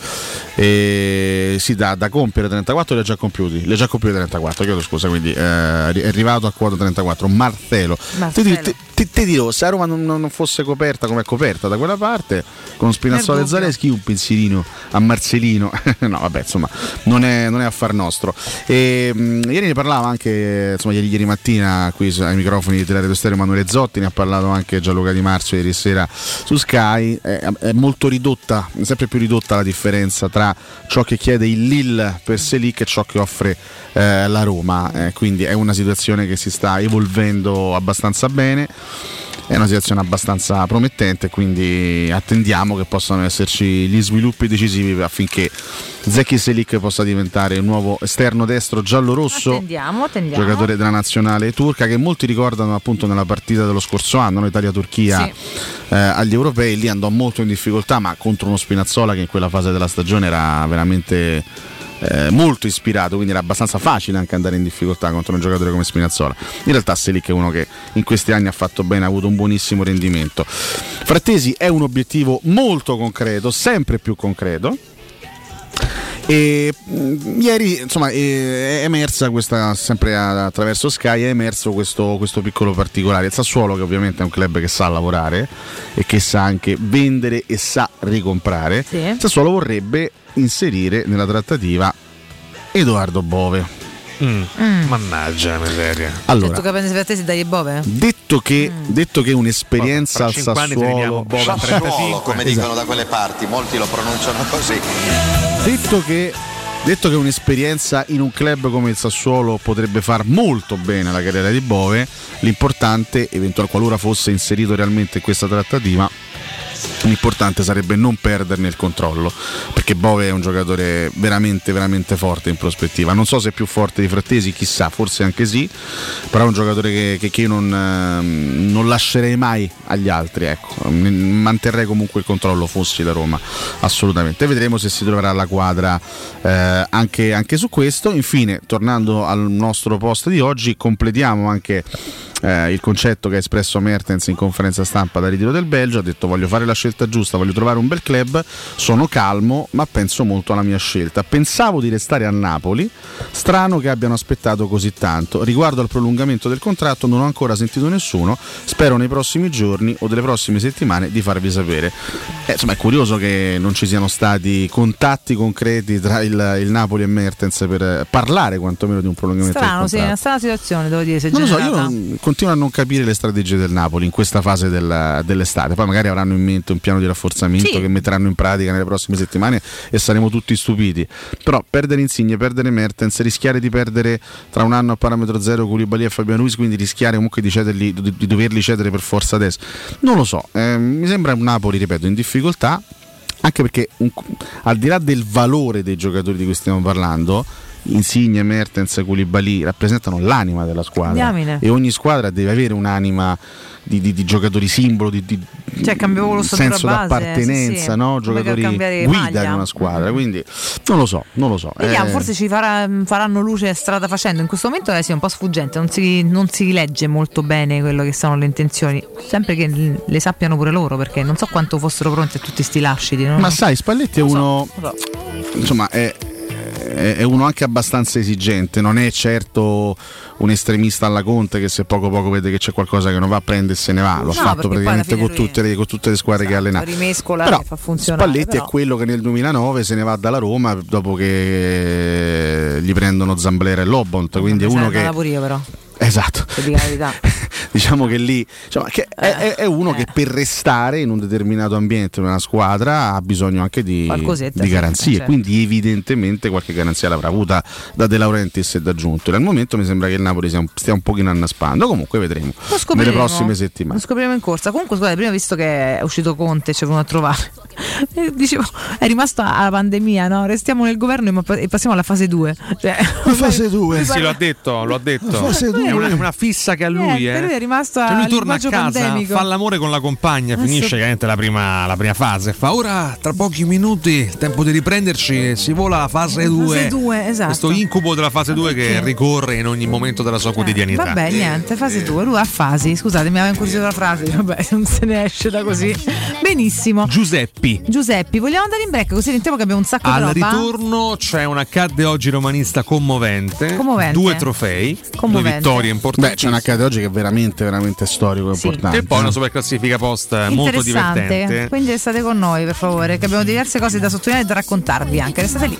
E, sì, da, da compiere 34 li ha già compiuti, li ha già compiuti 34, chiedo scusa, quindi eh, è arrivato a quota 34. Martelo. Martelo. Ti, ti- ti- ti dirò, se a Roma non, non fosse coperta come è coperta da quella parte, con Spinazzola e. Zaleschi, un pensierino a Marcelino. no, vabbè, insomma, non è, non è affar nostro. E, mh, ieri ne parlava anche, insomma, ieri, ieri mattina qui ai microfoni di Teleradio Stereo Emanuele Zotti, ne ha parlato anche Gianluca Di Marzio ieri sera su Sky. È, è molto ridotta, sempre più ridotta la differenza tra ciò che chiede il Lille per Selic e ciò che offre eh, la Roma. Eh, quindi è una situazione che si sta evolvendo abbastanza bene. È una situazione abbastanza promettente, quindi attendiamo che possano esserci gli sviluppi decisivi affinché Zeki Selic possa diventare il nuovo esterno destro giallo-rosso Attendiamo, attendiamo. giocatore della nazionale turca che molti ricordano appunto nella partita dello scorso anno, no? Italia-Turchia eh, agli europei, lì andò molto in difficoltà ma contro uno Spinazzola che in quella fase della stagione era veramente eh, molto ispirato, quindi era abbastanza facile anche andare in difficoltà contro un giocatore come Spinazzola. In realtà Selic è uno che in questi anni ha fatto bene, ha avuto un buonissimo rendimento. Frattesi è un obiettivo molto concreto, sempre più concreto. E mh, ieri insomma eh, è emersa questa, sempre attraverso Sky, è emerso questo, questo piccolo particolare. Il Sassuolo, che ovviamente è un club che sa lavorare e che sa anche vendere e sa ricomprare, Sì. Sassuolo vorrebbe inserire nella trattativa Edoardo Bove. Mm. Mannaggia la miseria. Allora, detto che, detto che un'esperienza al Sassuolo Bove a 35. Sassuolo, come Esatto. dicono da quelle parti, molti lo pronunciano così. Detto che, detto che un'esperienza in un club come il Sassuolo potrebbe far molto bene alla carriera di Bove, l'importante, eventual qualora fosse inserito realmente in questa trattativa, l'importante sarebbe non perderne il controllo, perché Bove è un giocatore veramente, veramente forte in prospettiva. Non so se è più forte di Frattesi, chissà, forse anche sì, però è un giocatore che, che- che io non, ehm, non lascerei mai agli altri, ecco. Manterrei comunque il controllo fossi da Roma, assolutamente. Vedremo se si troverà la quadra eh, anche, anche su questo. Infine, tornando al nostro post di oggi, completiamo anche eh, il concetto che ha espresso Mertens in conferenza stampa da ritiro del Belgio, ha detto voglio fare la scelta giusta, voglio trovare un bel club, sono calmo ma penso molto alla mia scelta. Pensavo di restare a Napoli, strano che abbiano aspettato così tanto. Riguardo al prolungamento del contratto non ho ancora sentito nessuno, spero nei prossimi giorni o delle prossime settimane di farvi sapere. Eh, insomma è curioso che non ci siano stati contatti concreti tra il, il Napoli e Mertens per parlare quantomeno di un prolungamento Strano, del sì, contratto. una strana situazione, devo dire. Non lo so, io continuo a non capire le strategie del Napoli in questa fase del- dell'estate. Poi magari avranno in mente un piano di rafforzamento Sì. che metteranno in pratica nelle prossime settimane e saremo tutti stupiti. Però perdere Insigne, perdere Mertens, rischiare di perdere tra un anno a parametro zero Koulibaly e Fabiano Ruiz, quindi rischiare comunque di, cederli- di- di doverli cedere per forza adesso. Non lo so, eh, mi sembra un Napoli, ripeto, in difficoltà. Anche perché un- al di là del valore dei giocatori di cui stiamo parlando, Insigne, Mertens, Koulibaly rappresentano l'anima della squadra Diamine. e ogni squadra deve avere un'anima di, di- di giocatori simbolo, di, di Cioè, cambiavo lo statura senso base, d'appartenenza, sì, sì. no? Giocatori guida maglia. di una squadra. Quindi non lo so, non lo so. Vediamo, Eh, forse ci farà- faranno luce strada facendo. In questo momento è sì, un po' sfuggente, non si, non si legge molto bene quello che sono le intenzioni. Sempre che le sappiano pure loro, perché non so quanto fossero pronti a tutti sti lasciti. no? Ma sai, Spalletti è uno. lo so. Insomma, è, è- uno anche abbastanza esigente, non è certo un estremista alla Conte che se poco poco vede che c'è qualcosa che non va prende e se ne va, l'ho No, fatto praticamente con lui- tutte, le, con tutte le squadre che ha allenato. rimescola Però fa funzionare. Spalletti però. è quello che nel 2009 se ne va dalla Roma dopo che gli prendono Zamblera e Lobont, quindi è uno che... pure io, però. Esatto. diciamo che lì diciamo, che è, è, uno eh. che per restare in un determinato ambiente, in una squadra, ha bisogno anche di, di garanzie. Certo. Quindi, evidentemente, qualche garanzia l'avrà avuta da De Laurentiis e da Giunto. Al momento mi sembra che il Napoli stia un, stia un pochino annaspando. Comunque, vedremo nelle prossime settimane. Lo scopriremo in corsa. Comunque, scusate, prima visto che è uscito Conte, ci è venuto a trovare. Eh, dicevo, è rimasto alla pandemia, no? Restiamo nel governo e passiamo alla fase 2. Cioè, fase 2? Eh sì, lo ha detto, lo ha detto. Fase 2 una, è una fissa che ha lui, Niente, eh. lui è rimasto Cioè, lui al torna a casa, pandemico. fa l'amore con la compagna, finisce chiaramente la prima, la prima fase. Fa ora, tra pochi minuti, il tempo di riprenderci, si vola alla fase 2. Fase 2, esatto. Questo incubo della fase 2 che ricorre in ogni momento della sua quotidianità. Vabbè, niente, fase 2. Lui ha fasi. Scusate, mi aveva incuriosito la frase. Vabbè, non se ne esce da così. Benissimo. Giuseppi. Giuseppi, vogliamo andare in break così sentiamo che abbiamo un sacco Al di roba. ritorno c'è un accadde oggi romanista commovente, Commovente. due trofei, Commovente. due vittorie importanti. Beh, c'è un accade oggi che è veramente, veramente storico e importante. E poi una super classifica post eh, molto Interessante. divertente. Quindi restate con noi, per favore, che abbiamo diverse cose da sottolineare e da raccontarvi anche. Restate lì.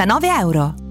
299 euro.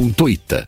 gratuita.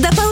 Da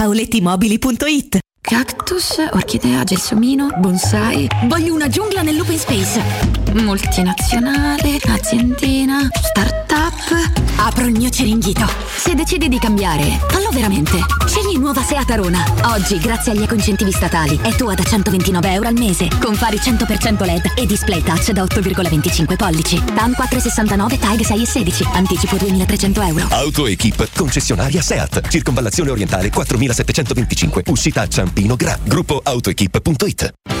paolettimobili.it. Cactus, orchidea, gelsomino, bonsai. Voglio una giungla nell'open space. Multinazionale, aziendina, startup. Apro il mio ceringhito. Se decidi di cambiare, fallo veramente. Scegli nuova Seat Arona. Oggi, grazie agli ecoincentivi statali, è tua da 129 euro al mese. Con fari 100% LED e display touch da 8,25 pollici. TAN 469 TAG 6 e 16. Anticipo 2300 euro. AutoEquip, concessionaria SEAT, circonvallazione orientale 4725, uscita a Ciampino Gra, gruppo autoequip.it.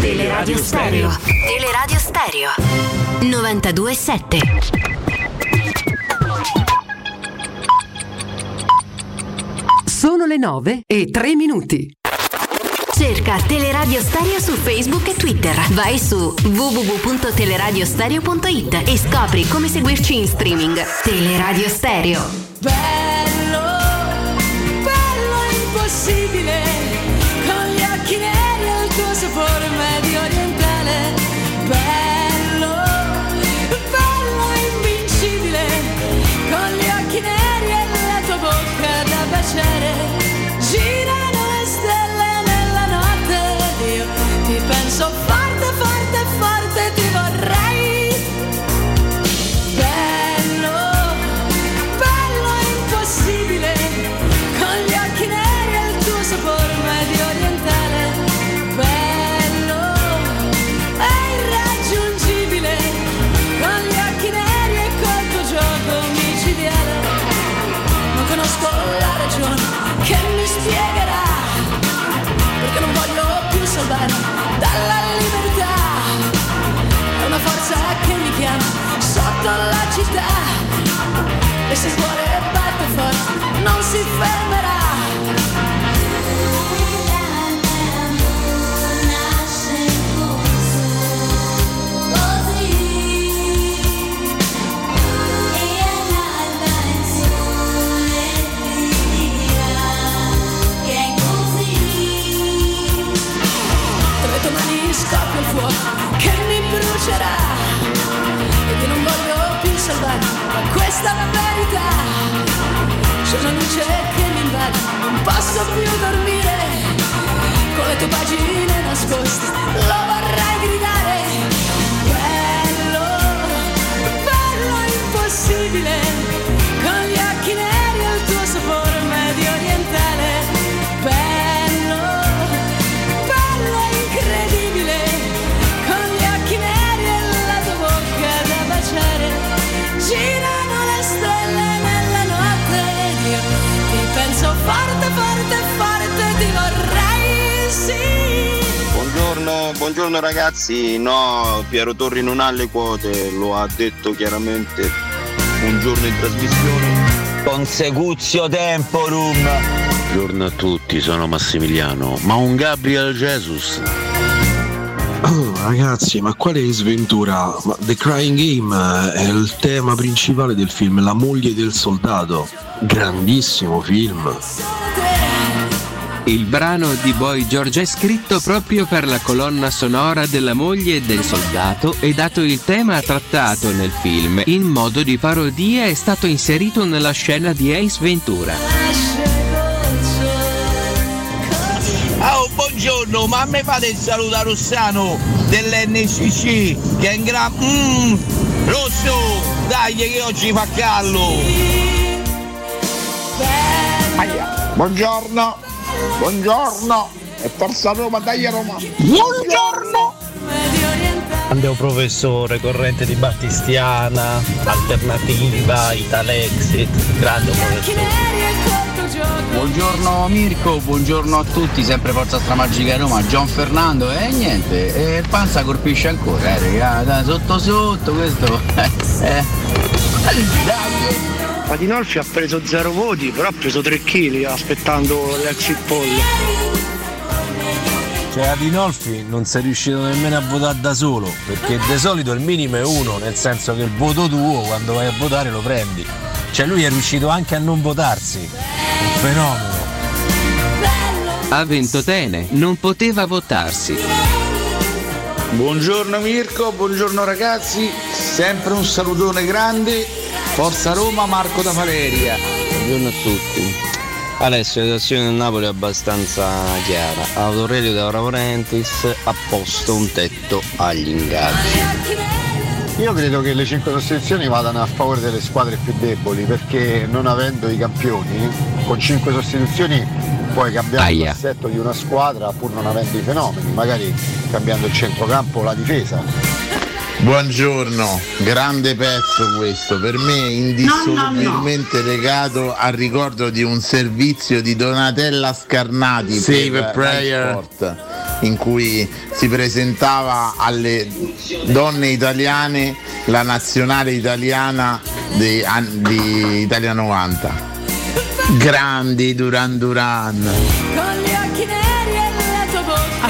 Teleradio Stereo. Teleradio Stereo. 92.7. Sono le 9 e 3 minuti. Cerca Teleradio Stereo su Facebook e Twitter. Vai su www.teleradiostereo.it e scopri come seguirci in streaming. Teleradio Stereo. Bello, bello impossibile, il tuo brucerà ed io non voglio più salvarmi ma questa verità. C'è una luce che mi invade non posso più dormire. Con le tue pagine nascoste lo vorrei gridare. Bello bello impossibile Buongiorno, ragazzi, no, Piero Torri non ha le quote, lo ha detto chiaramente un giorno in trasmissione. Consecuzio temporum. Buongiorno a tutti, sono Massimiliano, ma un Gabriel Jesus. Oh, ragazzi, ma quale sventura? Ma The Crying Game è il tema principale del film, La moglie del soldato. Grandissimo film. Il brano di Boy George è scritto proprio per la colonna sonora della moglie del soldato e dato il tema trattato nel film in modo di parodia è stato inserito nella scena di Ace Ventura. Oh, buongiorno, ma me fate il saluto a Rossano dell'NCC che è in gran... Mmm, rosso, dai che oggi fa callo. Buongiorno, buongiorno, e forza Roma, dai Roma. Buongiorno. Grande professore, corrente di Battistiana, alternativa, Italexit, grande professore. Buongiorno Mirko, buongiorno a tutti, sempre Forza Stramagica Roma, Gian Fernando e niente, e il panza colpisce ancora, eh, raga, dai, sotto sotto questo. eh. Adinolfi ha preso zero voti, però ha preso 3 kg aspettando l'exit poll. Cioè Adinolfi non sei riuscito nemmeno a votare da solo, perché di solito il minimo è uno, nel senso che il voto tuo quando vai a votare lo prendi. Cioè lui è riuscito anche a non votarsi. Un fenomeno. A Ventotene non poteva votarsi. Buongiorno Mirko, buongiorno ragazzi, sempre un salutone grande, Forza Roma Marco da Valeria. Buongiorno a tutti. Adesso la situazione del Napoli è abbastanza chiara. Autorelio da Laurentiis ha posto un tetto agli ingaggi. Io credo che le cinque sostituzioni vadano a favore delle squadre più deboli perché non avendo i campioni, con cinque sostituzioni puoi cambiare Aia. l'assetto di una squadra pur non avendo i fenomeni, magari cambiando il centrocampo o la difesa. Buongiorno, grande pezzo questo, per me indissolubilmente legato al ricordo di un servizio di Donatella Scarnati Save per a prayer. Sport, in cui si presentava alle donne italiane la nazionale italiana di, di Italia 90. Grandi Duran Duran. Con gli occhi neri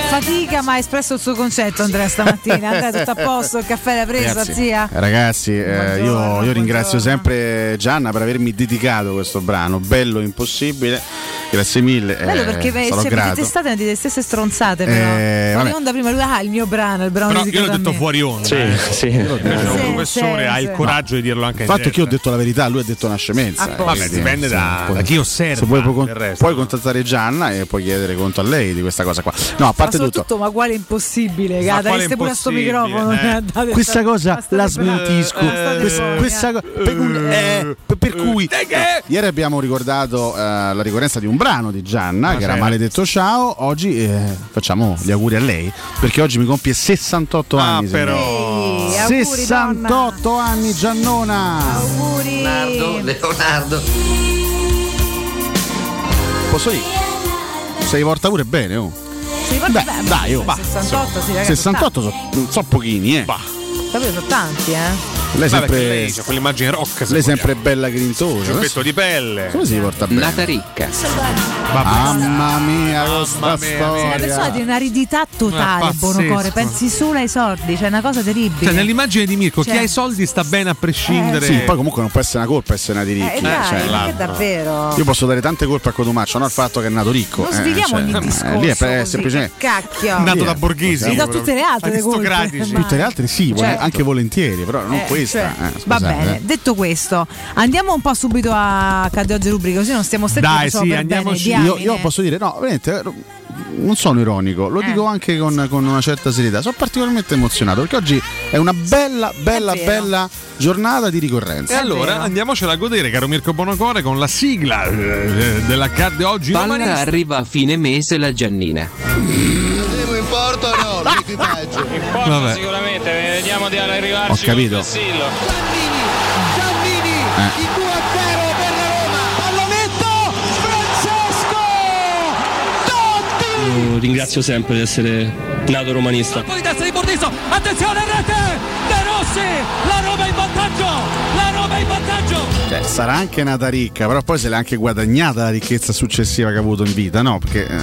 fatica ma ha espresso il suo concetto Andrea stamattina. Andrea tutto a posto, il caffè l'ha preso, Ragazzi, zia? Ragazzi, eh, io, io ringrazio sempre Gianna per avermi dedicato questo brano, bello impossibile. Grazie mille. Bello eh, perché ve- sarò cioè, grato. avete state nelle stesse stronzate però. Eh, Fuori onda prima lui ah il mio brano, il brano Però io l'ho detto fuori onda. Sì, eh. sì. Un Sì, professore sì, ha il coraggio di dirlo anche Il fatto è che io ho detto la verità, lui ha detto una scemenza. A posto. Vabbè, dipende da- da chi osserva, Se vuoi puoi, con- del resto, puoi no? contattare Gianna e puoi chiedere conto a lei di questa cosa qua. No, a Ma parte tutto. soprattutto, ma quale impossibile, Ma quale pure a sto microfono. eh? ne date Questa sta- cosa ma la smentisco. Ma eh. co- per, cui- eh, ieri abbiamo ricordato eh, la ricorrenza di un brano di Gianna che era sì. Maledetto Ciao. Oggi eh, facciamo gli auguri a lei perché oggi mi compie 68 Ah, anni. però. Ehi, auguri, 68 anni Giannona. Auguri. Leonardo. Posso dire? Sei porta pure bene, oh. Sì, Beh, dai, oh. 68, sì, ragazzi. 68 sono so pochini, eh. Davvero sono tanti, eh. Lei sempre, lei c'ha quell'immagine rock. se lei vogliamo. sempre bella grintosa. Giubbetto di pelle. Come si porta bene? Nata ricca. Mamma mia, Mamma mia, una persona storia. di un'aridità totale, pazzesco. Bonocore. Pensi solo ai soldi, cioè è una cosa terribile. Cioè, nell'immagine di Mirko, Cioè- chi ha i soldi sta bene a prescindere. Sì, poi comunque non può essere una colpa essere nati ricchi. Eh, dai, cioè, perché davvero. io posso dare tante colpe a Cotumaccio, non al fatto che è nato ricco. Non eh, sviliamo cioè, ogni eh, discorso. lì è, è così, semplicemente Cacchio. Nato da eh, borghesi. Mi do tutte le altre aristocratici. Tutte le altre sì, vole- Certo. anche volentieri, però non Eh, questa. cioè, eh, va bene, eh. detto questo, andiamo un po' subito a Cadde oggi rubrica, così non stiamo stretti. Dai, sì, andiamoci. bene, Io, io posso dire, no, veramente, eh, non sono ironico, lo Eh. dico anche con, con una certa serietà. Sono particolarmente emozionato perché oggi è una bella, bella, bella giornata di E ricorrenza. allora vero. andiamocela a godere, caro Mirko Bonocore, con la sigla eh, della card oggi Palla romanista. arriva a fine mese la Giannina. In porto o no? L'equipaggio. Vabbè. Sicuramente, vediamo di arrivarci Ho capito. Sillo. Giannini, Eh. il 2-0 per la Roma. Pallonetto, Francesco Totti. ringrazio sempre di essere nato romanista. Poi testa di Bordiso, attenzione rete! De Rossi, la Roma in vantaggio! Cioè, sarà anche nata ricca, però poi se l'ha anche guadagnata la ricchezza successiva che ha avuto in vita, no? Perché eh,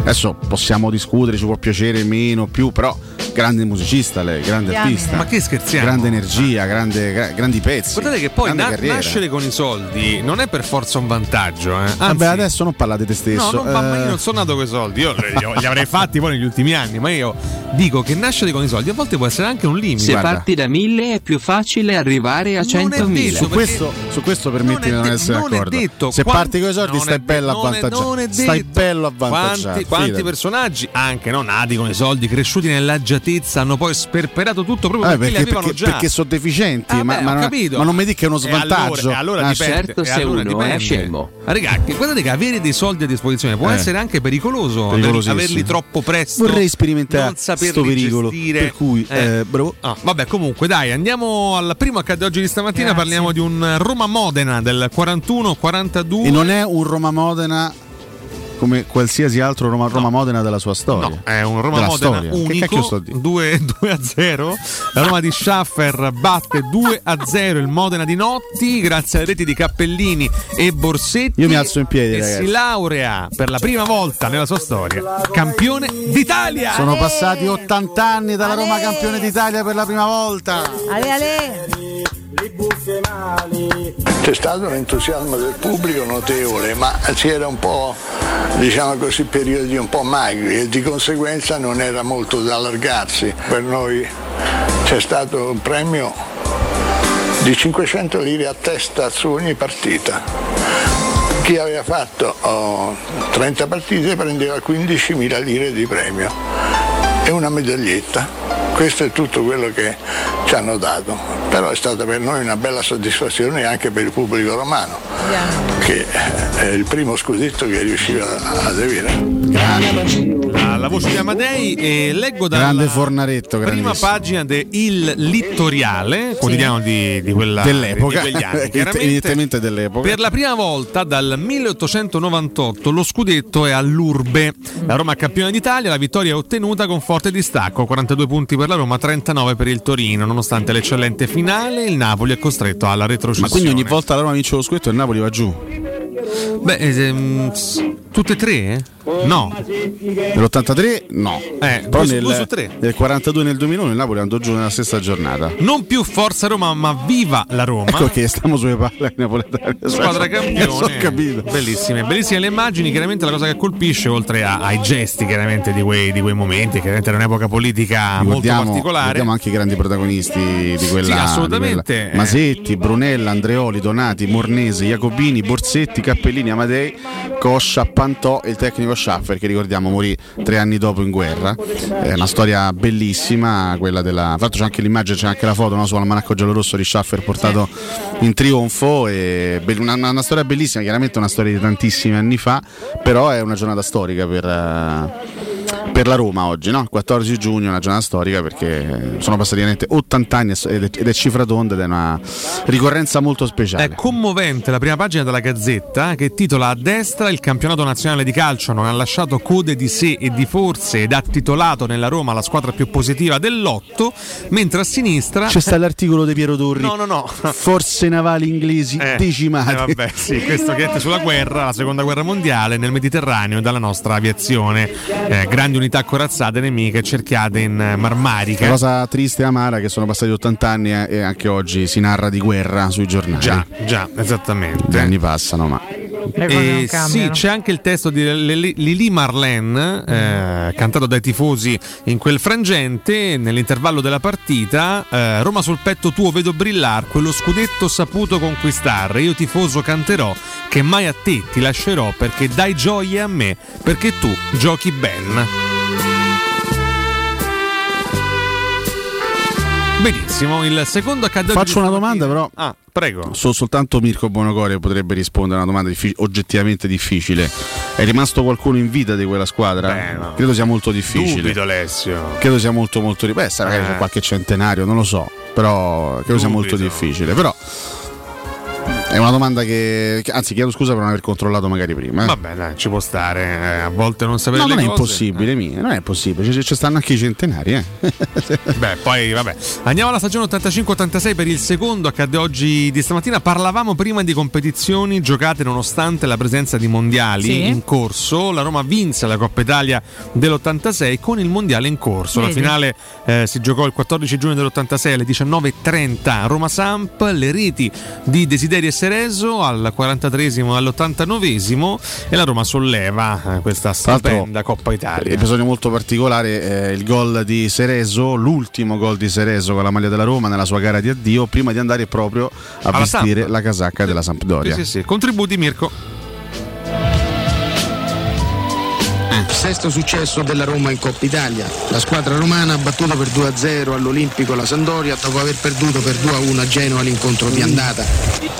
adesso possiamo discutere, ci può piacere meno, più, però grande musicista lei, grande Diamine. artista. Ma che scherziamo? Grande energia, grande- gra- grandi pezzi. Guardate che poi na- nascere con i soldi non è per forza un vantaggio, eh. Anzi, Vabbè, adesso non parlate te stesso. No, non, ma- ma io eh, non sono nato con i soldi, io li, avrei fatti poi negli ultimi anni, ma io dico che nascere con i soldi a volte può essere anche un limite. Se Guarda. parti da 1000 è più facile arrivare a Non è 100.000. detto, su, questo, su questo permettimi di non essere non è d'accordo. detto. Se Quanti- parti con i soldi non stai è de- bello non è- avvantaggiato. non è Stai bello avvantaggiato. Quanti, quanti personaggi, anche non nati con i soldi, cresciuti nell'agiatezza, hanno poi sperperato tutto proprio Eh, perché, perché, perché- perché sono deficienti, Ah, ma, beh, ma non- ma non mi dica che è uno allora- svantaggio. E allora, Ah, dipende. certo e se allora uno dipende. è scemo. Ah, Raga, guardate che avere dei soldi a disposizione può Eh. essere anche pericoloso. averli- troppo presto. Vorrei sperimentare non saperli sto pericolo. gestire. Per cui, Eh. eh, bravo. Ah, vabbè, comunque, dai, andiamo al primo accade oggi di stamattina. Grazie. Parliamo di un Roma-Modena del 41-42. E non è un Roma-Modena come qualsiasi altro Roma- Roma-Modena della sua storia. No, è un Della Roma-Modena storia. Che cacchio unico, sto a dire? 2, 2 a 0. La Roma di Schaffer batte 2 a 0 il Modena di Notti grazie alle reti di Cappellini e Borsetti. Io mi alzo in piedi, e ragazzi. si laurea per la prima volta nella sua storia campione d'Italia. Sono passati 80 anni dalla Roma campione d'Italia per la prima volta. Ale ale. C'è stato un entusiasmo del pubblico notevole, ma si era un po', diciamo così, periodi un po' magri e di conseguenza non era molto da allargarsi. Per noi c'è stato un premio di 500 lire a testa su ogni partita. Chi aveva fatto oh, 30 partite prendeva 15.000 lire di premio e una medaglietta. Questo è tutto quello che ci hanno dato, però è stata per noi una bella soddisfazione anche per il pubblico romano, che è il primo scudetto che riusciva ad avere. La, la voce di Amadei e leggo dalla Grande Fornaretto, prima pagina de Il Littoriale, quotidiano di, di quella dell'epoca, di anni, dell'epoca. Per la prima volta dal 1898 lo scudetto è all'Urbe. La Roma è campione d'Italia, la vittoria è ottenuta con forte distacco, 42 punti per la Roma, 39 per il Torino. Nonostante l'eccellente finale, il Napoli è costretto alla retrocessione. Ma quindi ogni volta la Roma vince lo scudetto e il Napoli va giù. Beh, ehm, tutte e tre? eh? No. Nell'83 no. Eh, due- nel, nel 42 e nel 2001 il Napoli andò giù nella stessa giornata. Non più Forza Roma, ma viva la Roma. Ecco che stiamo sulle palle ai napoletani. Squadra campione. Ho capito. Bellissime, bellissime le immagini. Chiaramente la cosa che colpisce, oltre a- ai gesti chiaramente di quei, di quei momenti, chiaramente era un'epoca politica molto Ricordiamo, particolare. ricordiamo anche i grandi protagonisti di quella. Sì, assolutamente. di quella. Masetti, Brunella, Andreoli, Donati, Mornese, Jacobini, Borsetti, Cappellini, Amadei, Coscia, Pantò e il tecnico Schaffer che ricordiamo morì tre anni dopo in guerra. È una storia bellissima, quella della. L'altro c'è anche l'immagine, c'è anche la foto no, su Almanacco Giallorosso di Schaffer portato in trionfo. E una, una- una storia bellissima, chiaramente una storia di tantissimi anni fa, però è una giornata storica per. Eh, per la Roma oggi, no? 14 giugno è una giornata storica perché sono passati veramente 80 anni ed è, ed è cifra tonda ed è una ricorrenza molto speciale. È commovente la prima pagina della Gazzetta che titola A destra il campionato nazionale di calcio non ha lasciato code di sé e di forze ed ha titolato nella Roma la squadra più positiva dell'otto, mentre a sinistra C'è sta l'articolo di Piero Torri. No, no, no. Forze navali inglesi Eh, decimate. eh, vabbè, sì, questo che è sulla guerra, la seconda guerra mondiale nel Mediterraneo e dalla nostra aviazione. Eh, grandi unità corazzate nemiche cerchiate in eh, Marmarica. La cosa triste e amara che sono passati 80 anni e anche oggi si narra di guerra sui giornali. Già, già, esattamente. Gli anni passano, ma. Eh, sì, c'è anche il testo di Lili Marlene, eh, cantato dai tifosi in quel frangente. Nell'intervallo della partita, eh, Roma sul petto tuo vedo brillar, quello scudetto saputo conquistare. Io tifoso canterò che mai a te ti lascerò perché dai gioie a me, perché tu giochi ben. Benissimo, il secondo accade oggi Faccio una domanda, però. Ah, prego. So- soltanto Mirko Bonocore potrebbe rispondere a una domanda diffi- oggettivamente difficile. È rimasto qualcuno in vita di quella squadra? Beh, no. Credo sia molto difficile. Dubito Alessio. Credo sia molto molto Beh, magari Eh. c'è qualche centenario, non lo so. Però credo sia molto Dubito. difficile. Però è una domanda che. che- Anzi, chiedo scusa per non aver controllato magari prima. eh. Vabbè, dai, ci può stare. eh, a volte non sapere No, non è cose. impossibile, mia, non è possibile. Ci, ci stanno anche i centenari, eh. Beh, poi vabbè. Andiamo alla stagione 85-86 per il secondo accadde oggi di stamattina. Parlavamo prima di competizioni giocate nonostante la presenza di mondiali Sì. in corso. La Roma vinse la Coppa Italia dell'86 con il mondiale in corso. La Vedi. finale eh, si giocò il 14 giugno dell'86 alle 19.30 Roma Samp. Le reti di Desiderio e Sereso al 43esimo e all'89esimo e la Roma solleva eh, questa stupenda Coppa Italia. Episodio molto particolare, eh, il gol di Sereso, l'ultimo gol di Sereso con la maglia della Roma nella sua gara di addio, prima di andare proprio a Alla vestire Samp. la casacca della Sampdoria. Sì, sì, sì. Contributi Mirko. Sesto successo della Roma in Coppa Italia. La squadra romana ha battuto per 2-0 all'Olimpico la Sandoria dopo aver perduto per 2-1 a Genova l'incontro di andata.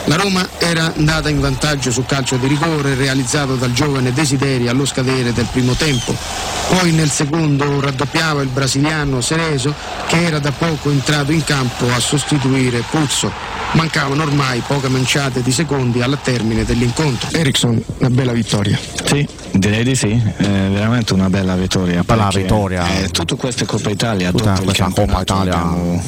La Roma era andata in vantaggio sul calcio di rigore realizzato dal giovane Desideri allo scadere del primo tempo. Poi nel secondo raddoppiava il brasiliano Cereso che era da poco entrato in campo a sostituire Puzzo. Mancavano ormai poche manciate di secondi al termine dell'incontro. Ericsson, una bella vittoria. Sì, direi di sì, è veramente una bella vittoria. Bella vittoria. eh, tutte queste Coppa Italia, Tutta dopo il questa Coppa Italia. abbiamo,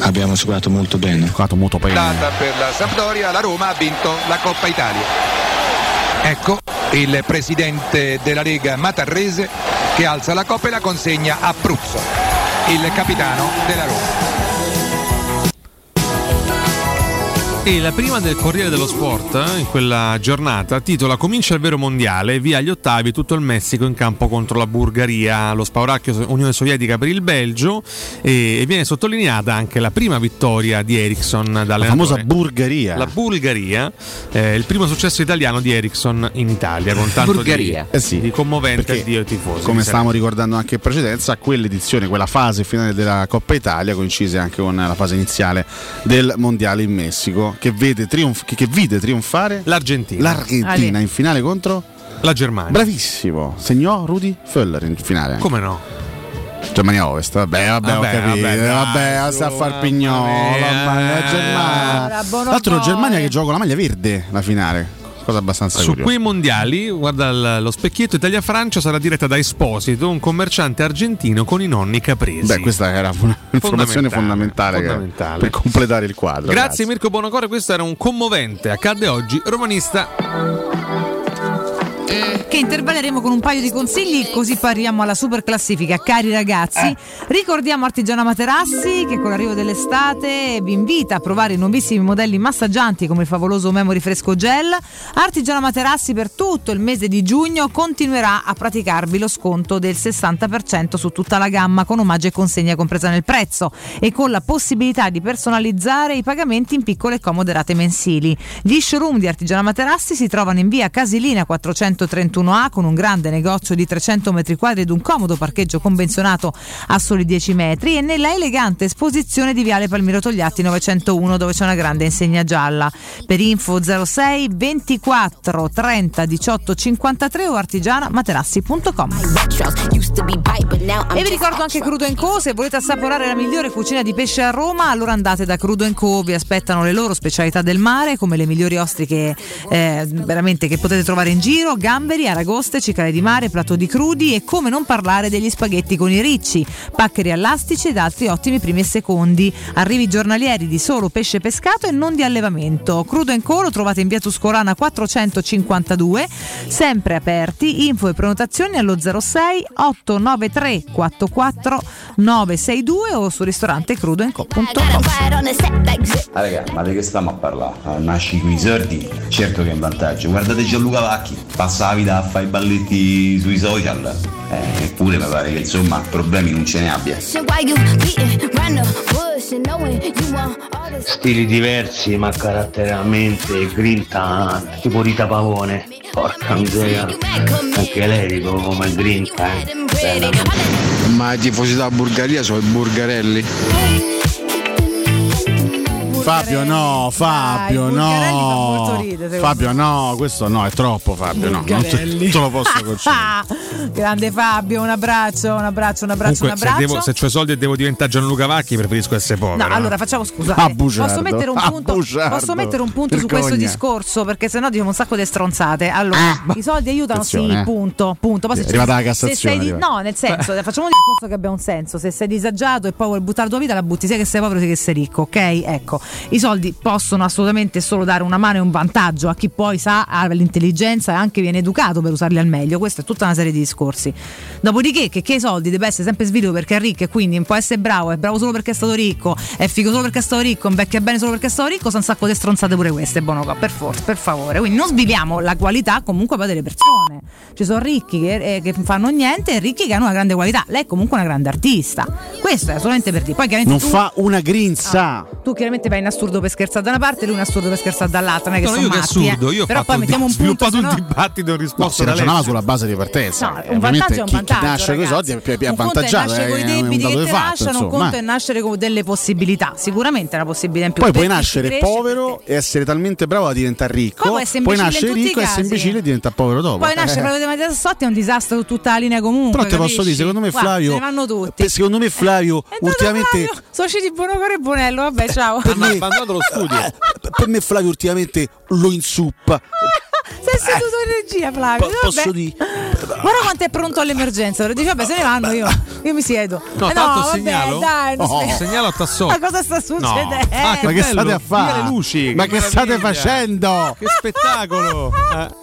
abbiamo giocato molto bene. Giocato molto bene. Data per la Sampdoria, la Roma ha vinto la Coppa Italia. Ecco il presidente della Lega Matarrese che alza la coppa e la consegna a Pruzzo, il capitano della Roma. E la prima del Corriere dello Sport eh, in quella giornata titola Comincia il vero mondiale, via agli ottavi tutto il Messico in campo contro la Bulgaria, lo spauracchio Unione Sovietica per il Belgio e, viene sottolineata anche la prima vittoria di Ericsson La famosa Bulgaria. La Bulgaria, eh, il primo successo italiano di Ericsson in Italia con tanto di, Bulgaria. Eh sì, di commovente addio ai tifosi. Come stavamo ricordando anche in precedenza, quell'edizione, quella fase finale della Coppa Italia coincise anche con la fase iniziale del Mondiale in Messico che, vede trionf- che, che vide trionfare l'Argentina. l'Argentina in finale contro la Germania. Bravissimo, segnò Rudy Föller in finale. Come no? Germania Ovest, vabbè, vabbè, ho Vabbè, capito. vabbè, Vabbè, dai, sta a su, far pignolo. Germania. L'altro. Germania che gioca la maglia verde la finale. Cosa abbastanza Su curiosa. quei mondiali, guarda lo specchietto Italia-Francia sarà diretta da Esposito, un commerciante argentino con i nonni capresi. Beh, questa era un'informazione fondamentale, che- fondamentale. per completare il quadro. Grazie Mirko Bonocore, questo era un commovente, accadde oggi, romanista. Che intervalleremo con un paio di consigli, così poi arriviamo alla super classifica. Cari ragazzi, ricordiamo Artigiana Materassi che con l'arrivo dell'estate vi invita a provare i nuovissimi modelli massaggianti come il favoloso Memory Fresco Gel. Artigiana Materassi per tutto il mese di giugno continuerà a praticarvi lo sconto del 60% su tutta la gamma con omaggio e consegna compresa nel prezzo e con la possibilità di personalizzare i pagamenti in piccole e comode rate mensili. Gli showroom di Artigiana Materassi si trovano in via Casilina 431A con un grande negozio di 300 metri quadri ed un comodo parcheggio convenzionato a soli 10 metri e nella elegante esposizione di Viale Palmiro Togliatti 901 dove c'è una grande insegna gialla. Per info 06 24 30 18 53 o artigianamaterassi.com. E vi ricordo anche Crudo Co. Se volete assaporare la migliore cucina di pesce a Roma, allora andate da Crudo Co. Vi aspettano le loro specialità del mare, come le migliori ostriche eh, veramente che potete trovare in giro: gamberi, aragoste, cicale di mare, plato di crudi e come non parlare degli spaghetti con i ricci, paccheri allastici ed altri ottimi primi e secondi. Arrivi giornalieri di solo pesce pescato e non di allevamento. Crudo Co. lo trovate in via Tuscolana 452, sempre aperti. Info e prenotazioni allo 06 893 44 962 o sul ristorante crudoenco.com. Ah, raga, ma di che stiamo a parlare? Ah, Nasci qui sordi, certo che è in vantaggio. Guardate Gianluca Vacchi, passa la vita a fare i balletti sui social. Eh, eppure mi pare che insomma problemi non ce ne abbia. Stili diversi ma caratterialmente grinta tipo Rita Pavone. Porca miseria. Anche lei tipo come grinta, eh. Bella. Ma i tifosi della Bulgaria sono i burgarelli? Fabio no, Fabio Dai, no. secondo Fabio no, questo no, è troppo Fabio, no. Non te, lo posso concedere. Ah, grande Fabio, un abbraccio, un abbraccio, un abbraccio, Comunque, un se, abbraccio. devo, se ho i soldi e devo diventare Gianluca Vacchi, preferisco essere povero. No, allora facciamo scusa. Ah, eh, posso mettere un Ah, punto, mettere un punto su questo discorso? Perché sennò diciamo un sacco di stronzate. Allora, i soldi aiutano, sì, Attenzione, eh. punto. punto. Poi se È arrivata la se Cassazione, di- no, nel senso, facciamo un discorso che abbia un senso. Se sei disagiato e poi vuoi buttare la tua vita, la butti sia che sei povero sia che sei ricco, ok? Ecco, i soldi possono assolutamente solo dare una mano e un vantaggio a chi poi sa, ha l'intelligenza e anche viene educato per usarli al meglio. Questa è tutta una serie di discorsi. Dopodiché, che, che i soldi deve essere sempre svilico perché è ricco e quindi può essere bravo, è bravo solo perché è stato ricco, è figo solo perché è stato ricco, invecchia bene solo perché è stato ricco, sono un sacco di stronzate pure queste, buono qua, per forza, per favore. Quindi non sviliamo la qualità comunque poi delle persone. Ci sono ricchi che, eh, che fanno niente e ricchi che hanno una grande qualità. Lei è comunque una grande artista. Questo è solamente per dire. Poi chiaramente Non tu, fa una grinza. tu chiaramente vai in assurdo per scherzare da una parte, lui in assurdo per scherzare dall'altra. Non è che No, sono io che matti, assurdo, eh. io ho Però fatto poi mettiamo un punto. sviluppato un dibattito in No, risposta si da ragionava Alessio. sulla base di partenza. No, Eh, un vantaggio è un chi, chi vantaggio. nasce con i soldi è più, avvantaggiato. nascere con i debiti che di lasciano, un conto è nascere con delle possibilità. Sicuramente è una possibilità in più. Poi puoi nascere povero e essere talmente bravo da diventare ricco. Poi essere nascere ricco, essere casi. imbecille e diventare povero dopo. Poi nasce Eh. Flavio De Mattia Sassotti è un disastro su tutta la linea comunque. Però te posso dire, secondo me Flavio. Eh, Secondo me Flavio ultimamente. Soci di Buonocore e Bonello, vabbè, ciao. Per me, abbandonato lo studio. eh, per me Flavio ultimamente lo inzuppa. Se è seduto in regia, Flavio. Po- posso Vabbè. dire? Guarda quanto è pronto all'emergenza. Dice, vabbè, se ne vanno io. Io mi siedo. No, Eh tanto vabbè, segnalo. dai, non Oh, segnalo a Tassotti. Ma cosa sta succedendo? Ah, che Ma che bello, state a fare? le luci, Ma che che state facendo? Che spettacolo! Eh,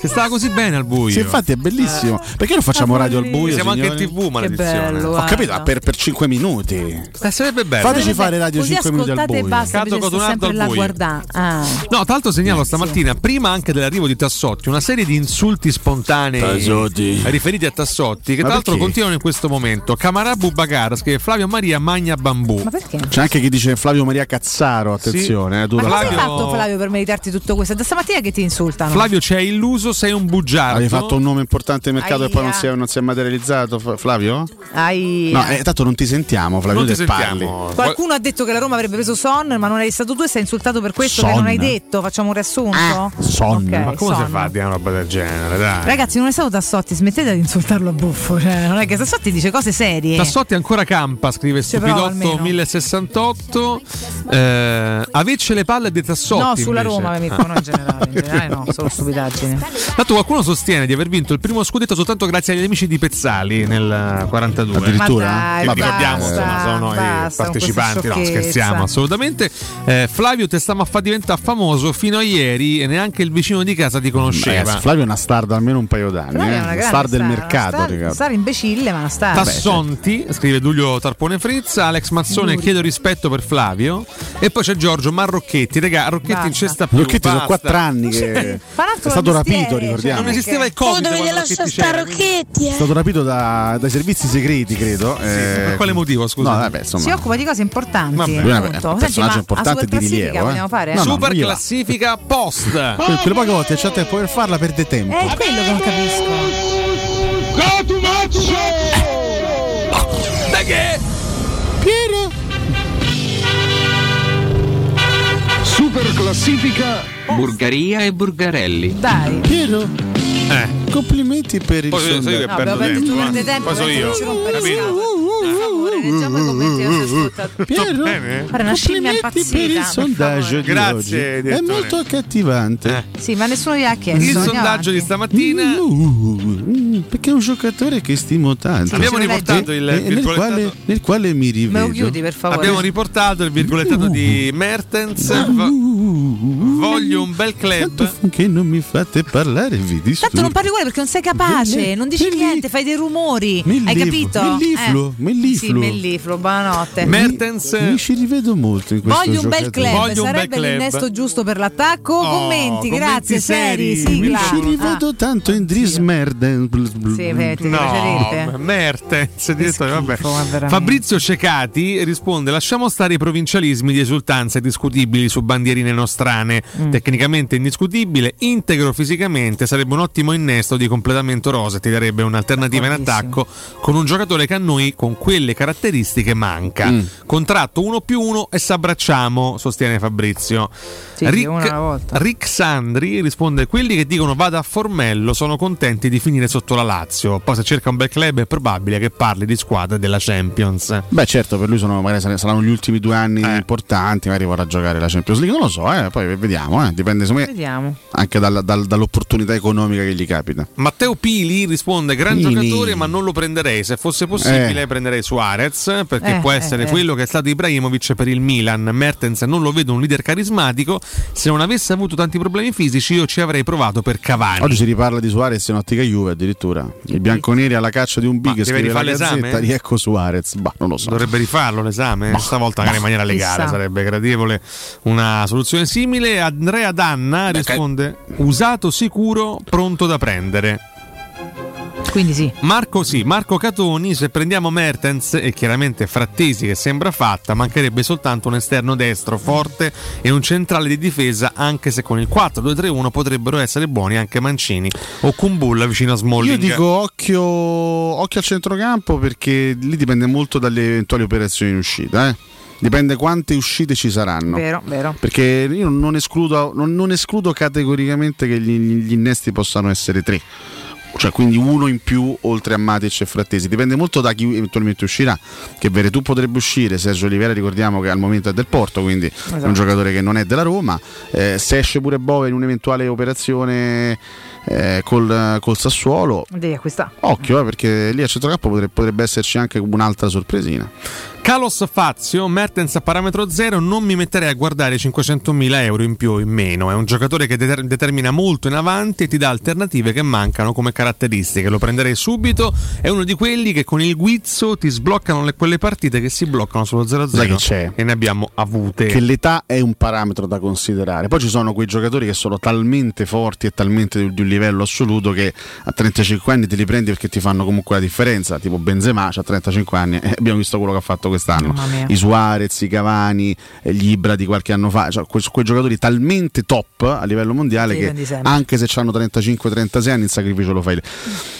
che stava così bene al buio. Sì, infatti è bellissimo. Perché non facciamo radio al buio? Siamo anche in signori? tv, maledizione. Ho capito, per, per 5 minuti. Eh, sarebbe bello. Fateci fare radio Così 5 minuti al buio. basta. Cato Cotonardo sempre al buio. Ah. No, tra l'altro segnalo stamattina, prima anche dell'arrivo di Tassotti, una serie di insulti spontanei Tassotti. riferiti a Tassotti, che Ma tra l'altro perché? continuano in questo momento. Camarabu Bacara scrive Flavio Maria Magna Bambù. Ma perché? C'è anche chi dice Flavio Maria Cazzaro, attenzione, eh, tu Ma la- cosa hai Flavio- fatto, Flavio, per meritarti tutto questo? Da stamattina che ti insultano. Flavio ci hai illuso, sei un bugiardo. Hai fatto un nome importante nel mercato e poi non Aia. si, è, non si è materializzato, Flavio? Hai- No, eh, tanto non ti sentiamo, Flavio, Non ti parli. sentiamo. Qualcuno ha detto che la Roma avrebbe preso Son, ma non eri stato tu e sei insultato per questo che Son. non hai detto. Facciamo un riassunto? Son. Ok, Ma come si fa a dire una roba del genere? Dai. Ragazzi, non è stato Tassotti, smettete di insultarlo a buffo. Cioè, non è che Tassotti dice cose serie. Tassotti ancora campa, scrive Stupidotto almeno. 1068. Eh, avecce le palle di Tassotti. No, sulla invece. Roma, Mirko, Ah. no in generale. In generale no, solo stupidaggini. Tanto qualcuno sostiene di aver vinto il primo scudetto soltanto grazie agli amici di Pezzali nel 42. Addirittura? Ma dai, Vabbè, ricordiamo, basta, insomma, sono basta i partecipanti. No, scherziamo assolutamente. Eh, Flavio te stiamo a far diventare famoso fino a ieri e neanche il vicino di casa ti conosceva. Ragazzi, Flavio è una star da almeno un paio d'anni, Flavio è eh. una grande star del star, mercato, una star, star imbecille, ma una star. Tassonti, scrive Giulio Tarpone Frizza, Alex Mazzone, chiedo rispetto per Flavio. E poi c'è Giorgio Marrocchetti, regà, Rocchetti Basta. in cesta più. Rocchetti sono quattro anni che è stato rapito, cioè, ricordiamo. Non esisteva il Covid. quando lasciare Rocchetti stare. Rocchetti, È eh. stato rapito da- dai servizi segreti, credo. eh, per quale motivo, scusa? No, vabbè, insomma. Si occupa di cose importanti. Vabbè. Lui è un personaggio importante di rilievo, eh. Super classifica post. Que- Quelle poche volte c'è tempo per farla, perde tempo. È quello che non capisco. Piero! Super classifica Burgaria e Burgarelli. Dai. Piero! Eh. Complimenti per il Poi so io sondaggio. che No, perdo tempo. perde eh. tempo, Poi so perché io. capito? Per favore, leggiamo i commenti ascoltatori. Piero? Fare una scimmia complimenti per il per sondaggio di Grazie, oggi. È direttore. molto accattivante. Eh. Sì, ma nessuno gli ha chiesto. Il andiamo sondaggio di avanti. stamattina. Uh, perché è un giocatore che stimo tanto. Abbiamo ce lo riportato E- il e nel, virgolettato. quale, nel quale mi Me rivedo. lo chiudi, per favore. Abbiamo riportato il virgolettato di Mertens. Vo- Voglio un bel Tanto club. finché non mi fate parlare vi disturbo. Tanto non parli uguale perché non sei capace, non dici niente, fai dei rumori. Hai capito? mellifluo, Eh. Mellifluo. Sì, mellifluo, buonanotte. Mertens. Mi ci rivedo molto in questo Voglio un bel club, Voglio un bel sarebbe club. l'innesto giusto per l'attacco. Oh, commenti, commenti grazie, seri, sigla. Mi ci rivedo Ah, tanto in Dries Merden. sì, vedi, ti No? Mertens, direttore, vabbè. Fabrizio Cecati risponde: Lasciamo stare i provincialismi di esultanza discutibili su bandierine nostrane. Mm. Tecnicamente indiscutibile, integro fisicamente, sarebbe un ottimo innesto di completamento rosa. Ti darebbe un'alternativa in attacco con un giocatore che a noi con quelle caratteristiche manca. Mm. Contratto uno più uno e s'abbracciamo, sostiene Fabrizio. Sì, volta. Rick Sandri risponde: Quelli che dicono vada a Formello sono contenti di finire sotto la Lazio. Poi, se cerca un bel club, è probabile che parli di squadre della Champions. Beh, certo, per lui sono, magari sar- saranno gli ultimi due anni importanti. Magari vorrà giocare la Champions League. Non lo so, eh, poi vediamo. eh, Dipende me, Vediamo. anche dal- dal- dall'opportunità economica che gli capita. Matteo Pili risponde: Gran Pili. giocatore, ma non lo prenderei. Se fosse possibile, Eh. Prenderei Suarez perché Eh, può eh, essere eh. quello che è stato Ibrahimovic per il Milan. Mertens non lo vedo un leader carismatico. Se non avesse avuto tanti problemi fisici, io ci avrei provato per Cavani. Oggi si riparla di Suarez in ottica Juve addirittura. I bianconeri alla caccia di un B Ma che deve scrive la rifare l'esame? gazzetta. Riecco Suarez. Bah, non lo so. Dovrebbe rifarlo l'esame, stavolta magari in maniera legale, chissà. sarebbe gradevole una soluzione simile. Andrea Danna risponde: usato sicuro, pronto da prendere. Quindi sì. Marco sì, Marco Catoni, se prendiamo Mertens e chiaramente Frattesi che sembra fatta, mancherebbe soltanto un esterno destro forte e un centrale di difesa, anche se con il 4-2-3-1 potrebbero essere buoni anche Mancini o Kumbulla vicino a Smalling. Io dico occhio, occhio al centrocampo perché lì dipende molto dalle eventuali operazioni in uscita. eh. Dipende quante uscite ci saranno. Vero, vero. Perché io non escludo, non- non escludo categoricamente che gli, gli innesti possano essere tre. Cioè quindi uno in più oltre a Matic e Frattesi. Dipende molto da chi eventualmente uscirà. Che Veretù potrebbe uscire, Sergio Olivera ricordiamo che al momento è del Porto, quindi è un giocatore che non è della Roma. Eh, se esce pure Bove in un'eventuale operazione eh, col, col Sassuolo, Devi acquistare. occhio eh, perché lì a centrocampo potrebbe, potrebbe esserci anche un'altra sorpresina. Carlos Fazio, Mertens a parametro zero, non mi metterei a guardare 500.000 euro in più o in meno. È un giocatore che deter- determina molto in avanti e ti dà alternative che mancano come caratteristiche. Lo prenderei subito. È uno di quelli che con il guizzo ti sbloccano le- quelle partite che si bloccano sullo 0-0. Sai che c'è? E ne abbiamo avute. Che l'età è un parametro da considerare. Poi ci sono quei giocatori che sono talmente forti e talmente di, di un livello assoluto che a 35 anni te li prendi perché ti fanno comunque la differenza. Tipo Benzema ha 35 anni e abbiamo visto quello che ha fatto quest'anno. I Suarez, i Cavani, eh, gli Ibra di qualche anno fa, cioè, que- quei giocatori talmente top a livello mondiale Li che anche se hanno 35-36 anni il sacrificio lo fai.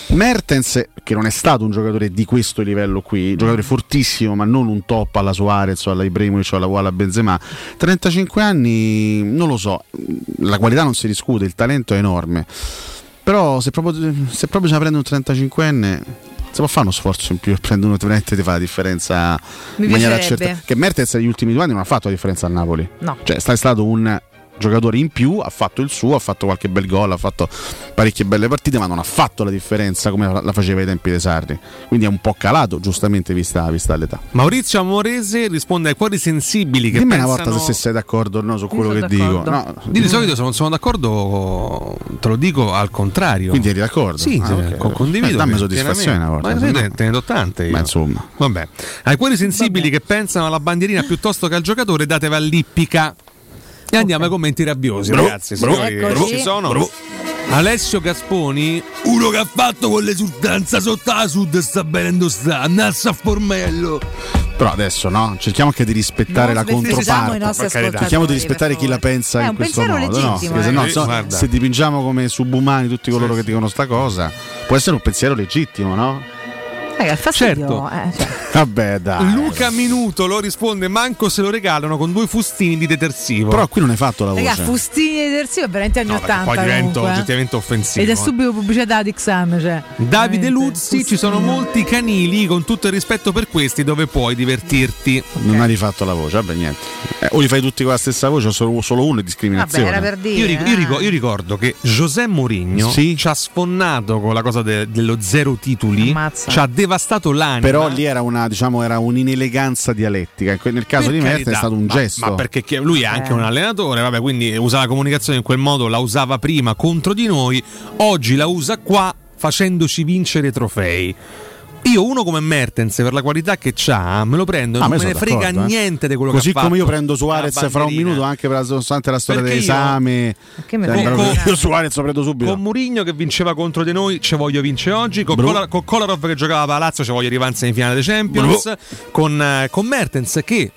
Mertens, che non è stato un giocatore di questo livello qui, giocatore fortissimo, ma non un top alla Suarez o alla Ibrahimovic o alla, o alla Benzema. 35 anni, non lo so, la qualità non si discute, il talento è enorme. Però se proprio, se proprio ce la prende un 35enne si può fare uno sforzo in più e prende uno che ti fa la differenza Mi in maniera certa. Che Mertens negli ultimi due anni non ha fatto la differenza al Napoli. No. Cioè, è stato un giocatore in più, ha fatto il suo, ha fatto qualche bel gol, ha fatto parecchie belle partite, ma non ha fatto la differenza come la faceva ai tempi dei Sarri. Quindi è un po' calato, giustamente vista, vista l'età. Maurizio Amorese risponde ai cuori sensibili che Dimmi pensano... una volta se sei d'accordo o no su quello che dico. d'accordo. No, Di di solito se non sono d'accordo te lo dico al contrario. Quindi eri d'accordo? Sì, Ah, sì, ok. con- condivido. Eh, dammi soddisfazione una volta, Ma te, no- te ne do tante io. Ma insomma. Vabbè. Ai cuori sensibili che pensano alla bandierina piuttosto che al giocatore, datevi all'ippica. E andiamo ai commenti rabbiosi, Bro, ragazzi. bro, signori, Eccoci. ci sono. bro. Alessio Gasponi, Uno che ha fatto con l'esultanza sotto la sud sta bene dove sta, annassa a formello. Però adesso no, cerchiamo anche di rispettare Non la controparte. Cerchiamo di rispettare chi la pensa È in questo modo, no? Perché se eh. no, Eh, so- se dipingiamo come subumani tutti coloro che dicono sta cosa, può essere un pensiero legittimo, no? Raga, fastidio, Certo. eh, cioè, Vabbè, dai. Luca Minuto lo risponde: Manco se lo regalano con due fustini di detersivo. Però qui non hai fatto la voce. raga, fustini di detersivo è veramente anni No, perché 80 poi divento comunque, eh. oggettivamente offensivo. Ed è eh. subito pubblicità di Xan, cioè. Davide Veramente, Luzzi, ci sono fustini. molti canili, con tutto il rispetto per questi, dove puoi divertirti. Non hai rifatto la voce, vabbè niente. Eh, o li fai tutti con la stessa voce o solo, solo uno è Vabbè, discriminazione. era per dire. Io, ric- io ric- eh. io ricordo che José Mourinho Sì. ci ha sfonnato con la cosa de- dello zero titoli, Ammazza. ci ha devastato l'anima. Però lì era una, diciamo, era un'ineleganza dialettica. Nel caso Per di Mertens carità, è stato un ma- gesto. Ma perché che- lui è anche Eh. un allenatore, vabbè, quindi usa la comunicazione in quel modo, la usava prima contro di noi, oggi la usa qua facendoci vincere trofei. Io uno come Mertens per la qualità che ha, me lo prendo, Ah, non me io ne frega eh. niente di quello Così che ha fatto. come io prendo Suarez fra un minuto anche per la, nonostante la storia Perché dell'esame. Che me Cioè, frega. proprio- Con- io Suarez lo prendo subito. Con Murigno che vinceva contro di noi, ci voglio vincere oggi. Con. Kolar- con Kolarov che giocava a Palazzo, ci voglio rivanza in finale dei Champions. Con, eh, con Mertens che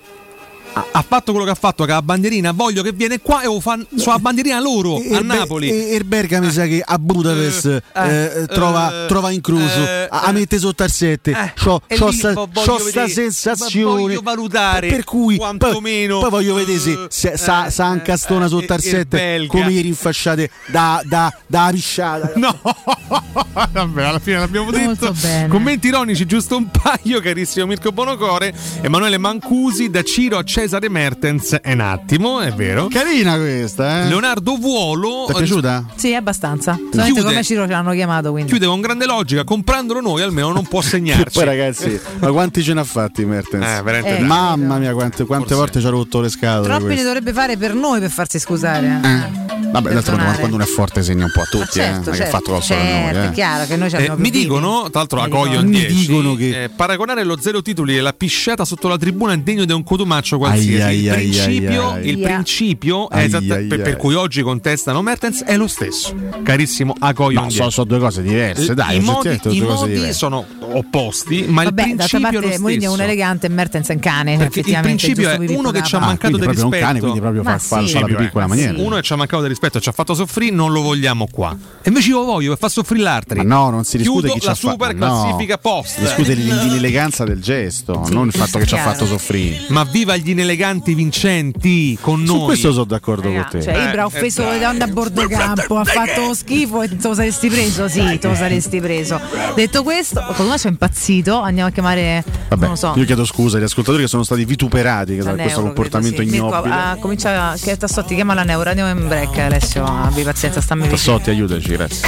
ha, fatto quello che ha fatto, ha la bandierina. Voglio che viene qua e lo fa sulla bandierina loro E- a e- Napoli. E, e il Berga mi sa che a Budapest Eh, eh, eh, trova, eh, trova eh, a, a mette sotto al 7 Eh, c'ho, e c'ho lì sta, vo- c'ho voglio sta vedere- sensazione voglio valutare per cui poi, quantomeno, poi voglio vedere se, eh, se sa, eh, sa un castona eh, sotto al il 7 belga. come gli rinfasciate da, da, da pisciata No, vabbè, alla fine l'abbiamo detto. Molto bene. Commenti ironici, giusto un paio, carissimo Mirko Bonocore. Emanuele Mancusi, da Ciro a Cesare Mertens. È un attimo, è vero. carina questa eh Leonardo Vuolo ti è piaciuta? Sì, abbastanza. Solamente Chiude. come Ciro ce l'hanno chiamato, quindi. chiude con grande logica, comprandolo noi almeno non può segnarci. poi ragazzi ma quanti ce n'ha fatti Mertens? Eh, veramente Eh, mamma mia quante, quante volte ci ha rotto le scatole Troppi ne questo. dovrebbe fare per noi per farsi scusare. eh. Vabbè, d'altronde quando uno è forte segna un po' a tutti, Ma eh, certo, non è che certo, ha fatto certo, noi. è eh. chiaro che noi ci Eh, mi dicono, tra l'altro la coglio in Mi 10, dicono che- eh, paragonare lo zero titoli e la pisciata sotto la tribuna è degno di un cotumaccio qualsiasi. Ai, il ai, principio, ai, il principio esatta- per, per cui oggi contestano Mertens è lo stesso. Carissimo Agoio No, sono, sono due cose diverse, dai, I modi, i modi sono opposti, ma Vabbè, il principio è lo parte Mourinho è un stesso. elegante e Mertens è un cane. Il effettivamente, principio è uno che ci ha Ah, mancato di proprio un rispetto. cane, quindi proprio fa, fa, sì. fa la Sì, pipì in quella sì. maniera. Uno che ci ha mancato di rispetto rispetto ci ha fatto soffrire, non lo vogliamo qua. E invece io lo voglio per far soffrire l'altri. Ma no, non si discute Chiudo chi ci la ha fatto. super classifica post. Discute l'eleganza del gesto, non il fatto che ci ha fatto soffrire. Ma viva gli ineleganti vincenti con noi. Su questo sono d'accordo con te. Cioè, Ibra ha offeso le donne a bordo campo, ha fatto schifo e te lo saresti preso? Sì, te lo saresti preso. Detto questo, qualcuno c'è impazzito, andiamo a chiamare, Vabbè, non lo so. io chiedo scusa agli ascoltatori che sono stati vituperati da questo Neuro, comportamento credo, sì. Mirko, ignobile. ah, comincia che Tassotti chiama la Neuro, andiamo in break Alessio, abbi pazienza, stammi vicino. Tassotti, aiutaci, resta.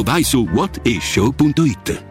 vai su whatishow.it.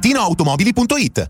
ValentinoAutomobili.it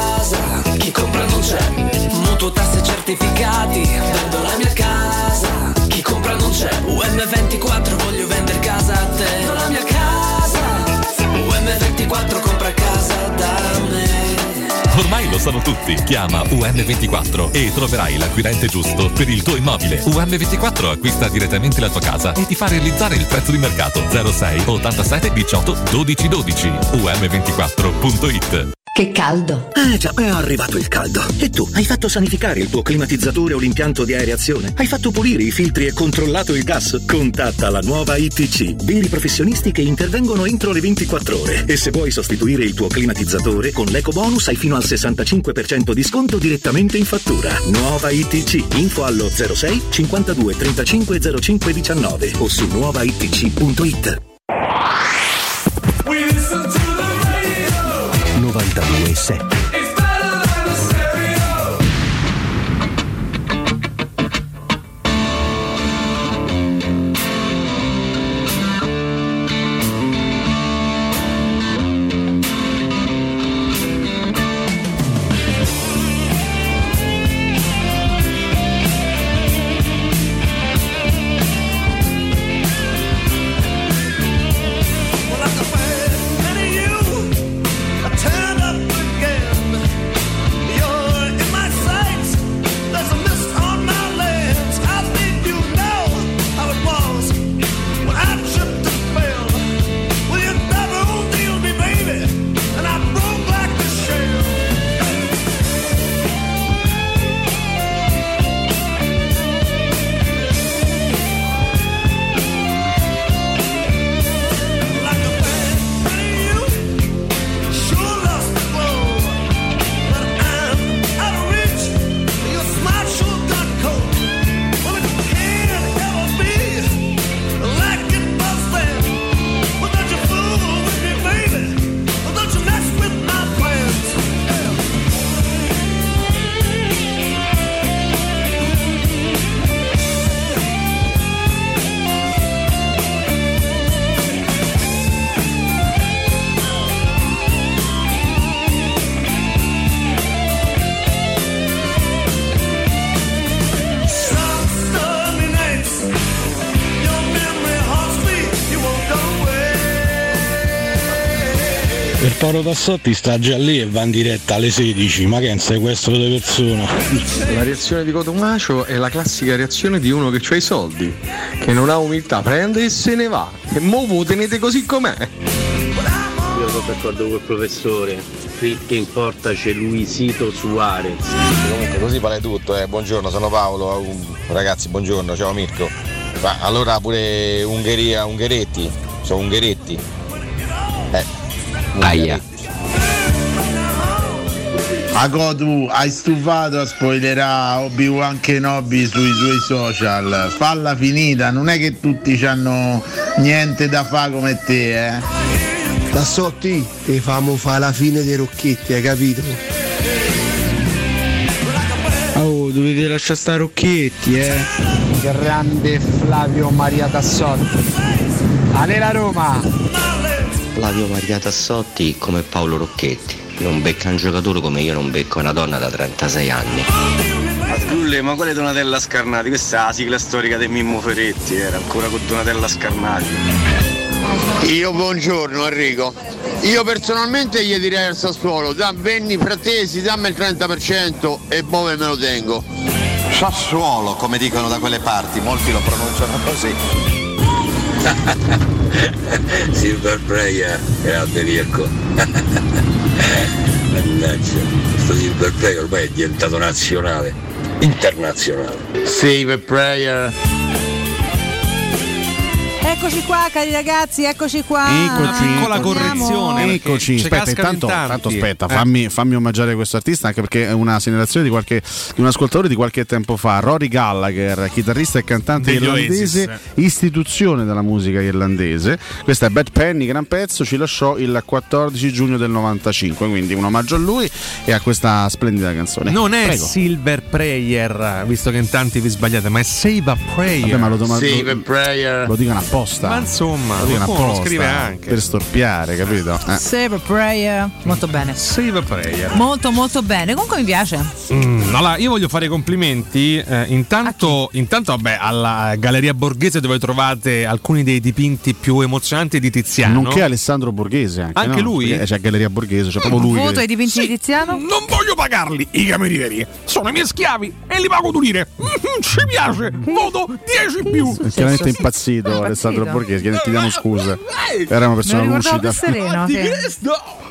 certificati, vendo la mia casa, chi compra non c'è. UM24 voglio lo conoscono tutti. Chiama UM24 e troverai l'acquirente giusto per il tuo immobile. UM24 acquista direttamente la tua casa e ti fa realizzare il prezzo di mercato 06 87 18 12 12. UM24.it Che caldo. Eh già, è arrivato il caldo. E tu, hai fatto sanificare il tuo climatizzatore o l'impianto di areazione? Hai fatto pulire i filtri e controllato il gas? Contatta la nuova ITC, veri professionisti che intervengono entro le 24 ore. E se vuoi sostituire il tuo climatizzatore, con l'eco bonus hai fino al 65% di sconto direttamente in fattura. Nuova ITC, info allo 06 52 35 05 19 o su nuovaitc.it. 92.7 Toro Tassotti sta già lì e va in diretta alle 16, ma che è un sequestro di persona? La reazione di Cotomacio è la classica reazione di uno che ha i soldi, che non ha umiltà, prende e se ne va. E mo voi tenete così com'è. Io sono d'accordo col professore, qui che importa c'è Luisito Suarez. Comunque così vale tutto, eh. buongiorno, sono Paolo, Um, ragazzi buongiorno, ciao Mirko. Ma allora pure Ungheria, Ungheretti, sono Ungheretti. Aia. Ago tu hai stufato a spoilerare Obi-Wan Kenobi sui suoi social. Falla finita, non è che tutti hanno niente da fare come te, eh. Da sotti ti famo fa la fine dei rocchetti, hai capito? Oh, dovete lasciare stare Rocchetti, eh. Grande Flavio Maria Tassotti. Ale la Roma! Flavio Maria Tassotti come Paolo Rocchetti. Non becca un giocatore come io non becco una donna da 36 anni. Sculle, ma quale Donatella Scarnati? Questa è la sigla storica di Mimmo Ferretti, era ancora con Donatella Scarnati. Io buongiorno Enrico. Io personalmente gli direi al Sassuolo, da Benni Frattesi, dammi il 30% e Bove me lo tengo. Sassuolo, come dicono da quelle parti, molti lo pronunciano così. Silver Prayer, grande Mirko. Mannaggia, questo Silver Prayer ormai è diventato nazionale, internazionale. Save a prayer. Eccoci qua, cari ragazzi, eccoci qua. Eccoci, piccola eccoci. correzione, Eccoci, ci aspetta, intanto, in intanto aspetta, Eh. fammi, fammi omaggiare questo artista anche perché è una segnalazione di, qualche, di un ascoltatore di qualche tempo fa, Rory Gallagher, chitarrista e cantante Degli irlandese, Oasis. istituzione della musica irlandese. Questo è Bad Penny, gran pezzo, ci lasciò il 14 giugno del 95, quindi un omaggio a lui e a questa splendida canzone. Non è Prego. Silver Prayer, visto che in tanti vi sbagliate, ma è Save a Prayer. Vabbè, ma lo, doma- Save a prayer. lo dicono apposta. Apposta. Ma insomma, qualcuno scrive anche. Per storpiare, capito? Eh. Save a prayer. Molto bene. Save a prayer. Molto molto bene. Comunque mi piace. Mm, allora, io voglio fare i complimenti eh, intanto, intanto vabbè, alla Galleria Borghese dove trovate alcuni dei dipinti più emozionanti di Tiziano. Nonché Alessandro Borghese anche, Anche no? lui? Perché C'è Galleria Borghese, c'è proprio lui. Voto che- ai dipinti di Tiziano? Non voglio pagarli i camerieri, sono i miei schiavi e li pago durire. Mm, ci piace, voto 10 in più. È chiaramente impazzito Alessandro Borghese, che chiediamo scusa. Era una persona lucida. sereno. sì.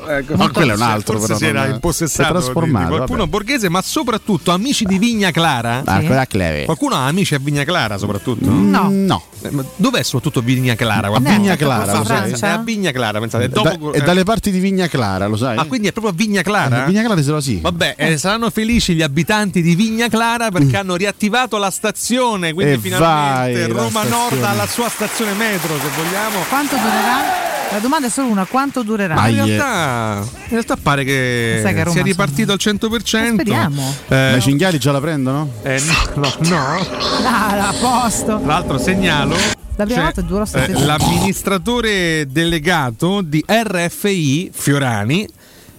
Ecco, Ma quello è un altro, forse però, si era impossessato trasformato, di, di qualcuno vabbè. borghese, ma soprattutto amici di Vigna Clara. Cleve. Qualcuno ha amici a Vigna Clara, soprattutto? No. No. Eh, ma dov'è soprattutto Vigna Clara? A Vigna Clara, lo sai? È a Vigna Clara, pensate. Da- Dopo, è dalle parti di Vigna Clara, lo sai? Ah, quindi è proprio a Vigna Clara? Eh, Vigna Clara se lo sì. Vabbè, eh, saranno felici gli abitanti di Vigna Clara perché hanno riattivato la stazione, quindi E finalmente vai, Roma Nord ha la sua stazione metro, se vogliamo. Quanto durerà? La domanda è solo una, quanto durerà? Ma in realtà, in realtà pare che, che sia ripartito al 100%. Speriamo. Eh, Ma i cinghiali già la prendono? eh, no, no, no. Ah, a posto. L'altro segnalo La prima volta durò eh, l'amministratore delegato di RFI Fiorani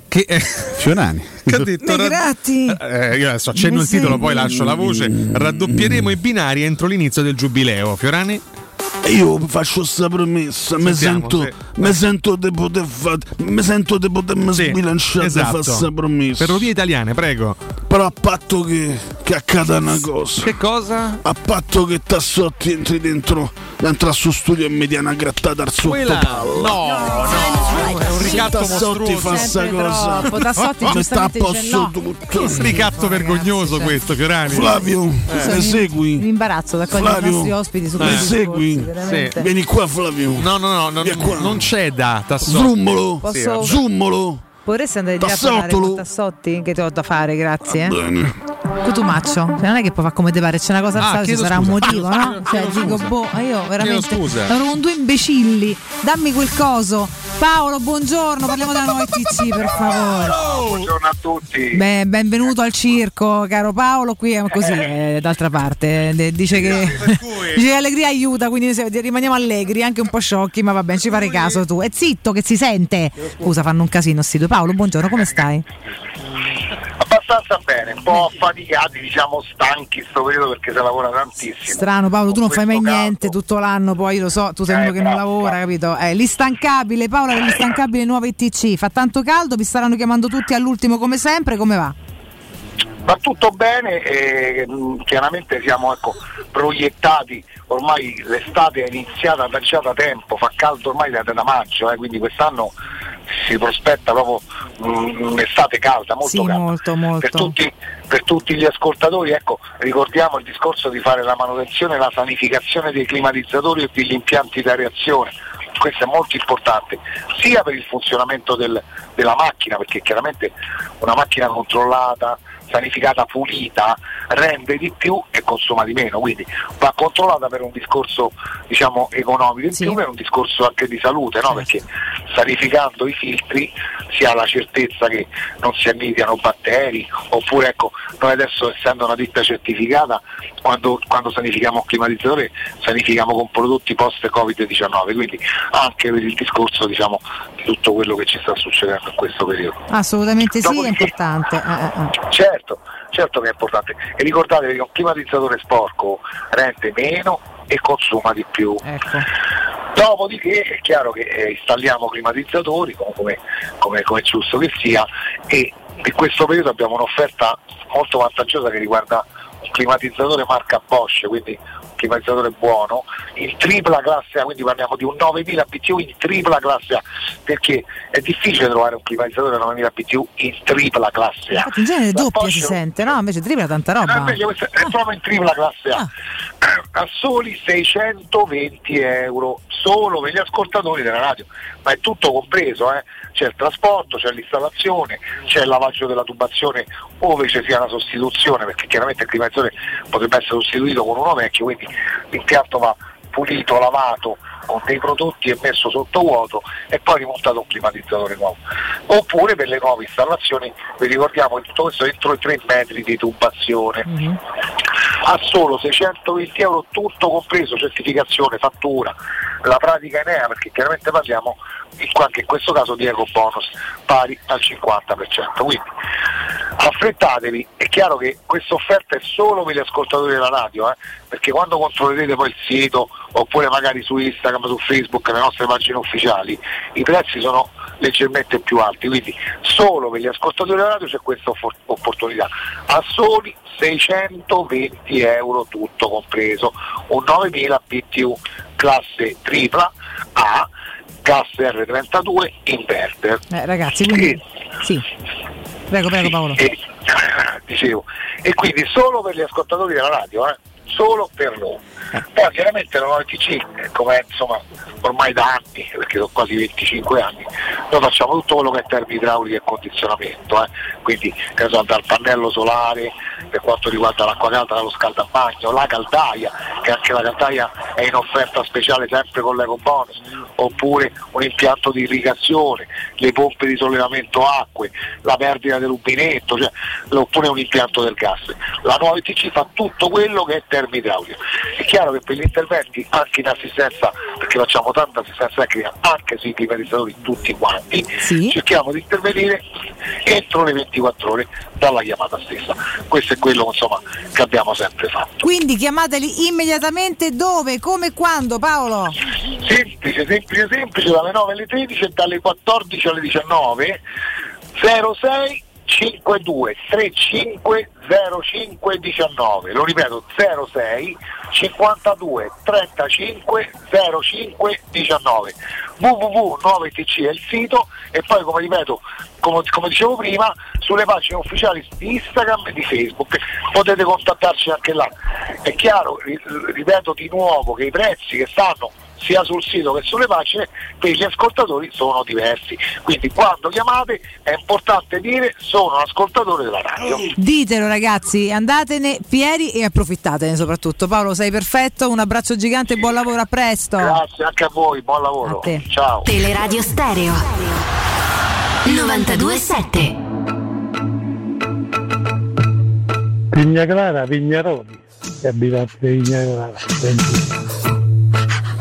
che è Fiorani. che ha detto Negratti. eh, io adesso accenno il titolo, poi lascio la voce. Raddoppieremo i binari entro l'inizio del giubileo. Fiorani? Io faccio questa promessa, mi sento, sì. mi sento di poter fare, mi sento di potermi Sì, sbilanciare esatto. questa promessa. Ferrovie italiane, prego. Però a patto che, che accada una cosa. Che cosa? A patto che Tassotti entri dentro, dentro al suo studio e mi dia una grattata al sottopalla. no, no, è un ricatto Tassotti fa sta cosa. troppo. Tassotti mi sta a posto no. tutto. Un ricatto vergognoso cioè. questo, Fiorani. Flavio, Eh. mi segui? Mi imbarazzo da cogliere i nostri ospiti su mi questi segui? Veramente. Vieni qua Flavio. No, no, no, no, non c'è da Tassotti. Zrummolo. Posso- Zummolo. Potresti andare a parlare con Tassotti? Che ti ho da fare, grazie. eh. Bene. Cotumaccio, cioè, non è che puoi fare come ti pare, c'è una cosa Ah, ci sarà scusa. un motivo, no? Cioè, dico, scusa. boh, ma io veramente ero con due imbecilli, dammi quel coso. Paolo, buongiorno, parliamo della nuova ITC, per favore. Buongiorno a tutti. Beh, benvenuto al circo, caro Paolo. Qui è così, eh, d'altra parte. eh, dice che dice che allegria aiuta, quindi rimaniamo allegri, anche un po' sciocchi, ma va bene, ci fare caso tu. E zitto che si sente. Scusa, fanno un casino sti due. Paolo, buongiorno, come stai? Abbastanza bene, un po' affaticati, diciamo stanchi sto periodo perché si lavora tantissimo. Strano, Paolo, tu non fai mai questo niente tutto l'anno, poi lo so, tu sei Eh, uno che non bravo, lavora, capito? Eh, l'instancabile, Paola dell'instancabile nuova ITC. Fa tanto caldo, vi staranno chiamando tutti all'ultimo come sempre, come va? Va tutto bene e mh, chiaramente siamo ecco, proiettati, ormai l'estate è iniziata da già da tempo, fa caldo ormai da, da maggio, eh, quindi quest'anno si prospetta proprio un'estate calda, molto Sì, calda. molto, molto. Per tutti, per tutti gli ascoltatori, ecco, ricordiamo il discorso di fare la manutenzione e la sanificazione dei climatizzatori e degli impianti da reazione. Questo è molto importante, sia per il funzionamento del- della macchina, perché chiaramente una macchina controllata, sanificata, pulita, rende di più e consuma di meno, quindi va controllata per un discorso diciamo, economico, in più per un discorso anche di salute, no? perché sanificando i filtri si ha la certezza che non si annidiano batteri, oppure ecco, noi adesso essendo una ditta certificata, quando, quando sanifichiamo un climatizzatore sanifichiamo con prodotti post Covid-19, quindi anche per il discorso diciamo, di tutto quello che ci sta succedendo in questo periodo. Assolutamente sì, è importante. Eh, eh, eh. Certo, certo che è importante. E ricordatevi che un climatizzatore sporco rende meno e consuma di più. Ecco. Dopodiché è chiaro che eh, installiamo climatizzatori come, come, come, come è giusto che sia e in questo periodo abbiamo un'offerta molto vantaggiosa che riguarda un climatizzatore marca Bosch, quindi un climatizzatore buono, in tripla classe A, quindi parliamo di un 9000 BTU in tripla classe A, perché è difficile trovare un climatizzatore 9000 BTU in tripla classe A. Infatti in genere doppia Bosch- si sente, no? Invece tripla tanta eh, roba. invece questo è proprio in tripla classe A. A soli 620 euro solo per gli ascoltatori della radio, ma è tutto compreso, eh. c'è il trasporto, c'è l'installazione, c'è il lavaggio della tubazione ove ci sia una sostituzione, perché chiaramente il climatizzatore potrebbe essere sostituito con uno vecchio, quindi l'impianto va pulito, lavato con dei prodotti e messo sotto vuoto e poi rimontato un climatizzatore nuovo. Oppure per le nuove installazioni, vi ricordiamo che tutto questo entro i 3 metri di tubazione. A solo 620 euro tutto compreso, certificazione, fattura, la pratica Enea, perché chiaramente parliamo anche in questo caso di eco bonus pari al 50%. Quindi affrettatevi, è chiaro che questa offerta è solo per gli ascoltatori della radio, eh, perché quando controllerete poi il sito oppure magari su Instagram, su Facebook, le nostre pagine ufficiali, i prezzi sono leggermente più alti, quindi solo per gli ascoltatori della radio c'è questa off- opportunità, a soli 620 euro tutto compreso, un 9000 BTU classe tripla A, gas R32 inverter. Eh, ragazzi, quindi... Sì. Prego, prego Paolo. E, dicevo, e quindi solo per gli ascoltatori della radio, eh? Solo per loro. Poi chiaramente la 9TC, come insomma ormai da anni, perché sono quasi 25 anni, noi facciamo tutto quello che è termoidraulica e condizionamento, eh? quindi so, dal pannello solare per quanto riguarda l'acqua calda dallo scaldabagno, la caldaia, che anche la caldaia è in offerta speciale sempre con l'eco bonus, oppure un impianto di irrigazione, le pompe di sollevamento acque, la perdita del rubinetto, cioè, oppure un impianto del gas. La nuova ITC fa tutto quello che è termoidraulico. È chiaro che per gli interventi anche in assistenza, perché facciamo tanta assistenza tecnica anche sui climatizzatori tutti quanti, cerchiamo di intervenire entro le 24 ore dalla chiamata stessa. Questo è quello insomma, che abbiamo sempre fatto. Quindi chiamateli immediatamente dove, come, quando Paolo? Semplice, semplice, semplice, dalle 9 alle 13 e dalle 14 alle 19 06 52 35 05 19 lo ripeto 06 52 35 05 19 www.9tc è il sito e poi come ripeto come, come, dicevo prima sulle pagine ufficiali di Instagram e di Facebook. Potete contattarci anche là. È chiaro ripeto di nuovo che i prezzi che stanno sia sul sito che sulle pagine per gli ascoltatori sono diversi. Quindi quando chiamate è importante dire sono un ascoltatore della radio. Ditelo ragazzi, andatene fieri e approfittatene soprattutto. Paolo sei perfetto, un abbraccio gigante e buon lavoro, a presto. Grazie anche a voi, buon lavoro. Ciao. Teleradio Stereo 927 Vigna Clara, Vignaroli, che abitante Vigna Clara.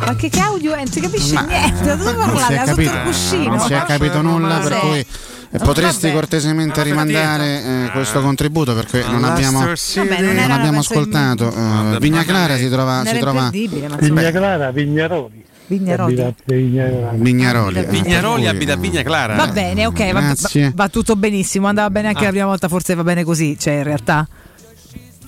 Ma che, che audio è? Non si capisce Ma, niente, da dove parlate? Da sotto il cuscino. Non si è capito nulla, per cui eh, potresti Vabbè. cortesemente rimandare eh, questo contributo perché non abbiamo, Vabbè, non non abbiamo ascoltato. Uh, Vigna Clara si trova. Si trova Vigna Clara, Vignaroli. Vignaroli. Vignaroli. Vignaroli abita a Vigna Clara. Va bene, ok, va, va, va, tutto benissimo. Andava bene anche ah. la prima volta, forse va bene così. Cioè, in realtà.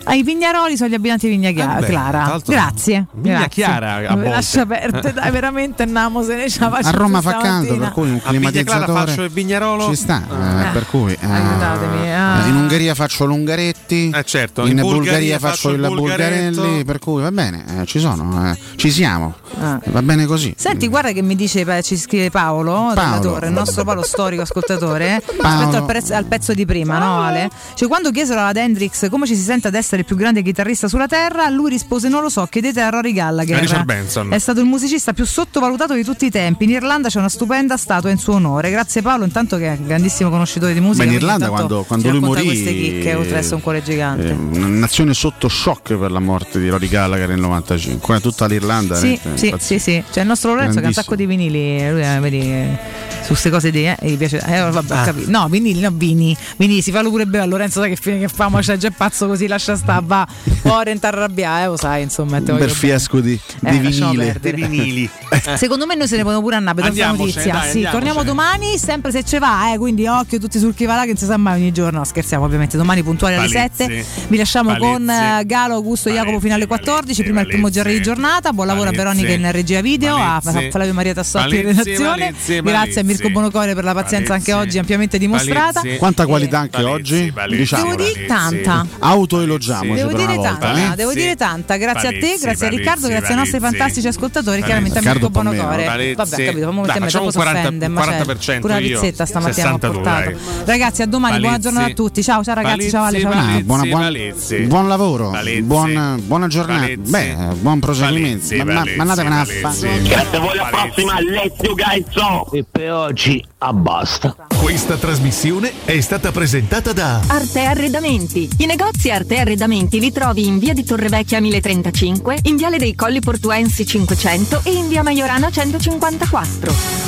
Ah, I Vignaroli sono gli abitanti di Vigna Chiara. Eh Clara. Grazie. Vigna Grazie. Chiara. A lascia aperte, dai, veramente andiamo se ne ci A Roma fa caldo, per cui un climatizzatore faccio il Vignarolo. Ci sta, ah. eh, per cui eh, Aiutatemi. Ah. in Ungheria faccio l'Ungaretti. Eh certo, in, in Bulgaria, Bulgaria faccio il Bulgarelli, per cui va bene, eh, ci sono, eh, ci siamo. Ah. Va bene così. Senti, guarda che mi dice, ci scrive Paolo, Paolo. Torre, il nostro Paolo storico ascoltatore, Paolo. rispetto al, prezzo, al, pezzo di prima, no Ale? Cioè quando chiesero alla Hendrix come ci si sente ad essere il più grande chitarrista sulla terra, lui rispose non lo so, chiedete a Rory Gallagher. Richard Benson. È stato il musicista più sottovalutato di tutti i tempi. In Irlanda c'è una stupenda statua in suo onore. Grazie Paolo, intanto che è un grandissimo conoscitore di musica. Ma in Irlanda quando, quando lui morì queste chicche, oltre ad essere un cuore gigante. Eh, una nazione sotto shock per la morte di Rory Gallagher nel 95. Tutta l'Irlanda. Sì, sì, sì, sì, C'è il nostro Lorenzo che ha un sacco di vinili, lui eh, vedi su queste cose di eh, gli piace. Eh, vabbè, ah. No, vinili, no, vini. Vini, si fallo pure bene a Lorenzo, sai che fine che fa, ma c'è già pazzo così, lascia sta, va. Ora arrabbiare, eh, lo sai, insomma. Un bel fiasco di, eh, di vinile. Di vinili. Secondo me noi se ne possiamo pure andare per questa notizia. Dai, sì, torniamo domani, sempre se ce va, eh, quindi occhio tutti sul chi va là, che non si sa mai ogni giorno. No, scherziamo, ovviamente. Domani puntuali alle 7. Vi lasciamo Palizzi. con uh, Galo, Augusto e Jacopo fino alle 14. Prima il primo giorno di giornata. Buon lavoro a Veronica in regia video, a Flavio Maria Tassotti in redazione. Grazie a Mirko Bonocore per la pazienza anche oggi ampiamente dimostrata. Quanta qualità anche oggi? Diciamo. Devo dire tanta. Autoelogiamo. Devo dire tanta. Devo dire tanta. Grazie a te, grazie a Riccardo, grazie ai nostri fantastici ascoltatori. Chiaramente a Mirko Bonocore. Vabbè, capito, fammi mettere facciamo 40%, 40% pure la pizzetta stamattina ho portato. Ragazzi, a domani, buona giornata a tutti. Ciao, ciao ragazzi, ciao Ale, ciao. Buona, buon, lavoro, buon, buona giornata. Beh, buon proseguimento. Mandatevene a fa. Grazie a voi alla prossima, let's you guys E per oggi Questa trasmissione è stata presentata da Arte Arredamenti. I negozi Arte Arredamenti raffreddamenti li trovi in via di Torrevecchia 1035, in viale dei Colli Portuensi 500 e in via Maiorana 154.